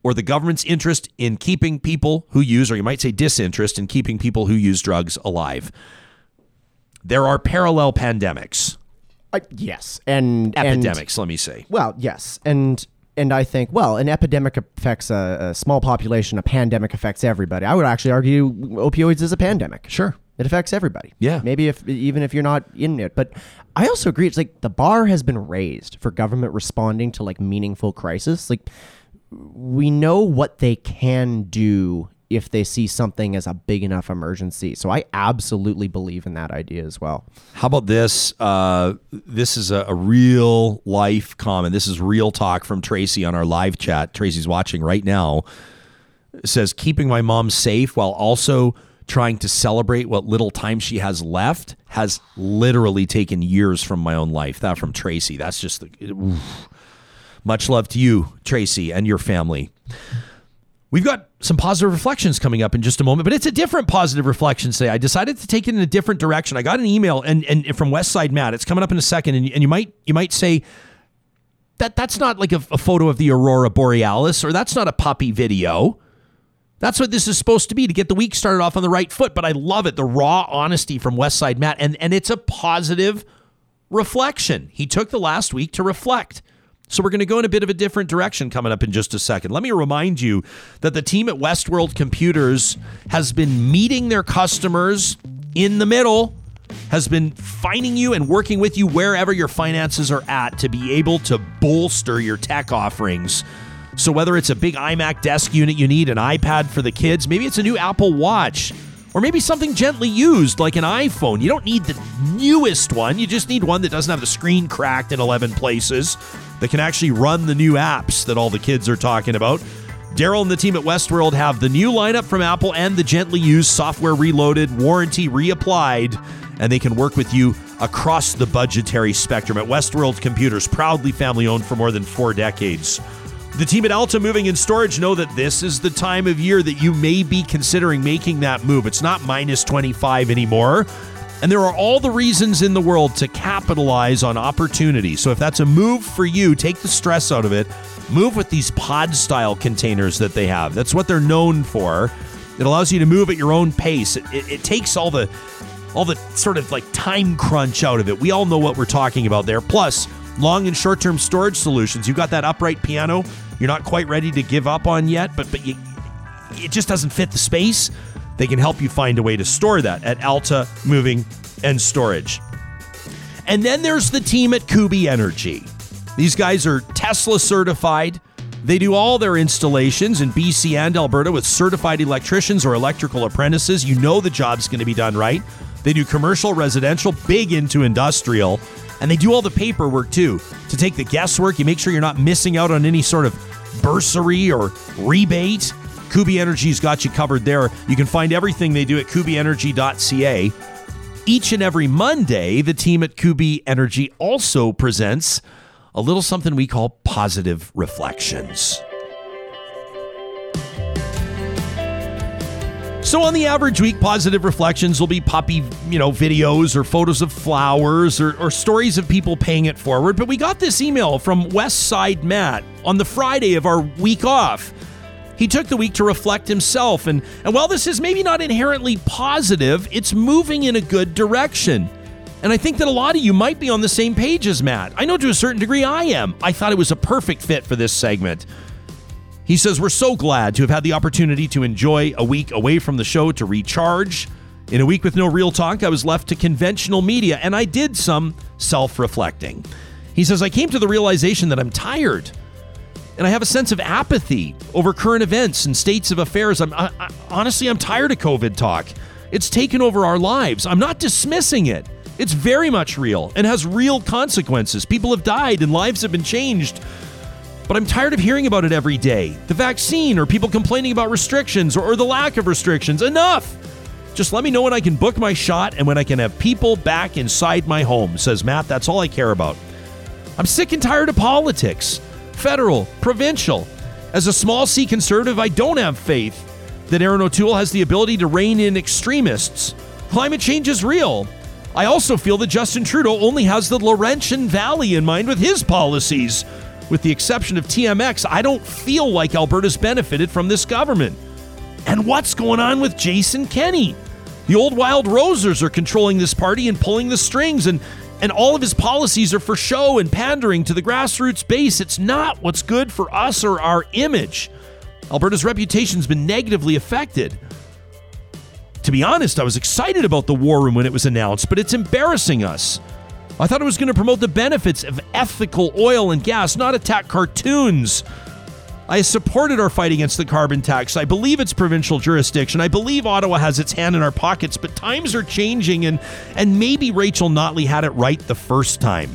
or the government's interest in keeping people who use, or you might say disinterest in keeping people who use drugs alive. There are parallel pandemics, Uh, yes, and and- epidemics, let me say. well, yes, and and I think well, an epidemic affects a, a small population. A pandemic affects everybody. I would actually argue opioids is a pandemic. Sure. It affects everybody. Yeah. Maybe if even if you're not in it. But I also agree it's like the bar has been raised for government responding to like meaningful crisis. Like we know what they can do if they see something as a big enough emergency. So I absolutely believe in that idea as well. How about this? Uh, this is a, a real life comment. This is real talk from Tracy on our live chat. Tracy's watching right now. It says, keeping my mom safe while also trying to celebrate what little time she has left has literally taken years from my own life. That from Tracy. That's just the. oof. Much love to you, Tracy, and your family. We've got some positive reflections coming up in just a moment, but it's a different positive reflection today. I decided to take it in a different direction. I got an email and, and from Westside Matt. It's coming up in a second, and, and you might you might say that that's not like a, a photo of the aurora borealis, or that's not a puppy video. That's what this is supposed to be to get the week started off on the right foot. But I love it, the raw honesty from Westside Matt, and and it's a positive reflection. He took the last week to reflect. So we're going to go in a bit of a different direction coming up in just a second. Let me remind you that the team at Westworld Computers has been meeting their customers in the middle, has been finding you and working with you wherever your finances are at to be able to bolster your tech offerings. So whether it's a big iMac desk unit you need, an iPad for the kids, maybe it's a new Apple Watch, or maybe something gently used like an iPhone. You don't need the newest one. You just need one that doesn't have the screen cracked in 11 places, that can actually run the new apps that all the kids are talking about. Daryl and the team at Westworld have the new lineup from Apple and the gently used software reloaded, warranty reapplied, and they can work with you across the budgetary spectrum at Westworld Computers, proudly family owned for more than four decades. The team at Alta Moving and Storage know that this is the time of year that you may be considering making that move. It's not minus 25 anymore. And there are all the reasons in the world to capitalize on opportunity. So if that's a move for you, take the stress out of it. Move with these pod style containers that they have. That's what they're known for. It allows you to move at your own pace. It, it, it takes all the all the sort of like time crunch out of it. We all know what we're talking about there. Plus, long and short term storage solutions. You've got that upright piano you're not quite ready to give up on yet, but but you, it just doesn't fit the space. They can help you find a way to store that at Alta Moving and Storage. And then there's the team at Kuby Energy. These guys are Tesla certified. They do all their installations in BC and Alberta with certified electricians or electrical apprentices. You know the job's going to be done right. They do commercial, residential, big into industrial, and they do all the paperwork too to take the guesswork. You make sure you're not missing out on any sort of bursary or rebate. Kuby Energy's got you covered there. You can find everything they do at kubyenergy.ca. Each and every Monday, the team at Kuby Energy also presents a little something we call positive reflections. So on the average week, positive reflections will be puppy, you know, videos or photos of flowers or, or stories of people paying it forward. But we got this email from West Side Matt on the Friday of our week off. He took the week to reflect himself, and, and while this is maybe not inherently positive, it's moving in a good direction. And I think that a lot of you might be on the same page as Matt. I know to a certain degree I am. I thought it was a perfect fit for this segment. He says, We're so glad to have had the opportunity to enjoy a week away from the show to recharge. In a week with no real talk, I was left to conventional media and I did some self reflecting. He says, I came to the realization that I'm tired and I have a sense of apathy over current events and states of affairs. I'm I, I, honestly, I'm tired of COVID talk. It's taken over our lives. I'm not dismissing it. It's very much real and has real consequences. People have died and lives have been changed but I'm tired of hearing about it every day. The vaccine, or people complaining about restrictions, or, or the lack of restrictions. Enough! Just let me know when I can book my shot and when I can have people back inside my home, says Matt. That's all I care about. I'm sick and tired of politics federal, provincial. As a small c conservative, I don't have faith that Erin O'Toole has the ability to rein in extremists. Climate change is real. I also feel that Justin Trudeau only has the Laurentian Valley in mind with his policies. With the exception of TMX, I don't feel like Alberta's benefited from this government. And what's going on with Jason Kenney? The old Wild Rosers are controlling this party and pulling the strings, and, and all of his policies are for show and pandering to the grassroots base. It's not what's good for us or our image. Alberta's reputation's been negatively affected. To be honest, I was excited about the war room when it was announced, but it's embarrassing us. I thought it was going to promote the benefits of ethical oil and gas, not attack cartoons. I supported our fight against the carbon tax. I believe it's provincial jurisdiction. I believe Ottawa has its hand in our pockets, but times are changing and and maybe Rachel Notley had it right the first time.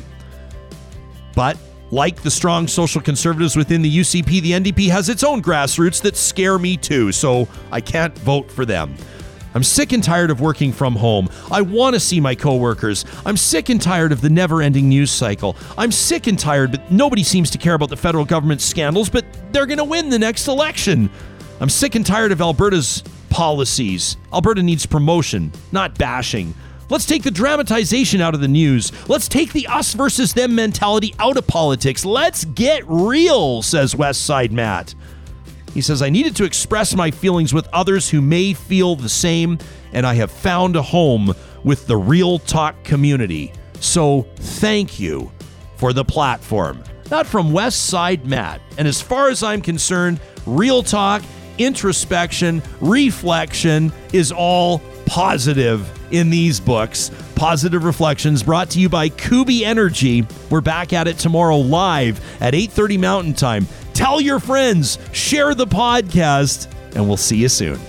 But like the strong social conservatives within the UCP, the NDP has its own grassroots that scare me too, so I can't vote for them. I'm sick and tired of working from home. I want to see my coworkers. I'm sick and tired of the never ending news cycle. I'm sick and tired, but nobody seems to care about the federal government's scandals, but they're going to win the next election. I'm sick and tired of Alberta's policies. Alberta needs promotion, not bashing. Let's take the dramatization out of the news. Let's take the us versus them mentality out of politics. Let's get real, says Westside Matt. He says, I needed to express my feelings with others who may feel the same, and I have found a home with the Real Talk community. So thank you for the platform. Not from West Side Matt. And as far as I'm concerned, Real Talk, introspection, reflection is all positive in these books. Positive Reflections brought to you by Kuby Energy. We're back at it tomorrow live at 8:30 Mountain Time. Tell your friends, share the podcast, and we'll see you soon.